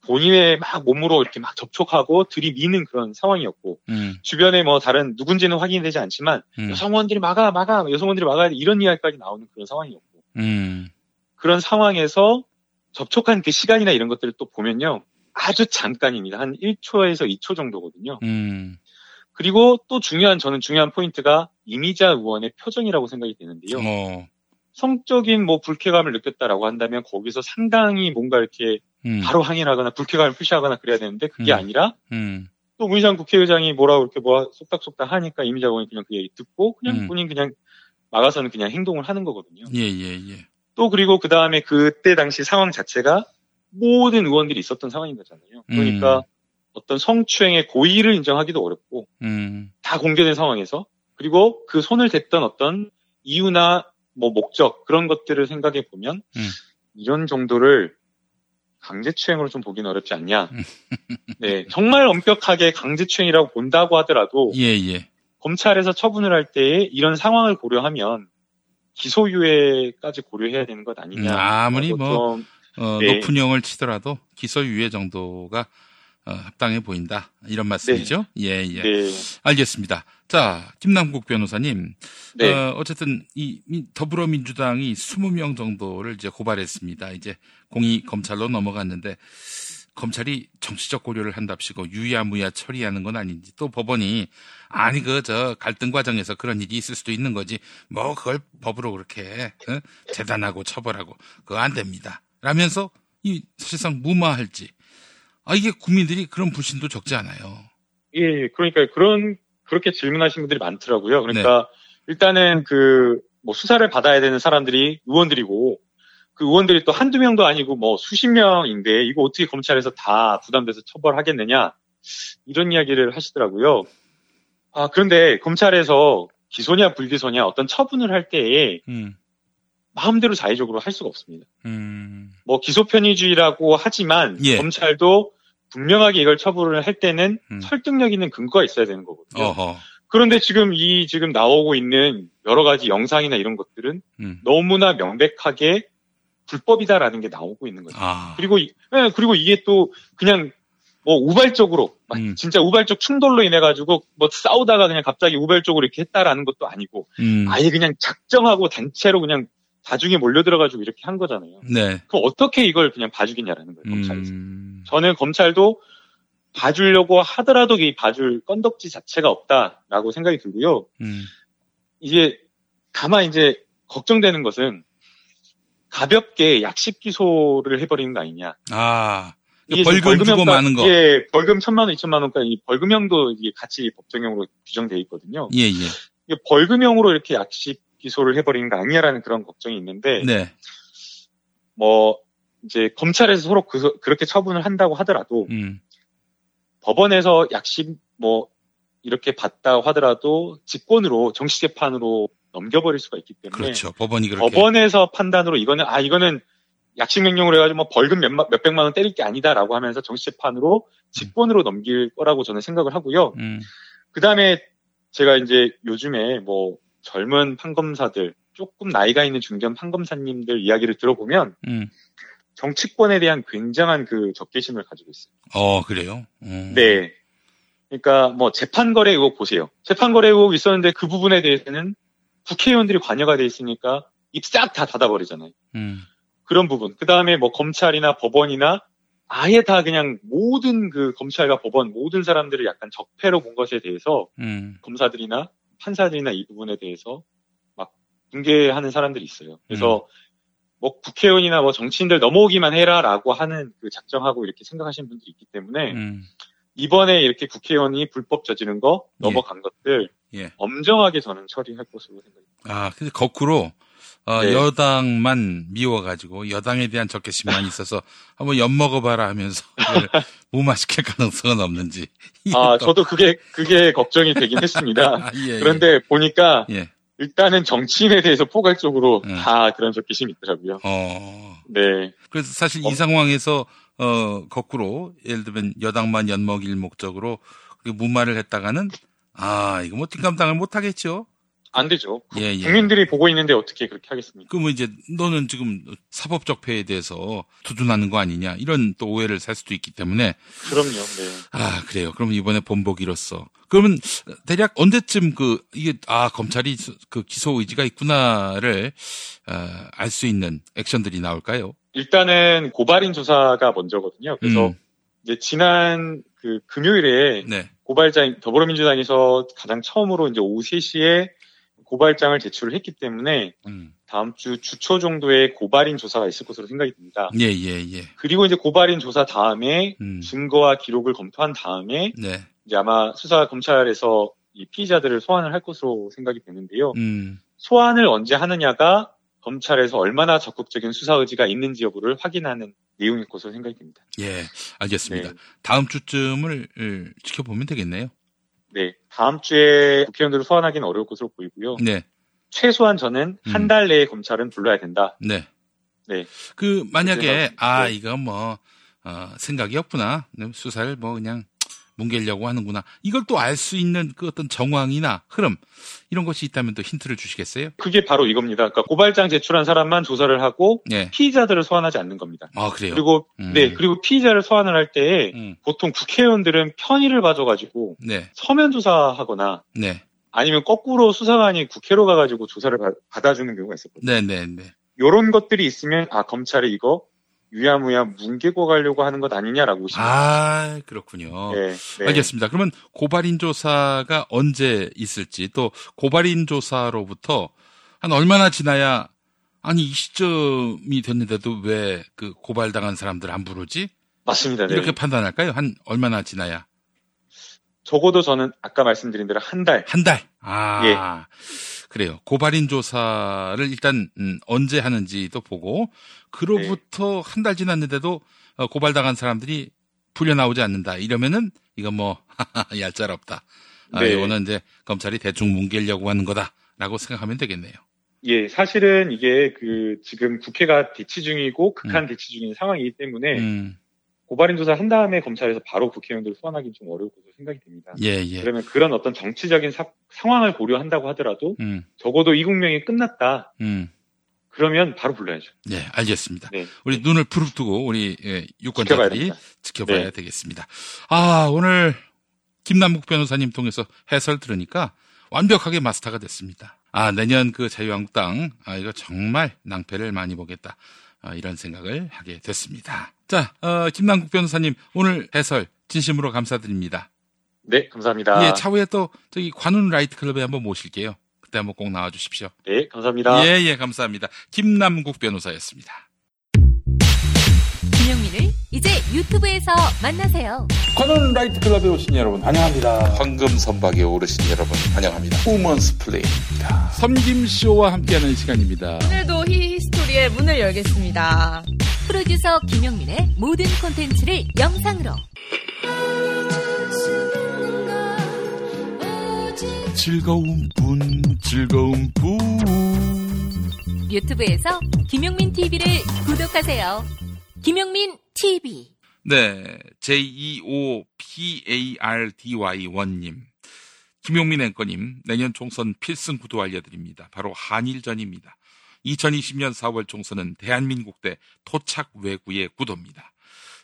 본인의 막 몸으로 이렇게 막 접촉하고 들이미는 그런 상황이었고 음. 주변에 뭐 다른 누군지는 확인이 되지 않지만 음. 여성원들이 막아 막아 여성원들이 막아야 돼 이런 이야기까지 나오는 그런 상황이었고 음. 그런 상황에서 접촉한 그 시간이나 이런 것들을 또 보면요 아주 잠깐입니다 한 1초에서 2초 정도거든요 음. 그리고 또 중요한 저는 중요한 포인트가 이미자 의원의 표정이라고 생각이 되는데요 어. 성적인 뭐 불쾌감을 느꼈다라고 한다면 거기서 상당히 뭔가 이렇게 음. 바로 항의하거나 불쾌감을 표시하거나 그래야 되는데 그게 음. 아니라 음. 또 문희상 국회의장이 뭐라고 이렇게 뭐 속닥속닥 하니까 이미자 의원이 그냥 그 얘기 듣고 그냥 음. 본인 그냥 막아서는 그냥 행동을 하는 거거든요. 예, 예, 예. 또 그리고 그 다음에 그때 당시 상황 자체가 모든 의원들이 있었던 상황인 거잖아요. 그러니까 음. 어떤 성추행의 고의를 인정하기도 어렵고 음. 다 공개된 상황에서 그리고 그 손을 댔던 어떤 이유나 뭐 목적 그런 것들을 생각해 보면 음. 이런 정도를 강제추행으로 좀 보기는 어렵지 않냐. 네, 정말 엄격하게 강제추행이라고 본다고 하더라도 예, 예. 검찰에서 처분을 할 때에 이런 상황을 고려하면 기소유예까지 고려해야 되는 것 아니냐. 음, 아무리 뭐 좀, 어, 네. 높은 형을 치더라도 기소유예 정도가 어, 합당해 보인다. 이런 말씀이죠? 예, 예. 네. 알겠습니다. 자, 김남국 변호사님. 네. 어, 어쨌든 이 미- 더불어민주당이 20명 정도를 이제 고발했습니다. 이제 공이 검찰로 넘어갔는데 검찰이 정치적 고려를 한답시고 유야무야 처리하는 건 아닌지 또 법원이 아니 그 저 갈등 과정에서 그런 일이 있을 수도 있는 거지 뭐 그걸 법으로 그렇게 어? 재단하고 처벌하고 그거 안 됩니다. 라면서 이 사실상 무마할지 아 이게 국민들이 그런 불신도 적지 않아요. 예, 그러니까 그런 그렇게 질문하신 분들이 많더라고요. 그러니까 네. 일단은 그 뭐 수사를 받아야 되는 사람들이 의원들이고 그 의원들이 또 한두 명도 아니고 뭐 수십 명인데 이거 어떻게 검찰에서 다 부담돼서 처벌하겠느냐 이런 이야기를 하시더라고요. 아 그런데 검찰에서 기소냐 불기소냐 어떤 처분을 할 때에 음, 마음대로 자의적으로 할 수가 없습니다. 음, 뭐 기소 편의주의라고 하지만 예. 검찰도 분명하게 이걸 처분을 할 때는 설득력 있는 근거가 있어야 되는 거거든요. 음. 어허, 그런데 지금 이 지금 나오고 있는 여러 가지 영상이나 이런 것들은 음. 너무나 명백하게 불법이다라는 게 나오고 있는 거죠. 아, 그리고 이- 예, 그리고 이게 또 그냥 뭐 우발적으로 막 음. 진짜 우발적 충돌로 인해 가지고 뭐 싸우다가 그냥 갑자기 우발적으로 이렇게 했다라는 것도 아니고 음, 아예 그냥 작정하고 단체로 그냥 다중에 몰려 들어가지고 이렇게 한 거잖아요. 네, 그럼 어떻게 이걸 그냥 봐주겠냐라는 거예요, 검찰에서. 음, 저는 검찰도 봐주려고 하더라도 이 봐줄 건덕지 자체가 없다라고 생각이 들고요. 음, 이게 다만 이제 걱정되는 것은 가볍게 약식 기소를 해버리는 거 아니냐. 아, 이게 벌금 지금 주고 마는 거. 예, 벌금 천만 원, 이천만 원까지 이 벌금형도 이게 같이 법정형으로 규정돼 있거든요. 예, 예, 이게 벌금형으로 이렇게 약식 기소를 해버리는 거 아니냐라는 그런 걱정이 있는데 네, 뭐 이제 검찰에서 서로 그, 그렇게 처분을 한다고 하더라도 음, 법원에서 약식 뭐 이렇게 받다 하더라도 직권으로 정식 재판으로 넘겨버릴 수가 있기 때문에 그렇죠. 법원이 그렇게. 법원에서 판단으로 이거는 아 이거는 약식 명령으로 해가지고 뭐 벌금 몇만 몇백만 원 때릴 게 아니다라고 하면서 정식 재판으로 직권으로 넘길 거라고 저는 생각을 하고요. 음, 그 다음에 제가 이제 요즘에 뭐 젊은 판검사들 조금 나이가 있는 중견 판검사님들 이야기를 들어보면 음, 정치권에 대한 굉장한 그 적개심을 가지고 있어요. 어, 그래요? 음, 네. 그러니까 뭐 재판 거래 의혹 보세요. 재판 거래 의혹 있었는데 그 부분에 대해서는 국회의원들이 관여가 돼 있으니까 입 싹 다 닫아버리잖아요. 음, 그런 부분. 그 다음에 뭐 검찰이나 법원이나 아예 다 그냥 모든 그 검찰과 법원 모든 사람들을 약간 적폐로 본 것에 대해서 음. 검사들이나 판사들이나 이 부분에 대해서 막 붕괴하는 사람들이 있어요. 그래서 뭐 국회의원이나 뭐 정치인들 넘어오기만 해라라고 하는 그 작정하고 이렇게 생각하시는 분들이 있기 때문에 음. 이번에 이렇게 국회의원이 불법 저지른 거 넘어간 것들 예. 엄정하게 저는 처리할 것으로 생각합니다. 아, 근데 거꾸로 어, 네. 여당만 미워가지고 여당에 대한 적개심만 있어서 한번 엿 먹어봐라 하면서 무마시킬 가능성은 없는지. 아, 저도 그게 그게 걱정이 되긴 했습니다. 예, 예. 그런데 보니까 예. 일단은 정치인에 대해서 포괄적으로 다 그런 적개심이 있더라고요. 어. 네. 그래서 사실 이 상황에서 어 거꾸로 예를 들면 여당만 엿먹일 목적으로 그 무마를 했다가는 아 이거 뭐 뒷감당을 못 하겠죠. 안 되죠. 예, 예. 국민들이 보고 있는데 어떻게 그렇게 하겠습니까? 그러면 이제 너는 지금 사법적 폐에 대해서 두둔하는 거 아니냐 이런 또 오해를 살 수도 있기 때문에 그럼요. 네. 아 그래요. 그럼 이번에 본보기로서 그러면 대략 언제쯤 그 이게 아 검찰이 그 기소 의지가 있구나를 어, 알 수 있는 액션들이 나올까요? 일단은 고발인 조사가 먼저거든요. 그래서 음. 이제 지난 그 금요일에 네. 고발장 더불어민주당에서 가장 처음으로 이제 오후 3시에 고발장을 제출을 했기 때문에 음. 다음 주 주초 정도에 고발인 조사가 있을 것으로 생각이 듭니다. 예, 예, 예. 그리고 이제 고발인 조사 다음에 음. 증거와 기록을 검토한 다음에 네. 이제 아마 수사 검찰에서 이 피의자들을 소환을 할 것으로 생각이 되는데요. 음. 소환을 언제 하느냐가 검찰에서 얼마나 적극적인 수사 의지가 있는지 여부를 확인하는 내용일 것으로 생각이 됩니다. 예, 알겠습니다. 네. 다음 주쯤을 을, 지켜보면 되겠네요. 네, 다음 주에 국회의원들을 소환하기는 어려울 것으로 보이고요. 네, 최소한 저는 음. 한달 내에 검찰은 불러야 된다. 네. 네. 그 만약에 아 네. 이거 뭐 어, 생각이 없구나 네, 수사를 뭐 그냥 뭉개려고 하는구나 이걸 또 알 수 있는 그 어떤 정황이나 흐름 이런 것이 있다면 또 힌트를 주시겠어요? 그게 바로 이겁니다. 그러니까 고발장 제출한 사람만 조사를 하고 네. 피의자들을 소환하지 않는 겁니다. 아 그래요. 그리고 음. 네 그리고 피의자를 소환을 할 때 음. 보통 국회의원들은 편의를 봐줘가지고 네, 서면 조사하거나 네, 아니면 거꾸로 수사관이 국회로 가가지고 조사를 받- 받아주는 경우가 있었거든요. 네, 네, 네. 이런 것들이 있으면 아 검찰이 이거 유야무야 뭉개고 가려고 하는 것 아니냐라고. 아 그렇군요. 네, 네. 알겠습니다. 그러면 고발인 조사가 언제 있을지 또 고발인 조사로부터 한 얼마나 지나야 아니 이 시점이 됐는데도 왜 그 고발당한 사람들 안 부르지? 맞습니다. 네. 이렇게 판단할까요? 한 얼마나 지나야? 적어도 저는 아까 말씀드린 대로 한 달. 한 달. 아, 예. 그래요. 고발인 조사를 일단 음, 언제 하는지도 보고 그로부터 한달 지났는데도 어, 고발당한 사람들이 풀려 나오지 않는다. 이러면은 이건 뭐 얄짤없다. 아, 네. 이거는 이제 검찰이 대충 뭉개려고 하는 거다라고 생각하면 되겠네요. 예, 사실은 이게 그 지금 국회가 대치 중이고 극한 대치 중인 상황이기 때문에 음, 고발인 조사 한 다음에 검찰에서 바로 국회의원들을 소환하기 좀 어려울 것으로 생각이 됩니다. 예, 예. 그러면 그런 어떤 정치적인 사- 상황을 고려한다고 하더라도 음, 적어도 이 국명이 끝났다. 음. 그러면 바로 불러야죠. 네, 알겠습니다. 네. 우리 눈을 부릅뜨고 우리 예, 유권자들이. 지켜봐야 네. 되겠습니다. 아, 오늘 김남국 변호사님 통해서 해설 들으니까 완벽하게 마스터가 됐습니다. 아, 내년 그 자유한국당, 아, 이거 정말 낭패를 많이 보겠다. 아, 이런 생각을 하게 됐습니다. 자, 어, 김남국 변호사님, 오늘 해설 진심으로 감사드립니다. 네, 감사합니다. 예, 차후에 또 저기 관훈 나이트 클럽에 한번 모실게요. 그때 한번 꼭 나와 주십시오. 네, 감사합니다. 예, 예, 감사합니다. 김남국 변호사였습니다. 김용민을 이제 유튜브에서 만나세요. 관훈 나이트 클럽에 오신 여러분 환영합니다. 황금 선박에 오르신 여러분 환영합니다. 우먼스플레인입니다. 섬김 쇼와 함께하는 시간입니다. 오늘도 히스토리의 문을 열겠습니다. 프로듀서 김영민의 모든 콘텐츠를 영상으로 즐거운 분, 즐거운 분. 유튜브에서 김영민 TV를 구독하세요. 김영민 TV. 네, J-E-O-P-A-R-D-Y1님. 김용민 앵커님, 내년 총선 필승 구도 알려드립니다. 바로 한일전입니다. 2020년 4월 총선은 대한민국 대 토착 외구의 구도입니다.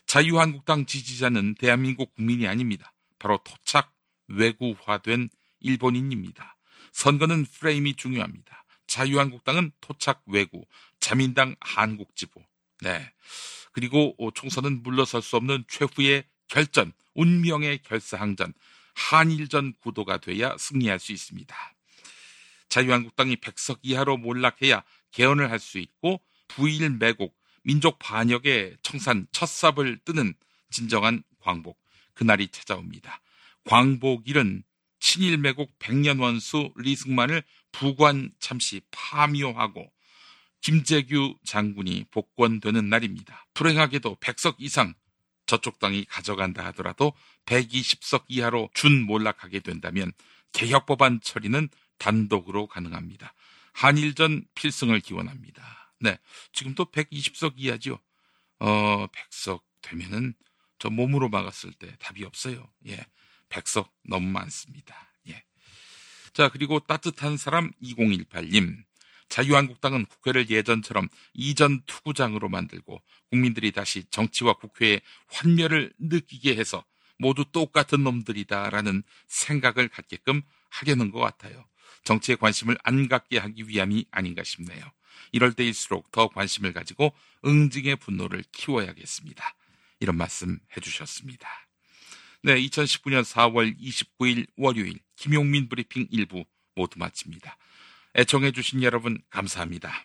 자유한국당 지지자는 대한민국 국민이 아닙니다. 바로 토착 외구화된 일본인입니다. 선거는 프레임이 중요합니다. 자유한국당은 토착 외구, 자민당 한국지부, 네. 그리고 총선은 물러설 수 없는 최후의 결전, 운명의 결사항전, 한일전 구도가 돼야 승리할 수 있습니다. 자유한국당이 백석 이하로 몰락해야 개헌을 할 수 있고 부일 매국, 민족 반역의 청산 첫 삽을 뜨는 진정한 광복 그날이 찾아옵니다. 광복일은 친일 매국 백년 원수 리승만을 부관 참시 파묘하고 김재규 장군이 복권되는 날입니다. 불행하게도 100석 이상 저쪽 당이 가져간다 하더라도 120석 이하로 준 몰락하게 된다면 개혁법안 처리는 단독으로 가능합니다. 한일전 필승을 기원합니다. 네. 지금도 120석 이하죠. 어, 100석 되면은 저 몸으로 막았을 때 답이 없어요. 예. 100석 너무 많습니다. 예. 자, 그리고 따뜻한 사람 2018님. 자유한국당은 국회를 예전처럼 이전 투구장으로 만들고 국민들이 다시 정치와 국회의 환멸을 느끼게 해서 모두 똑같은 놈들이다라는 생각을 갖게끔 하려는 것 같아요. 정치에 관심을 안 갖게 하기 위함이 아닌가 싶네요. 이럴 때일수록 더 관심을 가지고 응징의 분노를 키워야겠습니다. 이런 말씀 해주셨습니다. 네, 2019년 4월 29일 월요일 김용민 브리핑 일부 모두 마칩니다. 애청해주신 여러분 감사합니다.